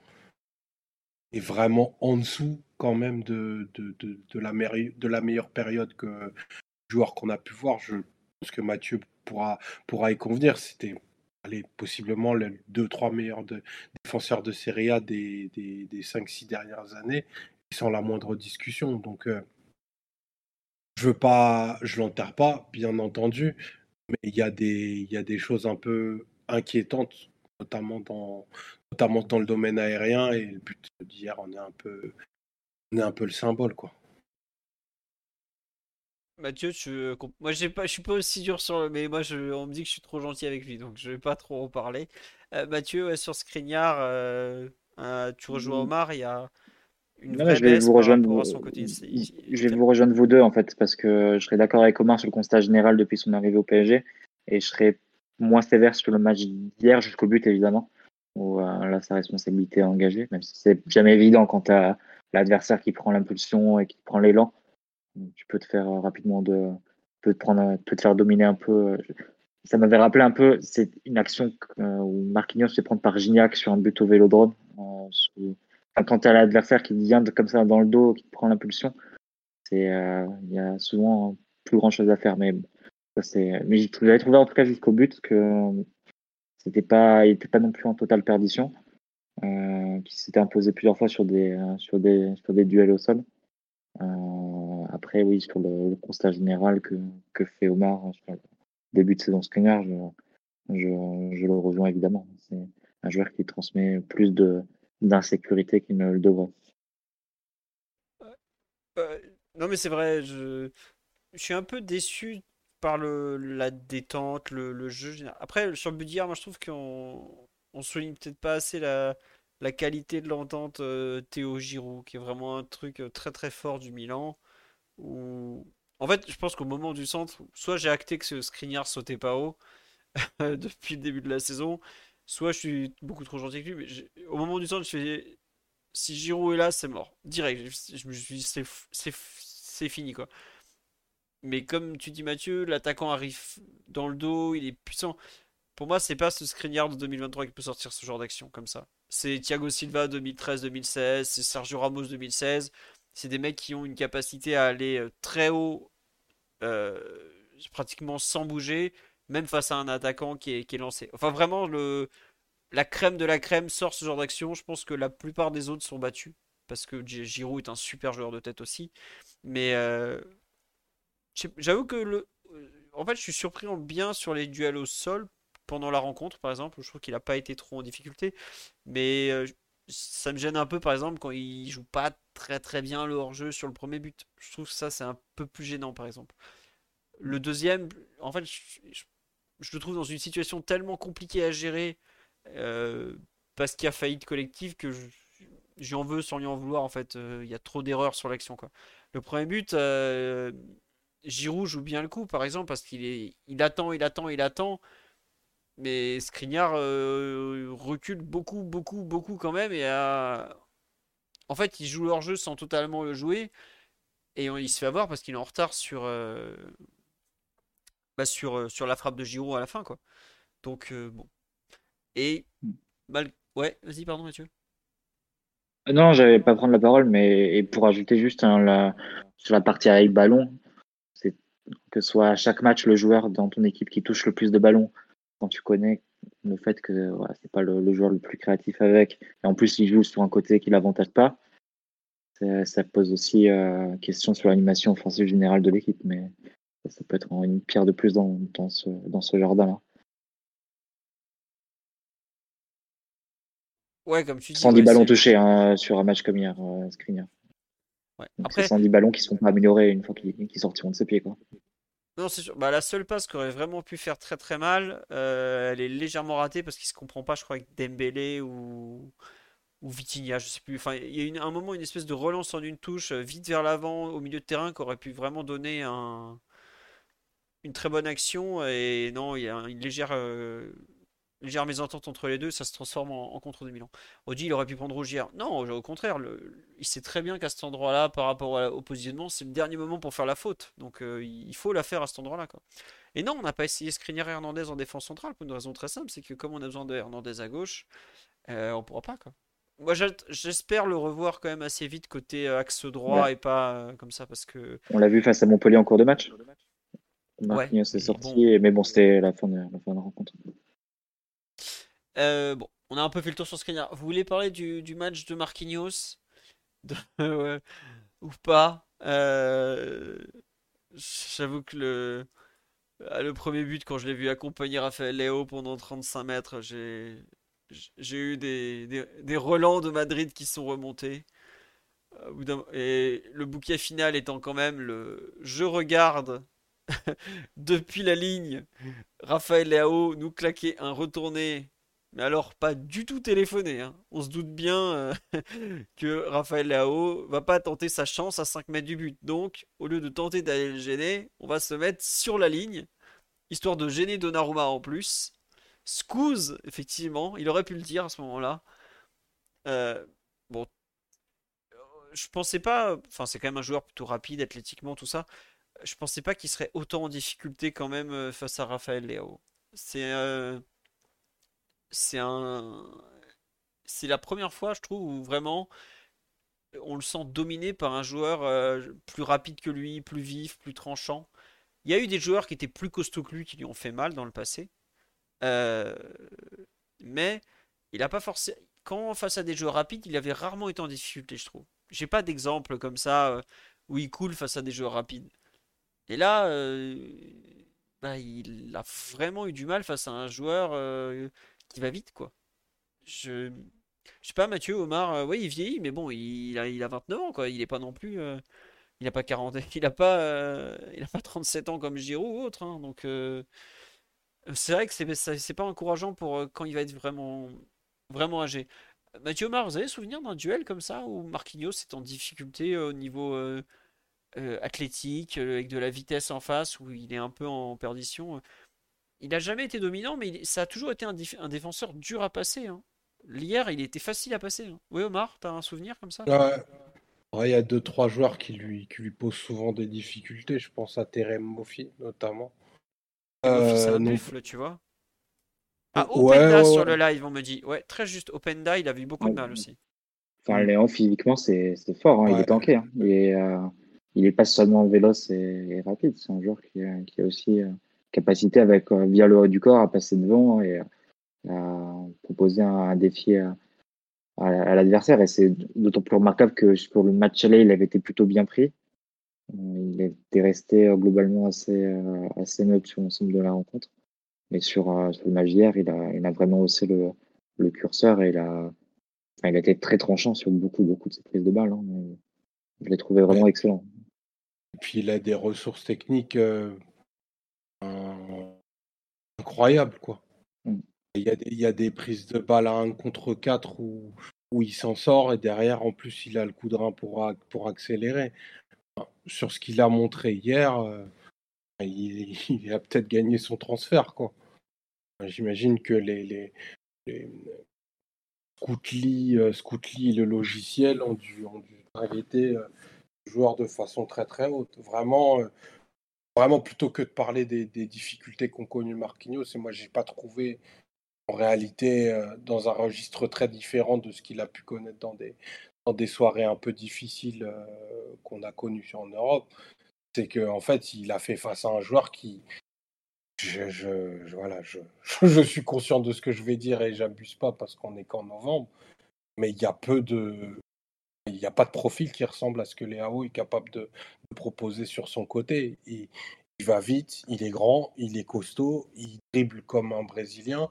est vraiment en dessous quand même de, de, de, de la, de la meilleure période que joueur qu'on a pu voir. Je pense que Mathieu pourra, pourra y convenir. C'était allez, possiblement les deux, trois meilleurs défenseurs de Serie A des, des, des 5-6 dernières années, sans la moindre discussion. Donc, euh, je veux pas, je l'enterre pas, bien entendu, mais il y, a des, y a des choses un peu inquiétantes, notamment dans, notamment dans le domaine aérien. Et le but d'hier, on est un peu, on est un peu le symbole, quoi. Mathieu, tu... moi j'ai pas, je suis pas aussi dur sur le, mais moi je... on me dit que je suis trop gentil avec lui, donc je vais pas trop en parler. Euh, Mathieu, sur Skriniar, euh, euh, tu rejoins mmh. Omar, il y a une vraie je vais vous rejoindre, son côté. Je vais vous rejoindre vous deux en fait, parce que je serais d'accord avec Omar sur le constat général depuis son arrivée au PSG, et je serais moins sévère sur le match d'hier jusqu'au but évidemment, où là sa responsabilité est engagée, même si c'est jamais évident quand as l'adversaire qui prend l'impulsion et qui prend l'élan tu peux te faire euh, rapidement de, peut te prendre, peut te faire dominer un peu. Euh, ça m'avait rappelé un peu, c'est une action euh, où Marquinhos se fait prendre par Gignac sur un but au vélodrome. quand tu as l'adversaire qui vient comme ça dans le dos, qui prend l'impulsion, c'est il y a souvent plus grand chose à faire. Mais c'est, mais j'avais trouvé en tout cas jusqu'au but que c'était pas, il n'était pas non plus en totale perdition, qui s'était imposé plusieurs fois sur des, sur des, sur des duels au sol. Euh, après, oui, sur le, constat général que, que, fait Omar hein, début de saison Skriniar, je, je, le rejoins évidemment. C'est un joueur qui transmet plus d'insécurité qu'il ne le devrait. non, mais c'est vrai, je, suis un peu déçu par le, la détente, le, jeu. Après, sur le budget, moi je trouve qu'on on souligne peut-être pas assez la, la qualité de l'entente euh, Théo Giroud, qui est vraiment un truc euh, très très fort du Milan. En fait, je pense qu'au moment du centre, soit j'ai acté que ce Skriniar sautait pas haut [laughs] depuis le début de la saison, soit je suis beaucoup trop gentil avec lui. Mais au moment du centre, je fais si Giroud est là, c'est mort. Direct. Je, me suis c'est fini quoi. Mais comme tu dis Mathieu, l'attaquant arrive dans le dos, il est puissant. Pour moi, c'est pas ce Skriniar de 2023 qui peut sortir ce genre d'action comme ça. C'est Thiago Silva 2013-2016, c'est Sergio Ramos 2016. C'est des mecs qui ont une capacité à aller euh, très haut, euh, pratiquement sans bouger, même face à un attaquant qui est, lancé. Enfin, vraiment, la crème de la crème sort ce genre d'action. Je pense que la plupart des autres sont battus. Parce que Giroud est un super joueur de tête aussi. Mais euh, j'avoue que le. En fait, je suis surpris en bien sur les duels au sol pendant la rencontre, par exemple. Je trouve qu'il n'a pas été trop en difficulté. Mais euh, ça me gêne un peu, par exemple, quand il joue pas très très bien le hors-jeu sur le premier but. Je trouve ça, c'est un peu plus gênant, par exemple. Le deuxième, en fait, je, le trouve dans une situation tellement compliquée à gérer. Euh, parce qu'il y a faillite collective que j'en veux sans lui en vouloir en fait. Il y a trop d'erreurs sur l'action. Le premier but, Giroud joue bien le coup par exemple parce qu'il attend, il attend, il attend. Mais Skriniar recule beaucoup, beaucoup, beaucoup quand même et en fait il joue leur jeu sans totalement le jouer et il se fait avoir parce qu'il est en retard sur bah, sur, sur la frappe de Giroud à la fin quoi. Donc bon. Et mal... ouais, vas-y pardon Mathieu. Non, j'avais pas prendre la parole, mais et pour ajouter juste hein, la, sur la partie avec ballon, c'est que ce soit à chaque match le joueur dans ton équipe qui touche le plus de ballons, quand tu connais le fait que voilà, c'est pas le, joueur le plus créatif avec, et en plus il joue sur un côté qui l'avantage pas, ça, pose aussi euh, question sur l'animation offensive générale de l'équipe, mais ça, peut être une pierre de plus dans, dans ce, dans ce jardin-là. Ouais, comme tu dis. 110 ballons touchés hein, sur un match comme hier, euh, Ouais. Après... 110 ballons qui ne sont pas améliorés une fois qu'ils sortiront de ses pieds. Quoi. Non, c'est sûr. Bah, la seule passe qui aurait vraiment pu faire très très mal, euh, elle est légèrement ratée parce qu'il se comprend pas, je crois, avec Dembélé ou, ou Vitinha, je sais plus. Enfin, il y a une, un moment une espèce de relance en une touche, euh, vite vers l'avant, au milieu de terrain, qui aurait pu vraiment donner un, une très bonne action. Et non, il y a une légère. Euh, légère mésentente entre les deux, ça se transforme en, contre de Milan. Audi, il aurait pu prendre Rougier. Non, au contraire, il sait très bien qu'à cet endroit-là, par rapport au positionnement, c'est le dernier moment pour faire la faute. Donc euh, il faut la faire à cet endroit-là. Et non, on n'a pas essayé Skriniar et Hernandez en défense centrale pour une raison très simple, c'est que comme on a besoin de Hernandez à gauche, euh, on pourra pas. Quoi. Moi, j'espère le revoir quand même assez vite côté euh, axe droit et pas comme ça parce que. On l'a vu face à Montpellier en cours de match. Marquinhos est sorti, mais bon, c'était la fin de la rencontre. Euh, bon, on a un peu fait le tour sur Skriniar. Vous voulez parler du, match de Marquinhos [laughs] Ou pas euh, J'avoue que le, ah, le premier but, quand je l'ai vu accompagner Raphaël Léo pendant 35 mètres, j'ai eu des, relents de Madrid qui sont remontés. Et le bouquet final étant quand même le je regarde [laughs] depuis la ligne Raphaël Léo nous claquer un retourné mais alors, pas du tout téléphoné. Hein. On se doute bien euh, [laughs] que Raphaël Lao va pas tenter sa chance à 5 mètres du but. Donc, au lieu de tenter d'aller le gêner, on va se mettre sur la ligne, histoire de gêner Donnarumma en plus. Scouse, effectivement, il aurait pu le dire à ce moment-là. Euh, bon, je pensais pas. Enfin, c'est quand même un joueur plutôt rapide, athlétiquement, tout ça. Je pensais pas qu'il serait autant en difficulté quand même euh, face à Raphaël Léo. C'est c'est un. C'est la première fois, je trouve, où vraiment on le sent dominé par un joueur euh, plus rapide que lui, plus vif, plus tranchant. Il y a eu des joueurs qui étaient plus costauds que lui qui lui ont fait mal dans le passé. Euh, mais il a pas forcément. Quand face à des joueurs rapides, il avait rarement été en difficulté, je trouve. J'ai pas d'exemple comme ça euh, où il coule face à des joueurs rapides. Et là, bah, il a vraiment eu du mal face à un joueur qui va vite, quoi. Je, je sais pas, Mathieu, Omar, euh, oui, il vieillit, mais bon, il, a, il a 29 ans, quoi. Il est pas non plus. Euh, il a pas 40, [laughs] il a pas, euh, il a pas 37 ans comme Giroud ou autre, hein, donc c'est vrai que c'est, pas encourageant pour quand il va être vraiment, vraiment âgé. Mathieu Omar, vous avez souvenir d'un duel comme ça où Marquinhos est en difficulté au niveau athlétique, avec de la vitesse en face, où il est un peu en perdition il n'a jamais été dominant, mais ça a toujours été un, défenseur dur à passer. Hein. L'hier, il était facile à passer. Hein. Oui, Omar, tu as un souvenir comme ça? Il y a deux, trois joueurs qui lui, qui lui posent souvent des difficultés. Je pense à Terem Mofi, notamment. c'est un euh, buffle, tu vois. Ah, Openda sur le live, on me dit. Ouais, très juste. Openda, il a vu beaucoup de mal aussi. Enfin, Léon, physiquement, c'est fort. Hein. Il est tanké. Il, est, euh, il pas seulement véloce et, rapide. C'est un joueur qui, qui a aussi. Euh, capacité avec euh, via le haut du corps à passer devant et euh, à proposer un, défi à, l'adversaire. Et c'est d'autant plus remarquable que pour le match aller, il avait été plutôt bien pris. Euh, il était resté globalement assez, assez neutre sur l'ensemble de la rencontre. Mais sur, sur le match d'hier, il a, il a vraiment haussé le, le curseur et il a, il a été très tranchant sur beaucoup, beaucoup de ses prises de balles. Hein. Je l'ai trouvé vraiment excellent. Et puis il a des ressources techniques incroyable, quoi. Mmh. Il y, a des, il y a des prises de balles à 1 contre 4 où, où il s'en sort et derrière, en plus, il a le coup de rein pour, pour accélérer. Sur ce qu'il a montré hier, euh, il, [laughs] il, a peut-être gagné son transfert. quoi. J'imagine que les, les, les Scootly, euh, Scootly, le logiciel ont dû, ont dû arrêter euh, le joueur de façon très très haute. Vraiment, vraiment plutôt que de parler des, difficultés qu'ont connues Marquinhos, et moi j'ai pas trouvé en réalité euh, dans un registre très différent de ce qu'il a pu connaître dans des, dans des soirées un peu difficiles euh, qu'on a connues en Europe. C'est qu'en en fait, il a fait face à un joueur qui. Je, je, voilà, je, [laughs] je, suis conscient de ce que je vais dire et j'abuse pas parce qu'on est qu'en novembre. Mais il y a peu de. Il n'y a pas de profil qui ressemble à ce que Léao est capable de, proposer sur son côté. Il, il va vite, il est grand, il est costaud, il dribble comme un Brésilien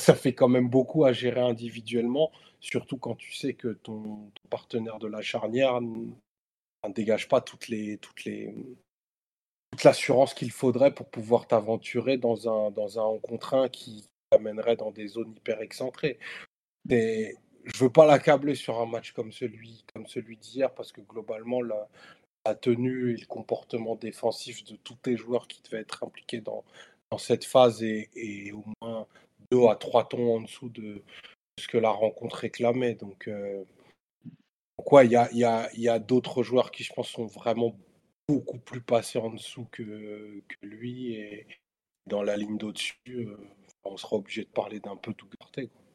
ça fait quand même beaucoup à gérer individuellement, surtout quand tu sais que ton, partenaire de la charnière ne dégage pas toutes les, toutes les, toute l'assurance qu'il faudrait pour pouvoir t'aventurer dans un, dans un contre un qui t'amènerait dans des zones hyper excentrées. Je veux pas l'accabler sur un match comme celui, comme celui d'hier parce que globalement la, tenue et le comportement défensif de tous tes joueurs qui devaient être impliqués dans, dans cette phase est, au moins deux à trois tons en dessous de ce que la rencontre réclamait. Donc, euh, il y a, y a, y a d'autres joueurs qui, je pense, sont vraiment beaucoup plus passés en dessous que, que lui. Et dans la ligne d'au-dessus, euh, on sera obligé de parler d'un peu tout Quoi.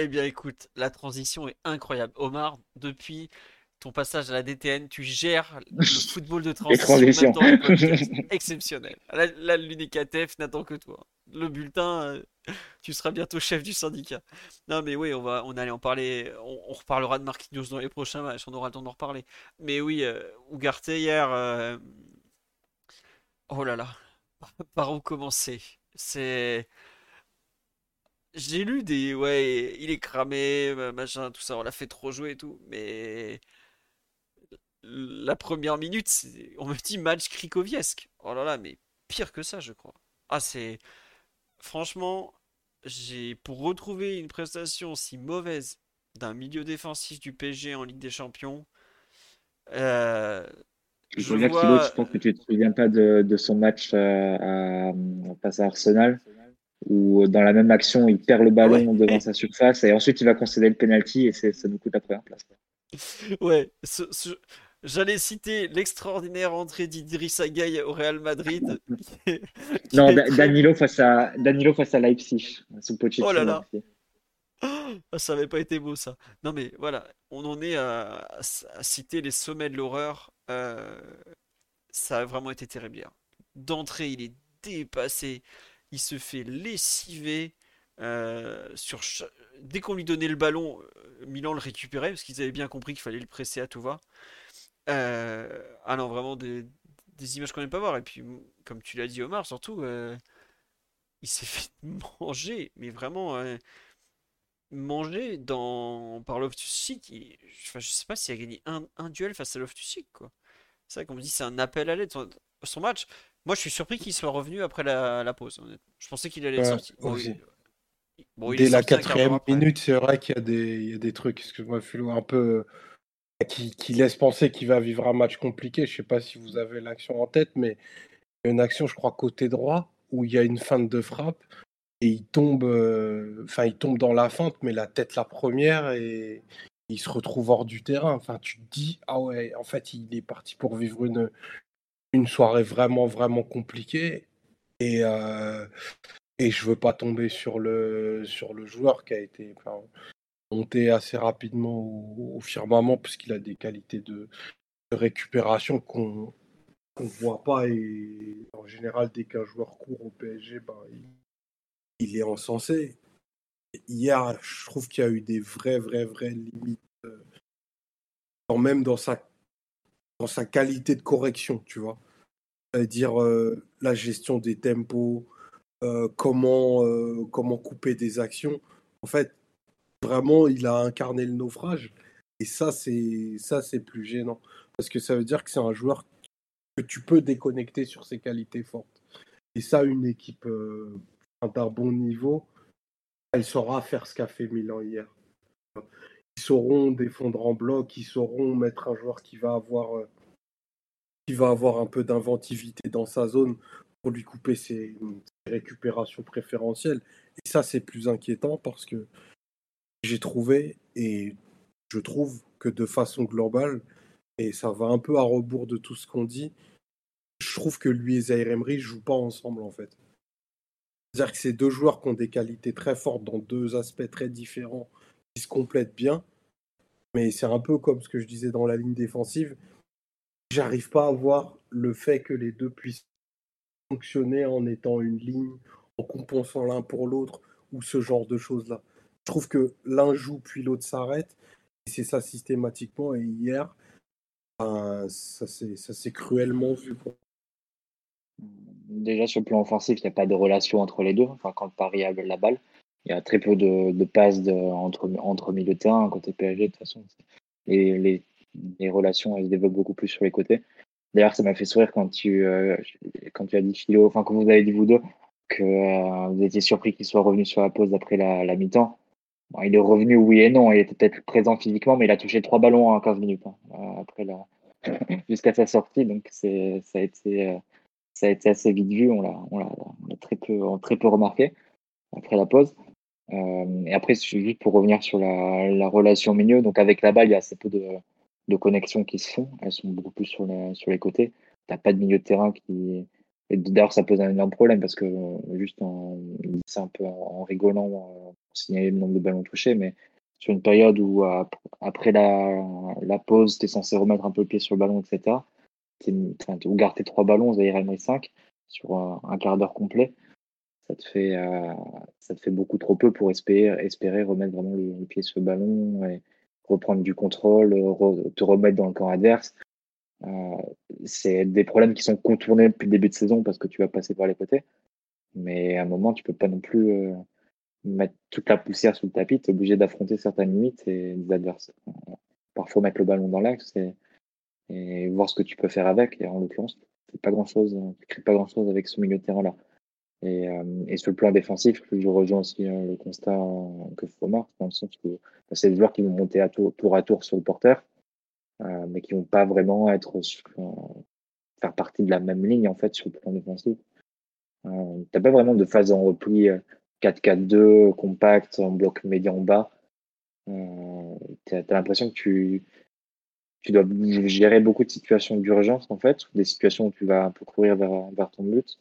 Eh bien, écoute, la transition est incroyable. Omar, depuis ton passage à la DTN, tu gères le [laughs] football de transition. [laughs] Exceptionnel. Là, l'UNICATF n'attend que toi. Le bulletin, euh, tu seras bientôt chef du syndicat. Non, mais oui, on va, on allait en parler. On, reparlera de Marquinhos dans les prochains matchs. On aura le temps d'en reparler. Mais oui, euh, Ugarte hier. Euh, oh là là. [laughs] Par où commencer? C'est. J'ai lu des. Ouais, il est cramé, machin, tout ça. On l'a fait trop jouer et tout. Mais la première minute, on me dit match Krikoviesque. Oh là là, mais pire que ça, je crois. Ah, c'est. Franchement, j'ai pour retrouver une prestation si mauvaise d'un milieu défensif du PSG en Ligue des Champions. Euh, je, vois... je pense que tu ne te souviens pas de, son match euh, à, face à Arsenal, où dans la même action, il perd le ballon devant sa surface et ensuite il va concéder le penalty et ça nous coûte la première place. Ouais, ce, J'allais citer l'extraordinaire entrée d'Idrissa Gueye au Real Madrid. [laughs] non, Danilo face à Danilo face à Leipzig. Oh là là. Ah, ça avait pas été beau ça. Non mais voilà, on en est à, citer les sommets de l'horreur. Euh, ça a vraiment été terrible. D'entrée, il est dépassé, il se fait lessiver. Euh, Dès qu'on lui donnait le ballon, euh, Milan le récupérait parce qu'ils avaient bien compris qu'il fallait le presser à tout va. Euh, ah non, vraiment des, images qu'on n'aime pas voir. Et puis, comme tu l'as dit, Omar, surtout, euh, il s'est [laughs] fait manger, mais vraiment manger dans, par Loftus-Cheek. Enfin, je sais pas s'il a gagné un, duel face à Loftus-Cheek. C'est vrai qu'on me dit c'est un appel à l'aide son, match. Moi, je suis surpris qu'il soit revenu après la, pause. Je pensais qu'il allait être sorti. Dès la quatrième minute, c'est vrai qu'il y, a des, il y a des trucs, excuse-moi, un peu qui, laisse penser qu'il va vivre un match compliqué. Je ne sais pas si vous avez l'action en tête, mais il y a une action, je crois, côté droit, où il y a une feinte de frappe et il tombe, euh, enfin, il tombe dans la feinte, mais la tête la première et il se retrouve hors du terrain. Enfin, tu te dis, ah ouais, en fait, il est parti pour vivre une, une soirée vraiment, vraiment compliquée. Et, euh, et je veux pas tomber sur le, sur le joueur qui a été monté assez rapidement au, firmament puisqu'il a des qualités de, récupération qu'on ne voit pas. Et en général, dès qu'un joueur court au PSG, ben, il, est encensé. Hier, je trouve qu'il y a eu des vraies, vraies, vraies limites, euh, quand même dans sa, dans sa qualité de correction, tu vois. C'est-à-dire euh, la gestion des tempos, euh, comment, comment couper des actions. En fait, vraiment, il a incarné le naufrage. Et ça, c'est ça, c'est plus gênant parce que ça veut dire que c'est un joueur que tu peux déconnecter sur ses qualités fortes. Et ça, une équipe, euh, d'un bon niveau, elle saura faire ce qu'a fait Milan hier. Sauront défendre en bloc, ils sauront mettre un joueur qui va avoir, euh, qui va un peu d'inventivité dans sa zone pour lui couper ses, ses récupérations préférentielles. Et ça, c'est plus inquiétant parce que j'ai trouvé, et je trouve que de façon globale, et ça va un peu à rebours de tout ce qu'on dit, je trouve que lui et Zaire Emery jouent pas ensemble en fait. C'est-à-dire que c'est deux joueurs qui ont des qualités très fortes dans deux aspects très différents, qui se complètent bien. Mais c'est un peu comme ce que je disais dans la ligne défensive. J'arrive pas à voir le fait que les deux puissent fonctionner en étant une ligne, en compensant l'un pour l'autre, ou ce genre de choses-là. Je trouve que l'un joue puis l'autre s'arrête. Et c'est ça systématiquement. Et hier, ben, ça s'est cruellement vu. Déjà, sur le plan offensif, il n'y a pas de relation entre les deux. Enfin, quand Paris a la balle, il y a très peu de, passes entre, entre milieu de terrain. Côté PSG, de toute façon, et les, les relations, elles se développent beaucoup plus sur les côtés. D'ailleurs, ça m'a fait sourire quand tu, euh, quand tu as dit Philo, enfin, quand vous avez dit vous deux, que euh, vous étiez surpris qu'il soit revenu sur la pause après la, la mi-temps. Bon, il est revenu, oui et non. Il était peut-être présent physiquement, mais il a touché trois ballons en 15 minutes hein, euh, après la... [laughs] jusqu'à sa sortie. Donc, ça a été, ça a été assez vite vu. On l'a, très peu remarqué après la pause. Euh, et après, juste pour revenir sur la, la relation au milieu, donc avec la balle, il y a assez peu de, connexions qui se font. Elles sont beaucoup plus sur les, côtés. T'as pas de milieu de terrain qui. D'ailleurs, ça pose un énorme problème parce que juste en, un peu en, rigolant euh, pour signaler le nombre de ballons touchés, mais sur une période où ap- après la, pause, tu es censé remettre un peu le pied sur le ballon, etc. Ou garder trois ballons, Zaire Emery 5 sur un, un quart d'heure complet. Ça te fait, euh, ça te fait beaucoup trop peu pour espérer, remettre vraiment le, le pied sur le ballon et reprendre du contrôle, te remettre dans le camp adverse. Euh, c'est des problèmes qui sont contournés depuis le début de saison parce que tu vas passer par les côtés. Mais à un moment, tu peux pas non plus euh, mettre toute la poussière sous le tapis. Tu es obligé d'affronter certaines limites et des adversaires. Parfois mettre le ballon dans l'axe et, voir ce que tu peux faire avec. Et en l'occurrence, tu crées pas grand chose avec ce milieu de terrain là. Et, euh, et sur le plan défensif, je rejoins aussi euh, le constat euh, que Fomar, dans le sens que bah, c'est des joueurs qui vont monter à tour, à tour sur le porteur, mais qui vont pas vraiment être faire partie de la même ligne en fait sur le plan défensif. Euh, T'as pas vraiment de phase en repli euh, 4-4-2 compact en bloc médian bas. Euh, t'as as, l'impression que tu dois gérer beaucoup de situations d'urgence en fait, des situations où tu vas un peu courir vers, vers ton but.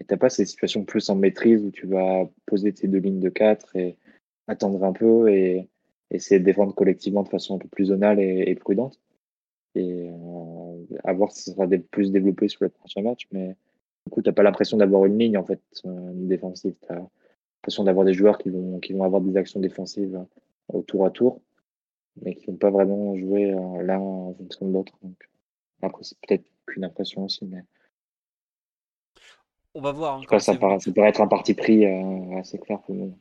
Et t'as pas ces situations plus en maîtrise où tu vas poser tes deux lignes de 4 et attendre un peu et essayer de défendre collectivement de façon un peu plus zonale et, prudente? Et euh, à voir si ça sera plus développé sur le prochain match. Mais du coup, t'as pas l'impression d'avoir une ligne en fait euh, défensive. T'as l'impression d'avoir des joueurs qui vont, avoir des actions défensives euh, au tour à tour, mais qui vont pas vraiment jouer l'un en fonction de l'autre. Donc, après, c'est peut-être qu'une impression aussi, mais On va voir. hein, ça, paraît, ça paraît être un parti pris euh, assez clair pour moment.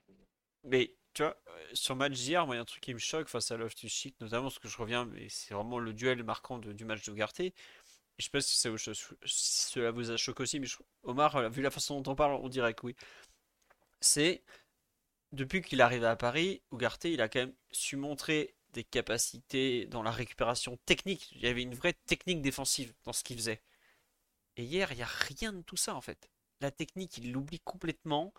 Mais tu vois, euh, sur le match d'hier, moi, il y a un truc qui me choque face à Loftus Cheek, notamment parce que je reviens, mais c'est vraiment le duel marquant de- du match de Garté. Je sais pas si, ça si cela vous a choqué aussi, mais je- Omar, euh, vu la façon dont on parle, on dirait que oui. C'est depuis qu'il est arrivé à Paris, Ugarte, il a quand même su montrer des capacités dans la récupération technique. Il y avait une vraie technique défensive dans ce qu'il faisait. Et hier, il n'y a rien de tout ça en fait. Technique, il l'oublie complètement.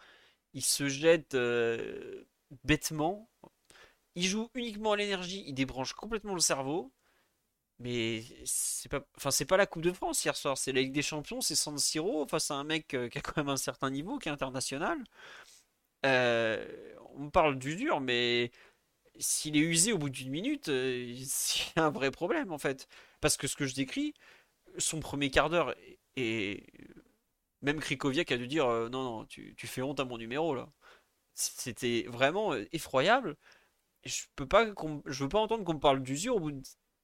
Il se jette euh, bêtement. Il joue uniquement à l'énergie. Il débranche complètement le cerveau. Mais c'est pas, enfin c'est pas la Coupe de France hier soir. C'est la Ligue des Champions. C'est San Siro face à un mec euh, qui a quand même un certain niveau, qui est international. Euh, on parle du dur, mais s'il est usé au bout d'une minute, [laughs] c'est un vrai problème en fait. Parce que ce que je décris, son premier quart d'heure, et même Krikoviak a dû dire euh, non, non, tu, tu fais honte à mon numéro là. C'était vraiment euh, effroyable. Je peux pas, je veux pas entendre qu'on me parle d'usure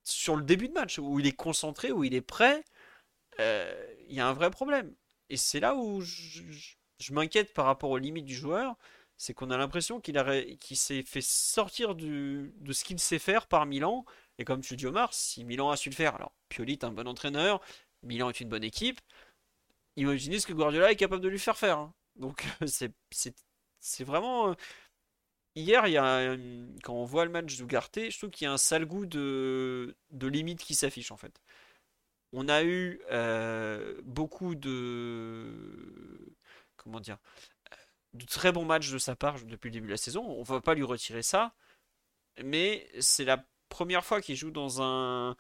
sur le début de match où il est concentré, où il est prêt. euh, Il y a un vrai problème. Et c'est là où je, m'inquiète par rapport aux limites du joueur. C'est qu'on a l'impression qu'il s'est fait sortir de ce qu'il sait faire par Milan. Et comme tu dis Omar, si Milan a su le faire, alors Pioli est un bon entraîneur, Milan est une bonne équipe. Imaginez ce que Guardiola est capable de lui faire faire. hein. Donc c'est vraiment. Hier, il y a, quand on voit le match d'Ougarté, je trouve qu'il y a un sale goût de, de limite qui s'affiche en fait. On a eu beaucoup de. Comment dire De très bons matchs de sa part depuis le début de la saison. On va pas lui retirer ça. Mais c'est la première fois qu'il joue dans un.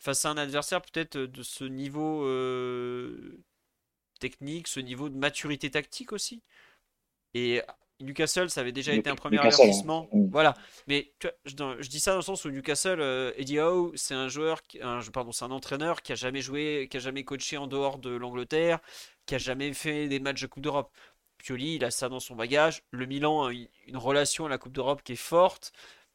face à un adversaire peut-être de ce niveau technique, ce niveau de maturité tactique aussi. Et Newcastle, ça avait déjà été un premier avertissement. Hein. Voilà. Mais je, dis ça dans le sens où Newcastle, euh, Eddie Howe, c'est un joueur, un, pardon, c'est un entraîneur qui a jamais joué, qui a jamais coaché en dehors de l'Angleterre, qui a jamais fait des matchs de Coupe d'Europe. Pioli, il a ça dans son bagage. Le Milan a une relation à la Coupe d'Europe qui est forte.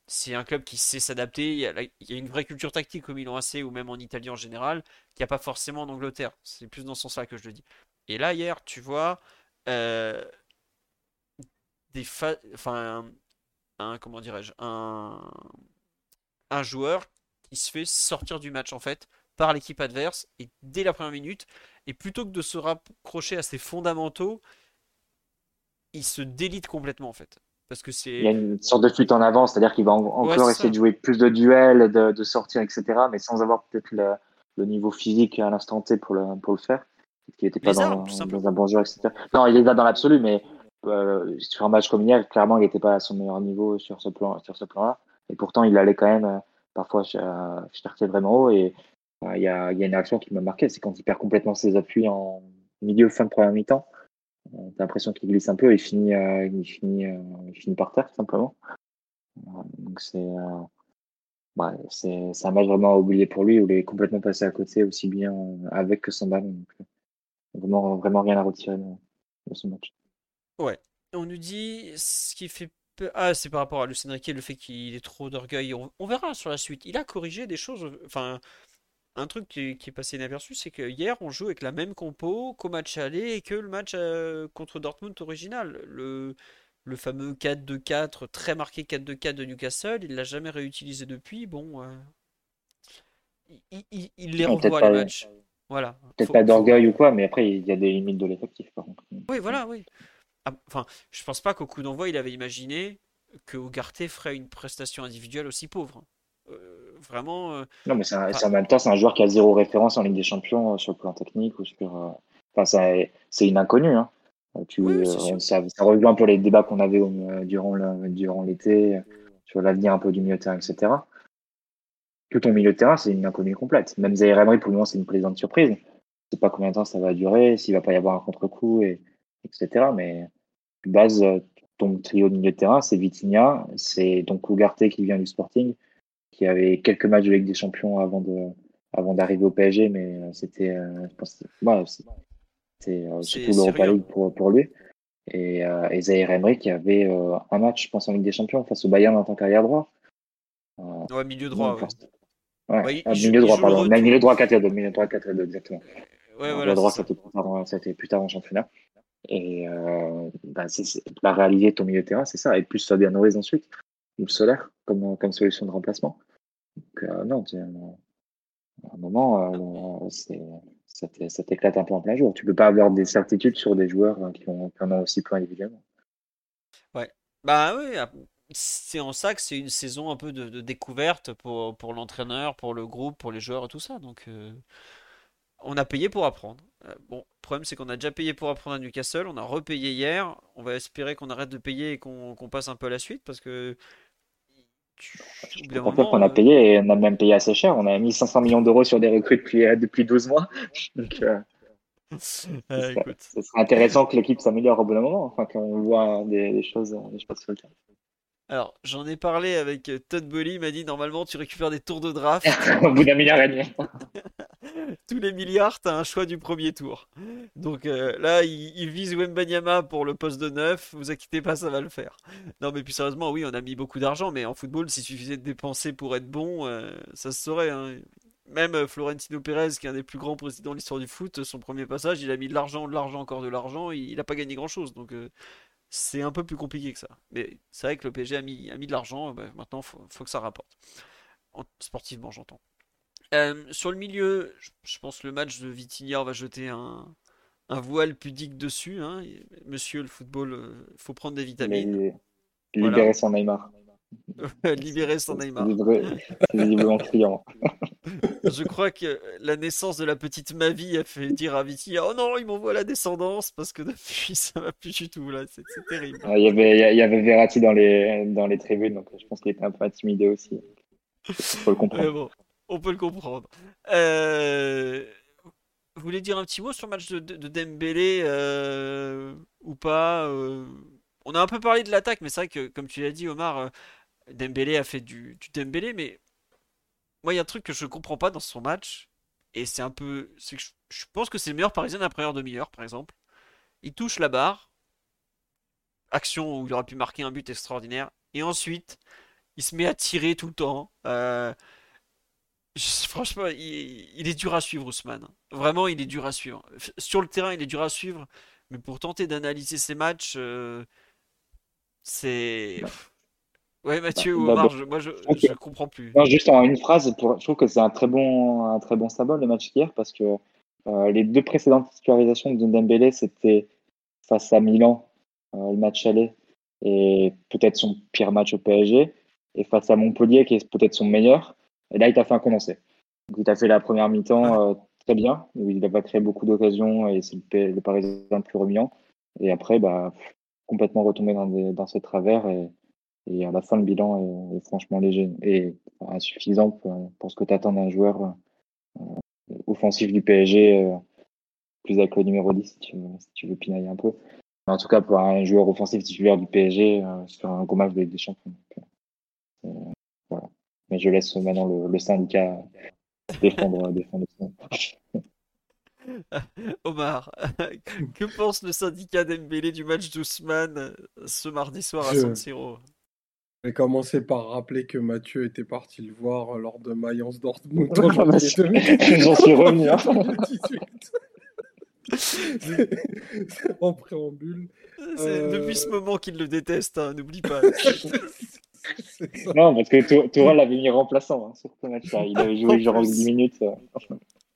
C'est un club qui sait s'adapter. Il, y a une vraie culture tactique au Milan AC ou même en Italie en général, qu'il n'y a pas forcément en Angleterre. C'est plus dans ce sens-là que je le dis. Et là, hier, tu vois, euh, des enfin, un, comment dirais-je, un, un joueur qui se fait sortir du match en fait par l'équipe adverse et dès la première minute. Et plutôt que de se raccrocher à ses fondamentaux, il se délite complètement en fait. Parce que c'est... Il y a une sorte de fuite en avant, c'est-à-dire qu'il va encore essayer de jouer plus de duels, de, de, sortir, etc. Mais sans avoir peut-être le, le, niveau physique à l'instant T pour le, pour le faire. Qui n'était pas dans, dans, un bon jeu, etc. Non, il est là dans l'absolu, mais euh, sur un match comme hier, clairement, il n'était pas à son meilleur niveau sur ce plan, sur ce plan-là. Et pourtant, il allait quand même euh, parfois chercher vraiment haut. Et il y, a, y, a, une action qui m'a marqué, c'est quand il perd complètement ses appuis en milieu fin de première mi-temps. T'as l'impression qu'il glisse un peu et il finit, euh, il finit, il finit par terre, simplement. donc c'est un match vraiment à oublier pour lui où il est complètement passé à côté aussi bien avec que sans ballon. Donc, vraiment, vraiment rien à retirer de ce match. Ouais. On nous dit ce qui fait peur. Ah, c'est par rapport à Lucien Riquet, le fait qu'il ait trop d'orgueil. On, verra sur la suite. Il a corrigé des choses. Enfin, un truc qui, est passé inaperçu, c'est que hier, on joue avec la même compo qu'au match aller et que le match euh, contre Dortmund original. Le, le fameux 4-2-4, très marqué 4-2-4 de Newcastle, il l'a jamais réutilisé depuis. Bon, euh, il, les revoit les matchs. Voilà. Peut-être pas d'orgueil ou quoi, mais après, il y a des limites de l'effectif, par contre. Oui, voilà, oui. Ah, enfin, je pense pas qu'au coup d'envoi, il avait imaginé que Ougarté ferait une prestation individuelle aussi pauvre. Euh, vraiment. Euh, non, mais c'est en même temps, c'est un joueur qui a zéro référence en Ligue des Champions euh, sur le plan technique ou sur. Enfin, c'est une inconnue. Hein. Tu, ça, ça, rejoint un peu les débats qu'on avait durant durant l'été sur l'avenir un peu du milieu de terrain, etc. Ton milieu de terrain, c'est une inconnue complète. Même Zaire Emery, pour le moment, c'est une plaisante surprise. Je sais pas combien de temps ça va durer, s'il va pas y avoir un contre-coup, et, etc. Mais base, euh, ton trio de milieu de terrain, c'est Vitinha, c'est donc Ougarté qui vient du Sporting, qui avait quelques matchs de Ligue des Champions avant de avant d'arriver au PSG, mais euh, c'était euh, surtout l'Europa League pour, pour lui. Et, euh, et Zaire Emery qui avait un match, je pense, en Ligue des Champions face au Bayern en tant qu'arrière droit. ouais, milieu droit. Ouais. Milieu droit, pardon. Milieu droit 4 milieu droit 4 exactement. Ouais, voilà, le droit, c'était plus tard en championnat. Et euh, bah, la réalité de ton milieu de terrain, c'est ça. Et plus Fabien ensuite, ou Solaire comme, comme solution de remplacement. Donc, euh, non, à un moment, euh, ça t'éclate un peu en plein jour. Tu peux pas avoir des certitudes sur des joueurs hein, qui, ont, en ont aussi plein, évidemment. Ouais. Bah oui, c'est en ça que c'est une saison un peu de, découverte pour, pour l'entraîneur, pour le groupe, pour les joueurs et tout ça. Donc, euh, on a payé pour apprendre. Euh, bon, le problème c'est qu'on a déjà payé pour apprendre à Newcastle, on a repayé hier, on va espérer qu'on arrête de payer et qu'on passe un peu à la suite parce que. Je qu'on a euh, payé et on a même payé assez cher. On a mis 500 millions d'euros sur des recrues depuis, depuis 12 mois. [laughs] Donc, [laughs] ce serait intéressant que l'équipe s'améliore au bout d'un moment, enfin, qu'on voit des, choses, des choses sur le terrain. Alors, j'en ai parlé avec euh, Todd Bolly, il m'a dit normalement tu récupères des tours de draft. [laughs] Au bout d'un milliard et demi. [laughs] Tous les milliards, tu as un choix du premier tour. Donc euh, là, il, vise Wembanyama pour le poste de neuf. Vous inquiétez pas, ça va le faire. Non, mais plus sérieusement, oui, on a mis beaucoup d'argent, mais en football, s'il suffisait de dépenser pour être bon, euh, ça se saurait. Hein. Même Florentino Pérez, qui est un des plus grands présidents de l'histoire du foot, son premier passage, il a mis de l'argent, de l'argent, encore de l'argent, il n'a pas gagné grand-chose. Donc c'est un peu plus compliqué que ça. Mais c'est vrai que le PSG a mis, a mis de l'argent, bah, maintenant il faut, que ça rapporte. sportivement, j'entends. Euh, sur le milieu, je, pense que le match de Vitinha va jeter un, un voile pudique dessus. Hein. Monsieur le football, il faut prendre des vitamines. libérer son Neymar. [laughs] libérer son Neymar. C'est visiblement criant. [laughs] Je crois que la naissance de la petite Mavi a fait dire à Viti Oh non, il m'envoie la descendance parce que depuis [laughs] ça va plus du tout là, c'est terrible. Il y avait, il y avait Verratti dans les, dans les tribunes, donc je pense qu'il était un peu intimidé aussi. On le comprendre. on peut le comprendre. Euh, vous voulez dire un petit mot sur le match de, de, Dembélé euh, ou pas euh, On a un peu parlé de l'attaque, mais c'est vrai que, comme tu l'as dit, Omar, Dembélé a fait du, du Dembélé, mais moi, il y a un truc que je comprends pas dans son match, et c'est un peu. C'est que je, pense que c'est le meilleur parisien la première demi-heure, par exemple. Il touche la barre, action où il aurait pu marquer un but extraordinaire, et ensuite, il se met à tirer tout le temps. Euh, franchement, il, est dur à suivre, Ousmane. Vraiment, il est dur à suivre. Sur le terrain, il est dur à suivre, mais pour tenter d'analyser ses matchs, euh, c'est. Bah, Ouais, Mathieu ou Omar, moi je, je comprends plus. Non, juste en une phrase, pour, je trouve que c'est un très bon, un très bon symbole le match d'hier parce que euh, les deux précédentes titularisations de Dembélé, c'était face à Milan, euh, le match aller, et peut-être son pire match au PSG, et face à Montpellier, qui est peut-être son meilleur. Et là, il t'a fait un condensé. Donc, il t'a fait la première mi-temps euh, très bien, où il n'a pas créé beaucoup d'occasions et c'est le, le Parisien plus remuant. Et après, bah, complètement retombé dans, des, dans ses travers et et à la fin, le bilan est, franchement léger et insuffisant pour, ce que tu attends d'un joueur euh, offensif du PSG, euh, plus avec le numéro 10 si tu, si tu veux pinailler un peu. Mais en tout cas, pour un joueur offensif titulaire du PSG, euh, sur un gros match de des Champions. voilà. Mais je laisse maintenant le, le syndicat défendre, défendre [laughs] Omar, [laughs] que pense le syndicat d'Embélé du match d'Ousmane ce mardi soir à San Siro? Vais commencer par rappeler que Mathieu était parti le voir lors de Mayence Dortmund. J'en suis revenu. Hein. en préambule. C'est depuis ce euh, moment qu'il le déteste, hein, n'oublie pas. [laughs] non, parce que Tourelle l'avait mis remplaçant hein, sur ce match-là. Il avait joué genre 10 minutes. Euh.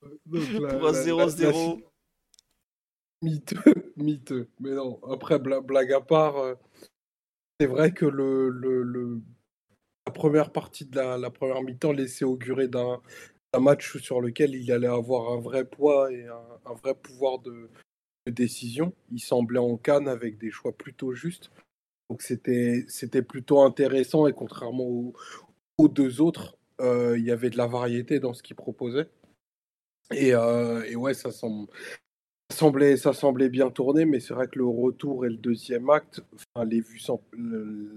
Pour un 0-0. Miteux, miteux. Mais non, après, blague à part, euh, c'est vrai que le, la première partie de la, première mi-temps laissait augurer d'un match sur lequel il allait avoir un vrai poids et un, vrai pouvoir de, décision. Il semblait en canne avec des choix plutôt justes. Donc c'était plutôt intéressant et contrairement aux, deux autres, euh, il y avait de la variété dans ce qu'il proposait. Et, euh, et, ouais, ça semble, semblait, ça semblait bien tourné, mais c'est vrai que le retour et le deuxième acte, enfin,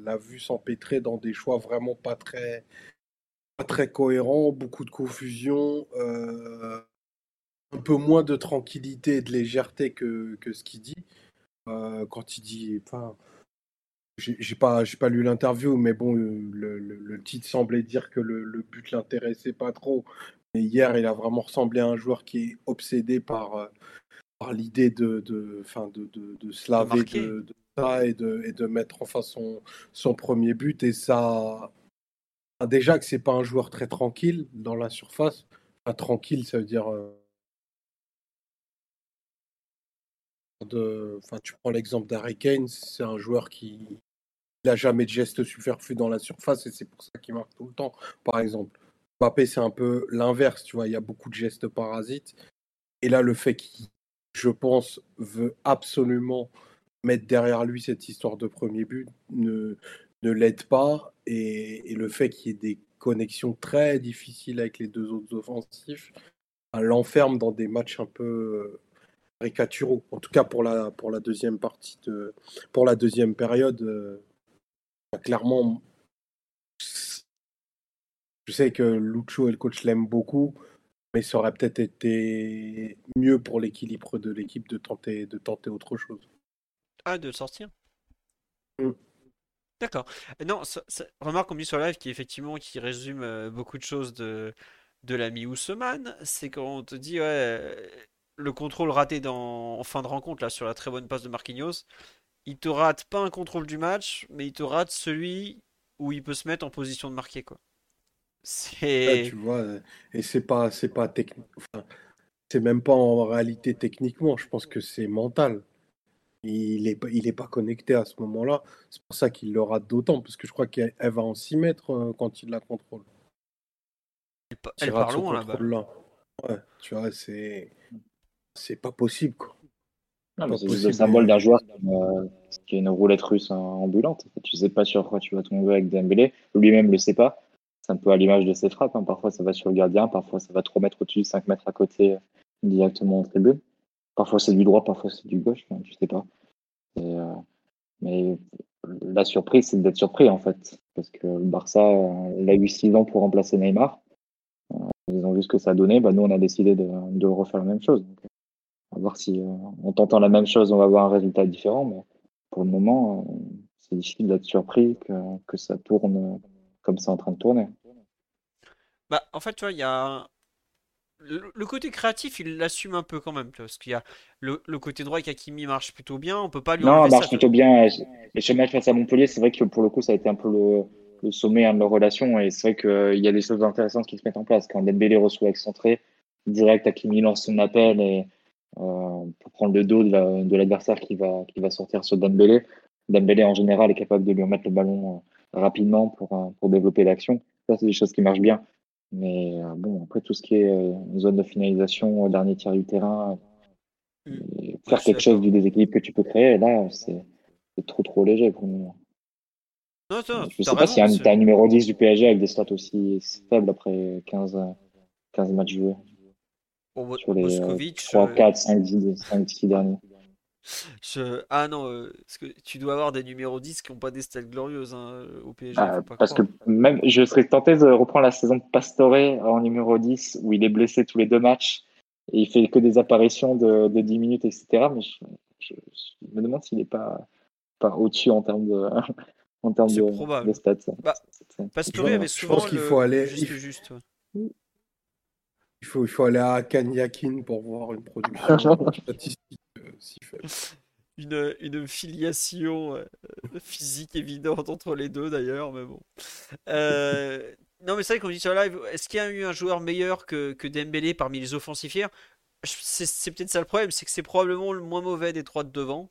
la vue s'empêtrer dans des choix vraiment pas très, pas très cohérents, beaucoup de confusion, euh, un peu moins de tranquillité et de légèreté que, que ce qu'il dit. Euh, quand il dit, enfin, j'ai pas, pas lu l'interview, mais bon, le, le, titre semblait dire que le, le but l'intéressait pas trop. Mais hier, il a vraiment ressemblé à un joueur qui est obsédé par euh, l'idée de, de, de, de, se laver de, ça et de, et de mettre enfin son, son premier but. Et ça, déjà que c'est pas un joueur très tranquille dans la surface. tranquille, ça veut dire. Euh, de, enfin, tu prends l'exemple d'Harry Kane, c'est un joueur qui n'a jamais de gestes superflu dans la surface et c'est pour ça qu'il marque tout le temps, par exemple. Mbappé, c'est un peu l'inverse, tu vois, il y a beaucoup de gestes parasites. Et là, le fait qu'il je pense, veut absolument mettre derrière lui cette histoire de premier but, ne, ne l'aide pas. Et, le fait qu'il y ait des connexions très difficiles avec les deux autres offensifs l'enferme dans des matchs un peu euh, caricaturaux. En tout cas pour la, pour la deuxième partie, de, pour la deuxième période, euh, clairement, je sais que Lucho et le coach l'aiment beaucoup mais ça aurait peut-être été mieux pour l'équilibre de l'équipe de tenter, de tenter autre chose. Ah, de sortir? Mm. D'accord. Non, remarque qu'on dit sur live qui effectivement qui résume euh, beaucoup de choses de, de l'ami Ousmane, c'est quand on te dit ouais, le contrôle raté dans, en fin de rencontre là sur la très bonne passe de Marquinhos, il te rate pas un contrôle du match, mais il te rate celui où il peut se mettre en position de marquer quoi. C'est. tu vois, et c'est pas, c'est pas technique. Enfin, c'est même pas en réalité techniquement, je pense que c'est mental. Il n'est il est pas connecté à ce moment-là. C'est pour ça qu'il le rate d'autant, parce que je crois qu'elle va en 6 mètres euh, quand il la contrôle. Elle, pa- elle part loin là-bas. là. Ouais, tu vois, c'est c'est pas possible quoi. C'est le symbole d'un joueur qui, euh, qui est une roulette russe euh, ambulante. Tu sais pas sur quoi tu vas tomber avec Dembélé. Lui-même le sait pas. Un peu à l'image de ses frappes. hein. Parfois ça va sur le gardien, parfois ça va 3 mètres au-dessus, 5 mètres à côté, euh, directement en tribune. Parfois c'est du droit, parfois c'est du gauche, hein, tu sais pas. Euh, mais la surprise, c'est d'être surpris en fait. Parce que le Barça, euh, il a eu 6 ans pour remplacer Neymar. Ils ont vu ce que ça donné. Bah, nous, on a décidé de, refaire la même chose. Donc, on va voir si en tentant la même chose, on va avoir un résultat différent. Mais pour le moment, c'est difficile d'être surpris que, que ça tourne comme c'est en train de tourner. Bah, en fait, tu vois, il y a. Le, le côté créatif, il l'assume un peu quand même, parce qu'il y a le, le côté droit avec Hakimi marche plutôt bien, on peut pas lui Non, il ça. marche plutôt bien. Et ce match face à Montpellier, c'est vrai que pour le coup, ça a été un peu le, le sommet hein, de leur relation. Et c'est vrai qu'il y a des choses intéressantes qui se mettent en place. Quand Dembélé reçoit excentré, direct, Hakimi lance son appel et, euh, pour prendre le dos de la- de l'adversaire qui va, qui va sortir sur Dembélé. Dembélé, en général, est capable de lui remettre le ballon euh, rapidement pour, euh, pour développer l'action. Ça, c'est des choses qui marchent bien. Mais euh, bon, après, tout ce qui est euh, zone de finalisation, euh, dernier tiers du terrain, Mm. Ouais, faire quelque chose du déséquilibre que tu peux créer, là, c'est trop trop léger pour le moment. Non, non, Je t'as sais pas s'il y a raison, un, numéro 10 du PSG avec des stats aussi faibles après 15, euh, 15 matchs joués Bon, Bo- sur les Boskovic, 3, euh, 4, 5, 10, 5, 6 derniers. Je- Ah non, euh, parce que tu dois avoir des numéros 10 qui n'ont pas des stats glorieuses hein, au PSG, Ah, pas parce que même, je serais tenté de reprendre la saison de Pastore en numéro 10 où il est blessé tous les deux matchs et il fait que des apparitions de, de 10 minutes, etc. Mais je, je- je me demande s'il n'est pas, pas au-dessus en termes de, [laughs] en termes de, stats. Bah, Pastore Je- avait je souvent pense qu'il faut aller- juste il- juste. ouais. Il faut, il faut aller à Kanyakin pour voir une production [laughs] statistique euh, Une, une filiation euh, physique évidente entre les deux d'ailleurs, mais bon. Euh, non, mais c'est vrai qu'on dit sur live, est-ce qu'il y a eu un joueur meilleur que, que Dembélé parmi les? Je- C'est peut-être ça le problème, c'est que c'est probablement le moins mauvais des trois de devant.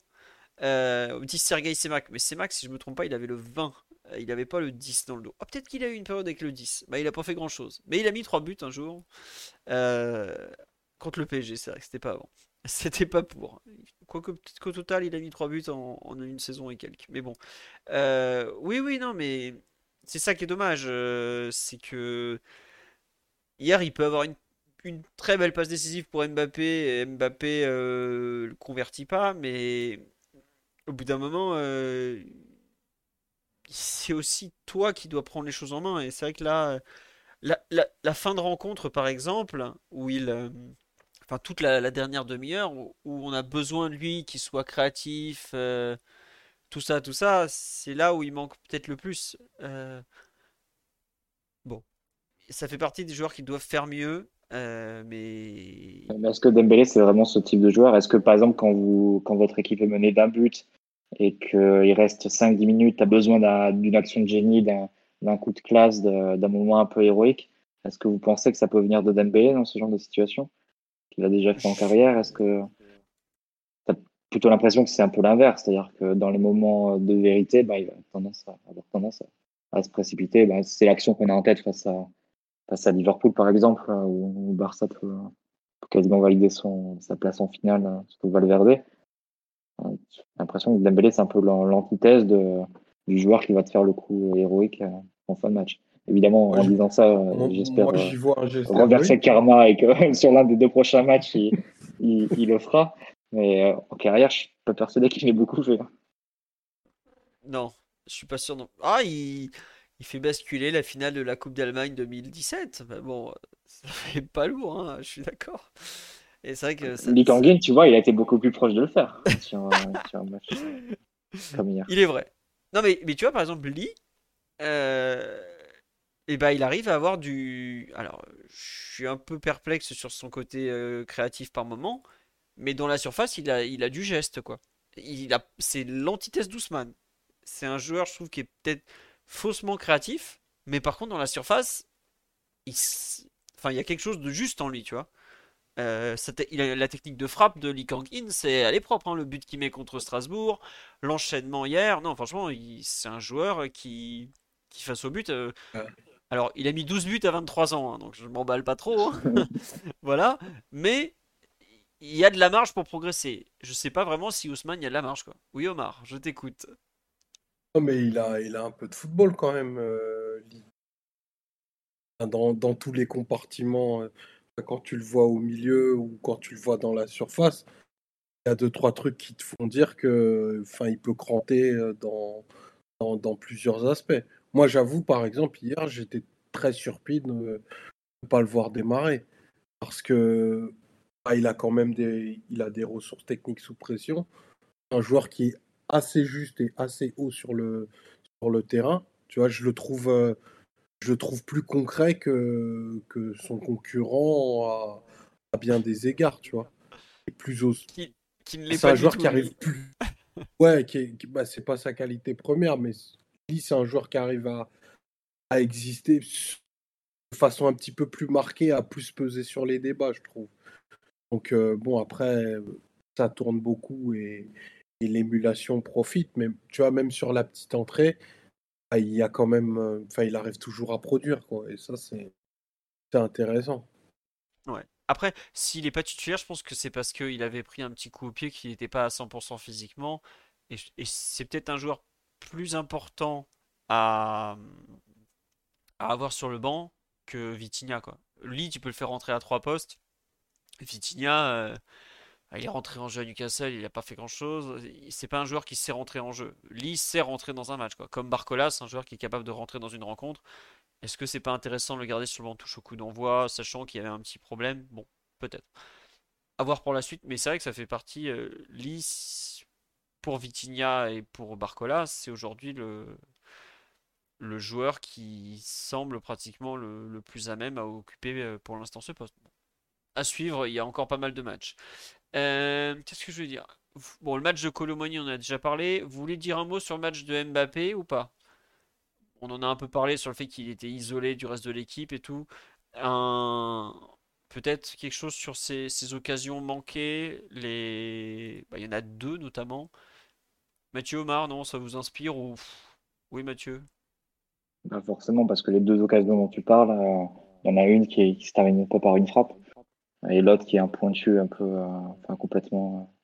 Euh, on me dit Sergei Semak, mais Semak, si je me trompe pas, il avait le 20, Euh, il avait pas le 10 dans le dos. Ah, peut-être qu'il a eu une période avec le 10, bah il a pas fait grand-chose. Mais il a mis trois buts un jour euh, contre le PSG, c'est vrai que c'était pas avant. [laughs] C'était pas pour. Quoique peut-être qu'au total, il a mis 3 buts en, une saison et quelques. Mais bon. Euh, oui, oui, non, mais c'est ça qui est dommage. euh, c'est que hier, il peut avoir une, très belle passe décisive pour Mbappé. Mbappé euh, le convertit pas, mais au bout d'un moment, euh, c'est aussi toi qui dois prendre les choses en main. Et c'est vrai que là, la, la- fin de rencontre, par exemple, où il, toute la, dernière demi-heure, où, on a besoin de lui, qu'il soit créatif, euh, tout ça, tout ça, c'est là où il manque peut-être le plus. Euh, bon, ça fait partie des joueurs qui doivent faire mieux, euh, mais Est-ce que Dembélé, c'est vraiment ce type de joueur? Est-ce que, par exemple, quand vous, quand votre équipe est menée d'un but et qu'il reste 5-10 minutes, tu as besoin d'un- d'une action de génie, d'un coup de classe, d'un moment un peu héroïque, est-ce que vous pensez que ça peut venir de Dembélé dans ce genre de situation? Qu'il a déjà fait en carrière? Est-ce que tu as plutôt l'impression que c'est un peu l'inverse, c'est-à-dire que dans les moments de vérité, bah, il va tendance à avoir tendance à, se précipiter. Bah, c'est l'action qu'on a en tête face à, Liverpool, par exemple, là, où, Barça peut, quasiment valider sa place en finale, hein, surtout Valverde. Euh, J'ai l'impression que Dembélé, c'est un peu l'an- l'antithèse du joueur qui va te faire le coup héroïque euh, en fin de match. Évidemment, Moi, en je- disant ça, euh, j'espère euh, renverser karma et que [laughs] sur l'un des deux prochains matchs, il, il, il le fera. Mais euh, en carrière, je suis pas persuadé qu'il ait beaucoup fait. non, je suis pas sûr. Non. Ah, il, il fait basculer la finale de la Coupe d'Allemagne 2017. Bah bon, [laughs] ça fait pas lourd, hein, je suis d'accord. Et c'est vrai que ça, Lee ça- Kangin, tu vois, il a été beaucoup plus proche de le faire [laughs] sur, sur un match comme hier. Il est vrai. Non, mais, mais tu vois, par exemple, Lee, euh, ben, il arrive à avoir du. Alors, je suis un peu perplexe sur son côté euh, créatif par moment, mais dans la surface, il a, du geste, quoi. C'est l'antithèse d'Ousmane. C'est un joueur, je trouve, qui est peut-être faussement créatif, mais par contre, dans la surface, il, enfin, il y a quelque chose de juste en lui, tu vois. Euh, la technique de frappe de Lee Kang-in, c'est elle est propre. Hein, le but qu'il met contre Strasbourg, l'enchaînement hier. Non, franchement, c'est un joueur qui, qui face au but. Euh, alors, il a mis 12 buts à 23 ans, hein, donc je m'emballe pas trop. Hein. [laughs] voilà. Mais il y a de la marge pour progresser. Je sais pas vraiment si Ousmane, il y a de la marge. Quoi. Oui, Omar, je t'écoute. Non, mais il a, il a un peu de football quand même, euh, dans, dans, tous les compartiments. Euh, quand tu le vois au milieu ou quand tu le vois dans la surface, il y a deux, trois trucs qui te font dire que, enfin, il peut cranter euh, dans, dans, dans plusieurs aspects. Moi, j'avoue, par exemple, hier, j'étais très surpris de ne pas le voir démarrer. Parce que bah, il a quand même des, il a des ressources techniques sous pression. Un joueur qui est assez juste et assez haut sur le, sur le terrain. Tu vois, je le trouve, euh, je trouve plus concret que, que son concurrent à, bien des égards, tu vois. Et plus qui, c'est un joueur qui arrive plus. Ouais, qui, bah, c'est pas sa qualité première, mais c'est un joueur qui arrive à, exister de façon un petit peu plus marquée, à plus peser sur les débats, je trouve. Donc, euh, bon, après, ça tourne beaucoup et, l'émulation profite, mais tu vois, même sur la petite entrée, bah, il y a quand même. Euh, enfin, il arrive toujours à produire, quoi. Et ça, c'est intéressant. Ouais. Après, s'il n'est pas titulaire, je pense que c'est parce qu'il avait pris un petit coup au pied qu'il n'était pas à 100% physiquement. Et, et c'est peut-être un joueur plus important à, avoir sur le banc que Vitinha. Quoi. Lui, tu peux le faire rentrer à trois postes. Vitinha, euh, il est rentré en jeu à Newcastle, il n'a pas fait grand-chose. C'est pas un joueur qui sait rentrer en jeu. Lee sait rentrer dans un match. Quoi. Comme Barcolas, un joueur qui est capable de rentrer dans une rencontre. Est-ce que c'est pas intéressant de le garder sur le banc touche au coup d'envoi, sachant qu'il y avait un petit problème? Bon, peut-être. À voir pour la suite, mais c'est vrai que ça fait partie. Euh, Lee, pour Vitinha et pour Barcola, c'est aujourd'hui le, joueur qui semble pratiquement le, plus à même à occuper euh, pour l'instant ce poste. À suivre, il y a encore pas mal de matchs. Euh, qu'est-ce que je veux dire? Bon, le match de Colomoni, on en a déjà parlé. Vous voulez dire un mot sur le match de Mbappé ou pas? On en a un peu parlé sur le fait qu'il était isolé du reste de l'équipe et tout. Peut-être quelque chose sur ces, occasions manquées. Bah, il y en a deux notamment. Mathieu Omar, non, ça vous inspire ou oui Mathieu? Pas forcément, parce que les deux occasions dont tu parles, euh, il y en a une qui, qui se termine pas par une frappe, et l'autre qui est un pointu un peu, euh, enfin complètement,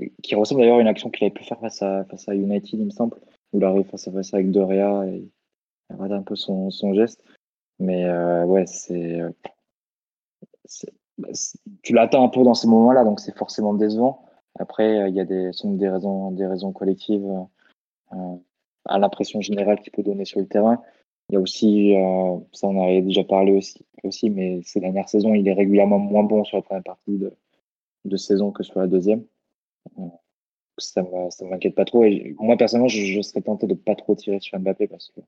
euh, qui ressemble d'ailleurs à une action qu'il avait pu faire face à, face à United, il me semble, où il arrive face à face avec Doria et il rate un peu son, son geste. Mais ouais, c'est, bah, tu l'attends un peu dans ces moments-là, donc c'est forcément décevant. Après, euh, il y a des, des raisons, des raisons collectives euh, à l'impression générale qu'il peut donner sur le terrain. Il y a aussi, euh, ça on avait déjà parlé aussi, mais ces dernières saisons, il est régulièrement moins bon sur la première partie de, de saison que sur la deuxième. Ça ne m'inquiète pas trop. Moi, personnellement, je, serais tenté de pas trop tirer sur Mbappé parce que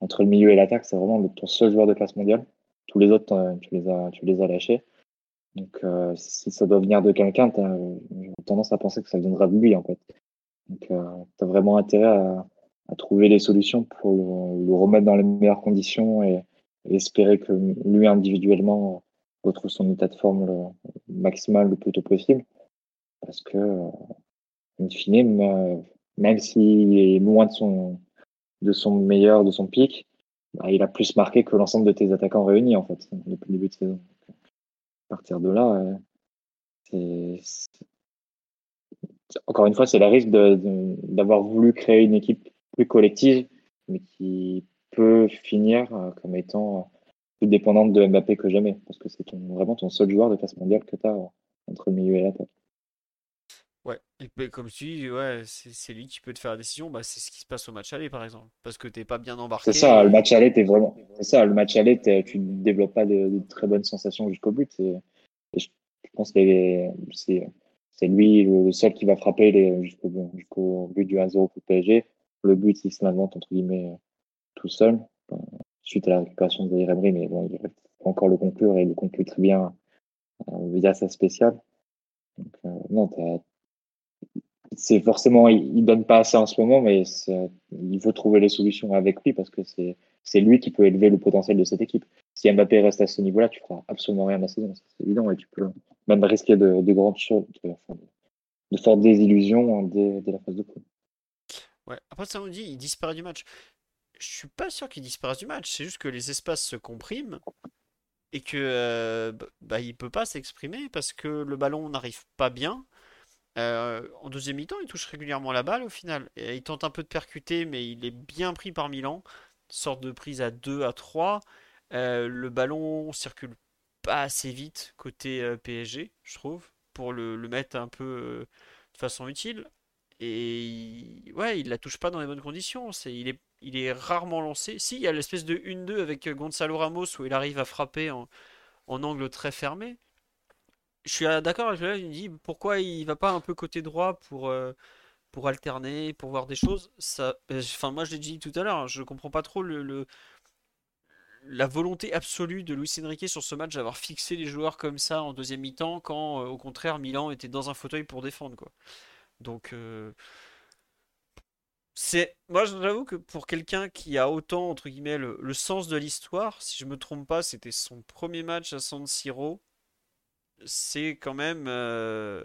entre le milieu et l'attaque, c'est vraiment ton seul joueur de classe mondiale. Tous les autres, tu les as, tu les as lâchés. Donc, euh, si ça doit venir de quelqu'un, tu as tendance à penser que ça viendra de lui, en fait. Donc, euh, tu as vraiment intérêt à, trouver des solutions pour le, remettre dans les meilleures conditions et, espérer que lui, individuellement, retrouve son état de forme le, maximal le plus tôt possible. Parce que, euh, in fine, même s'il est loin de son, de son meilleur, de son pic, bah, il a plus marqué que l'ensemble de tes attaquants réunis, en fait, depuis le début de saison partir de là, euh, encore une fois, c'est le risque d'avoir voulu créer une équipe plus collective, mais qui peut finir euh, comme étant plus dépendante de Mbappé que jamais, parce que c'est vraiment ton seul joueur de classe mondiale que tu as entre le milieu et l'attaque. Ouais, et comme tu dis, ouais, c'est lui qui peut te faire la décision. Bah, c'est ce qui se passe au match aller, par exemple. Parce que t'es pas bien embarqué. C'est ça, le match aller, t'es vraiment. C'est ça, le match aller, tu ne développes pas de, très bonnes sensations jusqu'au but. je pense que c'est lui le seul qui va frapper jusqu'au but du 1-0 pour le PSG. Le but, il se l'invente, entre guillemets, tout seul, suite à la récupération de Emery, mais bon, il va encore le conclure et il le conclut très bien euh, via sa spéciale. Donc, euh, non, c'est forcément, il, donne pas assez en ce moment, mais il faut trouver les solutions avec lui parce que c'est lui qui peut élever le potentiel de cette équipe. si Mbappé reste à ce niveau-là, tu feras absolument rien de la saison, c'est évident, et tu peux même risquer de, de grandes choses, de, de fortes désillusions dès, dès la phase de poule. Ouais, après ça on dit, il disparaît du match. Je suis pas sûr qu'il disparaisse du match, c'est juste que les espaces se compriment et que euh, bah, il peut pas s'exprimer parce que le ballon n'arrive pas bien. Euh, en deuxième mi-temps, il touche régulièrement la balle au final. Il tente un peu de percuter, mais il est bien pris par Milan. Sorte de prise à 2, à 3. Euh, le ballon circule pas assez vite côté PSG, je trouve, pour le, mettre un peu de façon utile. Et il, ouais, il la touche pas dans les bonnes conditions. Il, est, rarement lancé. Si, il y a l'espèce de 1-2 avec Gonzalo Ramos où il arrive à frapper en angle très fermé. Je suis d'accord avec lui, il me dit pourquoi il va pas un peu côté droit pour, euh, pour alterner, pour voir des choses? Ça, euh, enfin, moi je l'ai dit tout à l'heure, hein, je comprends pas trop le, le, la volonté absolue de Luis Enrique sur ce match d'avoir fixé les joueurs comme ça en deuxième mi-temps quand euh, au contraire Milan était dans un fauteuil pour défendre quoi. Donc, euh. Moi, j'avoue que pour quelqu'un qui a autant, entre guillemets, le, sens de l'histoire, si je me trompe pas, c'était son premier match à San Siro. C'est quand même euh,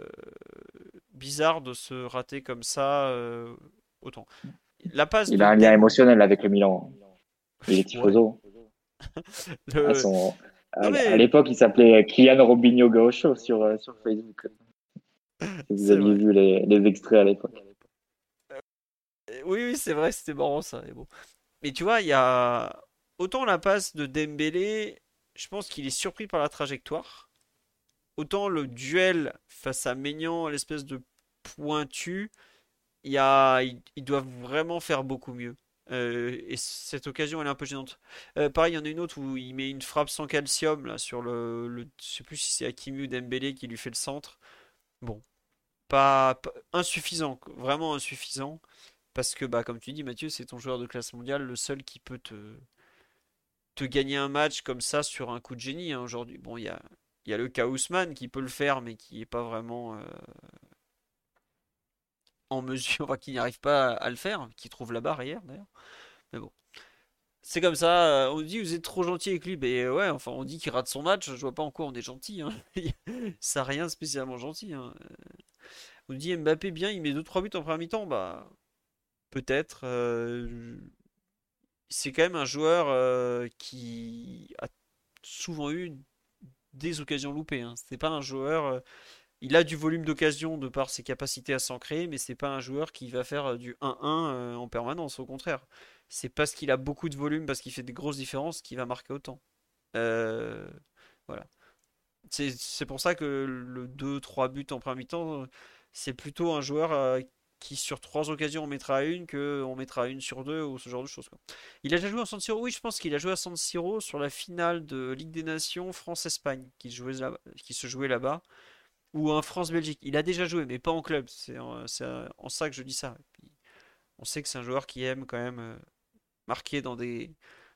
bizarre de se rater comme ça euh, autant. La passe Il a un lien émotionnel avec le Milan. Il est [laughs] tifoso. à, l'époque, il s'appelait Kylian Robinho Gaucho sur, sur Facebook. Vous aviez vu les, les, extraits à l'époque. Euh, oui, oui, c'est vrai, c'était marrant ça. Mais, bon. mais tu vois, il y a autant la passe de Dembélé, je pense qu'il est surpris par la trajectoire. Autant le duel face à Maignan, l'espèce de pointu, y a, il, doit vraiment faire beaucoup mieux. Euh, et cette occasion, elle est un peu gênante. Euh, pareil, il y en a une autre où il met une frappe sans calcium là sur le, le sais plus si c'est Hakimi ou Dembélé qui lui fait le centre. Bon, pas, insuffisant, vraiment insuffisant. Parce que, bah, comme tu dis, Mathieu, c'est ton joueur de classe mondiale, le seul qui peut te, te gagner un match comme ça sur un coup de génie hein, aujourd'hui. Bon, il y a, y a le cas Ousmane qui peut le faire, mais qui n'est pas vraiment euh, en mesure, [laughs] qui n'y arrive pas à le faire, qui trouve la barre hier d'ailleurs. Mais bon. C'est comme ça, euh, on dit vous êtes trop gentil avec lui, mais ouais, enfin on dit qu'il rate son match, je vois pas en quoi on est gentil, hein. [laughs] ça rien spécialement gentil. Hein. On dit Mbappé bien, il met 2-3 buts en première mi-temps, bah peut-être. Euh, c'est quand même un joueur euh, qui a souvent eu des occasions loupées. Hein. C'est pas un joueur. il a du volume d'occasion de par ses capacités à s'en créer, mais c'est pas un joueur qui va faire du 1-1 en permanence, au contraire c'est parce qu'il a beaucoup de volume, parce qu'il fait des grosses différences, qu'il va marquer autant. Euh, voilà. C'est pour ça que le 2-3 buts en premier mi-temps, c'est plutôt un joueur euh, qui sur trois occasions en mettra une que on mettra une sur deux ou ce genre de choses. Il a déjà joué en San Siro Oui, je pense qu'il a joué à San Siro sur la finale de Ligue des Nations France-Espagne qui, qui, se jouait là-bas ou un France-Belgique. Il a déjà joué, mais pas en club. C'est en, en, ça que je dis ça. on sait que c'est un joueur qui aime quand même euh, marqué dans, des,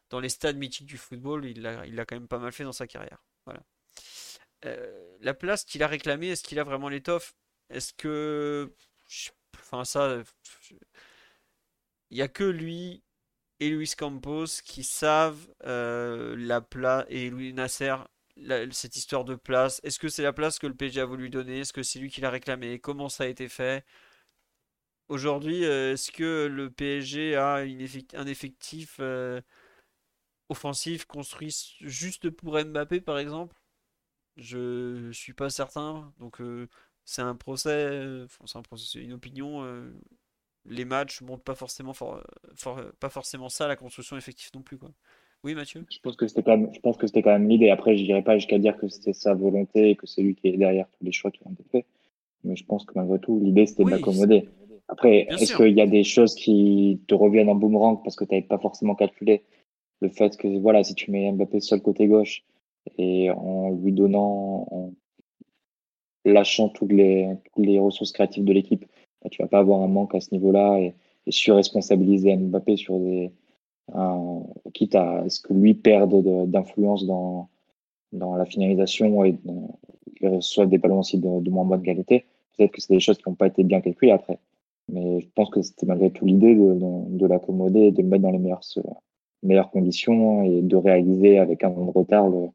dans les stades mythiques du football, il l'a il a quand même pas mal fait dans sa carrière. Voilà. Euh, la place qu'il a réclamée, est-ce qu'il a vraiment l'étoffe Est-ce que. Enfin, ça. Il n'y a que lui et Luis Campos qui savent euh, la place. Et Louis Nasser, cette histoire de place. Est-ce que c'est la place que le PSG a voulu donner? Est-ce que c'est lui qui l'a réclamé? Comment ça a été fait? Aujourd'hui, euh, est-ce que le PSG a un effectif euh, offensif construit juste pour Mbappé, par exemple? Je suis pas certain. Donc, c'est un procès, c'est un procès, une opinion. les matchs montrent pas forcément, pas forcément ça, la construction effective non plus, quoi. Oui, Mathieu? Je pense que c'était quand même, je pense que c'était quand même l'idée. Après, je dirais pas jusqu'à dire que c'était sa volonté et que c'est lui qui est derrière tous les choix qui ont été faits. Mais je pense que malgré tout, l'idée c'était d'accommoder. Après, est-ce qu'il y a des choses qui te reviennent en boomerang parce que tu n'avais pas forcément calculé le fait que, voilà, si tu mets Mbappé sur le côté gauche et en lui donnant, en lâchant toutes les, les ressources créatives de l'équipe, bah, tu vas pas avoir un manque à ce niveau-là et, et surresponsabiliser Mbappé sur des. quitte à ce que lui perde d'influence dans, dans la finalisation et qu'il reçoive des ballons aussi de, de moins bonne qualité. Peut-être que c'est des choses qui n'ont pas été bien calculées après. Mais je pense que c'était malgré tout l'idée de, de, l'accommoder et de le mettre dans les meilleures, meilleures conditions et de réaliser avec un an de retard le,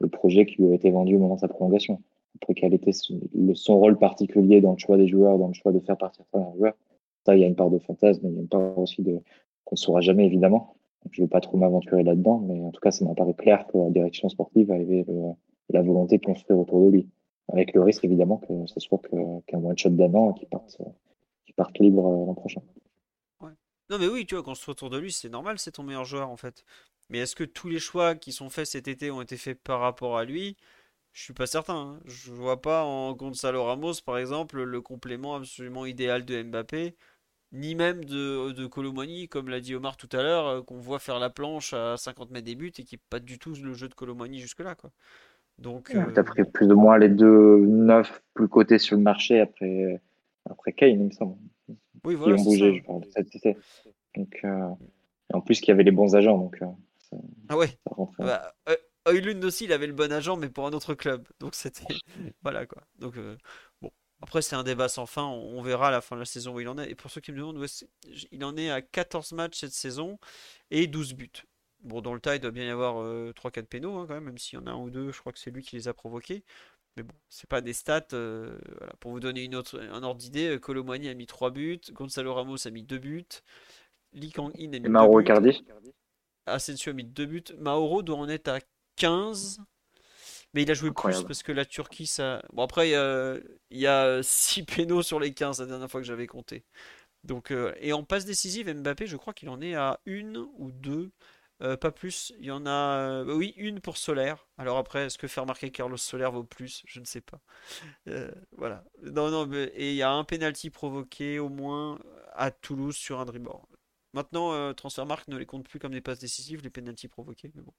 le projet qui lui a été vendu au moment de sa prolongation. Après, quel était son, rôle particulier dans le choix des joueurs, dans le choix de faire partir certains joueurs, ça, il y a une part de fantasme, mais il y a une part aussi de qu'on ne saura jamais, évidemment. Je ne vais pas trop m'aventurer là-dedans, mais en tout cas, ça m'apparaît clair que la direction sportive avait la volonté de construire autour de lui. Avec le risque, évidemment, que ce soit qu'un one-shot d'un an qui parte, parte libre euh, l'an prochain. Non, mais oui, tu vois, construire autour de lui, c'est normal, c'est ton meilleur joueur, en fait. Mais est-ce que tous les choix qui sont faits cet été ont été faits par rapport à lui? Je suis pas certain. Hein. Je vois pas en Gonzalo Ramos, par exemple, le complément absolument idéal de Mbappé, ni même de, de Colomani, comme l'a dit Omar tout à l'heure, euh, qu'on voit faire la planche à 50 mètres des buts et qui n'est pas du tout le jeu de Colomani jusque-là. Quoi. Donc, Tu as pris plus ou moins les deux neufs plus cotés sur le marché après, après Kane, il me semble. Oui, voilà, qui ont bougé, je parle de Donc, euh, en plus, qu'il y avait les bons agents. Donc, euh, ça, ah ouais. Ça. Bah, euh, aussi, il avait le bon agent, mais pour un autre club. Donc, c'était. [laughs] voilà quoi. Donc, euh, bon. Après, c'est un débat sans fin. On, on, verra à la fin de la saison où il en est. Et pour ceux qui me demandent, il en est à 14 matchs cette saison et 12 buts. Bon, dans le tas, il doit bien y avoir 3-4 pénaux, hein, quand même, même s'il y en a un ou deux, je crois que c'est lui qui les a provoqués. Mais bon, c'est pas des stats. Euh, voilà. Pour vous donner une autre, un ordre d'idée, Colomani a mis 3 buts, Gonzalo Ramos a mis 2 buts, Lee Kang-in a mis 2 Mauro. Icardi Asensio a mis 2 buts. Mauro doit en être à 15. Mais il a joué Incroyable. plus parce que la Turquie, ça. Bon, après, il y a, il y a 6 pénaux sur les 15 la dernière fois que j'avais compté. Donc, euh, et en passe décisive, Mbappé, je crois qu'il en est à une ou deux. Euh, pas plus. Il y en a. euh, oui, une pour Solaire. Alors après, est-ce que faire marquer Carlos Solaire vaut plus? Je ne sais pas. Euh, voilà. Non, non, mais- et il y a un penalty provoqué au moins à Toulouse sur un dribble. Maintenant, euh, Transfermarkt ne les compte plus comme des passes décisives, les penalties provoqués. Mais bon,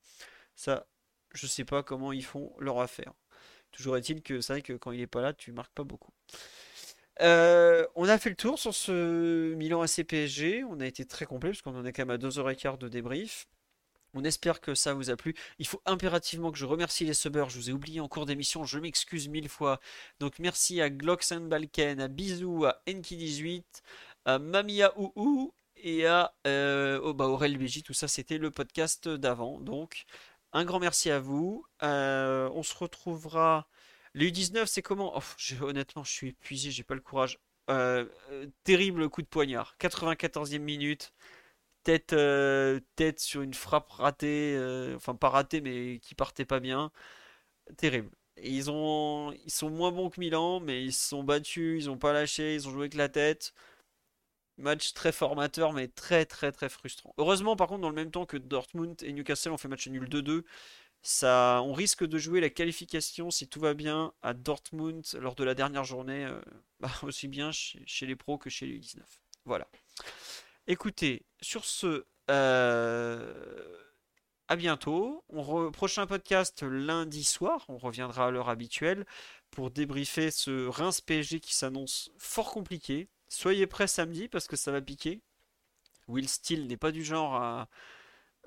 ça, je sais pas comment ils font leur affaire. Toujours est-il que c'est vrai que quand il est pas là, tu marques pas beaucoup. Euh, on a fait le tour sur ce Milan AC PSG. On a été très complet parce qu'on en est quand même à 2h15 de débrief. On espère que ça vous a plu. Il faut impérativement que je remercie les subbers. Je vous ai oublié en cours d'émission. Je m'excuse mille fois. Donc merci à Gloxen Balken, à Bisou, à Enki18, à Mamia Ouhou et à euh, oh, bah, Aurel BJ. Tout ça, c'était le podcast d'avant. Donc un grand merci à vous. Euh, on se retrouvera. Les U19, c'est comment? Oh, Honnêtement, je suis épuisé. J'ai pas le courage. Euh, euh, terrible coup de poignard. 94e minute tête, tête sur une frappe ratée, enfin pas ratée mais qui partait pas bien. Terrible. Ils ont, ils sont moins bons que Milan, mais ils se sont battus, ils ont pas lâché, ils ont joué avec la tête. Match très formateur, mais très très très frustrant. Heureusement, par contre, dans le même temps que Dortmund et Newcastle ont fait match nul 2-2, ça, on risque de jouer la qualification si tout va bien à Dortmund lors de la dernière journée, euh, [laughs] bah, aussi bien chez, les pros que chez les U19. Voilà. Écoutez, sur ce, euh, à bientôt. Prochain podcast lundi soir. On reviendra à l'heure habituelle pour débriefer ce Reims PSG qui s'annonce fort compliqué. Soyez prêts samedi parce que ça va piquer. Will Steele n'est pas du genre à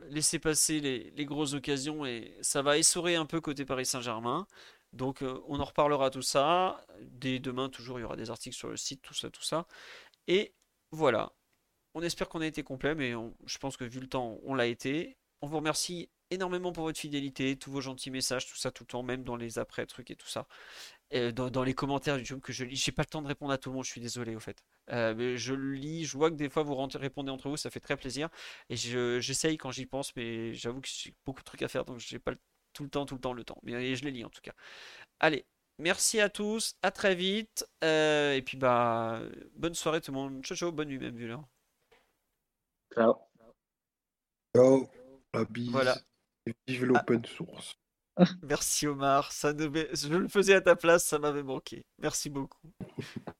laisser passer les, grosses occasions et ça va essorer un peu côté Paris Saint-Germain. Donc euh, on en reparlera tout ça. Dès demain, toujours, il y aura des articles sur le site, tout ça, tout ça. Et voilà. On espère qu'on a été complet, mais je pense que vu le temps, on l'a été. On vous remercie énormément pour votre fidélité, tous vos gentils messages, tout ça, tout le temps, même dans les après trucs et tout ça. Et dans, dans les commentaires YouTube que je lis. J'ai pas le temps de répondre à tout le monde, je suis désolé au fait. Euh, mais je le lis, je vois que des fois vous répondez entre vous, ça fait très plaisir. Et je- j'essaye quand j'y pense, mais j'avoue que j'ai beaucoup de trucs à faire, donc j'ai pas le- tout le temps, tout le temps, le temps. Mais je les lis en tout cas. Allez, merci à tous, à très vite. euh, et puis bah, bonne soirée tout le monde. Ciao, ciao, bonne nuit même vu l'heure. Ciao. Ciao, la bise. Voilà. Vive l'open source. Merci Omar, ça ne je le faisais à ta place, ça m'avait manqué. Merci beaucoup. [laughs]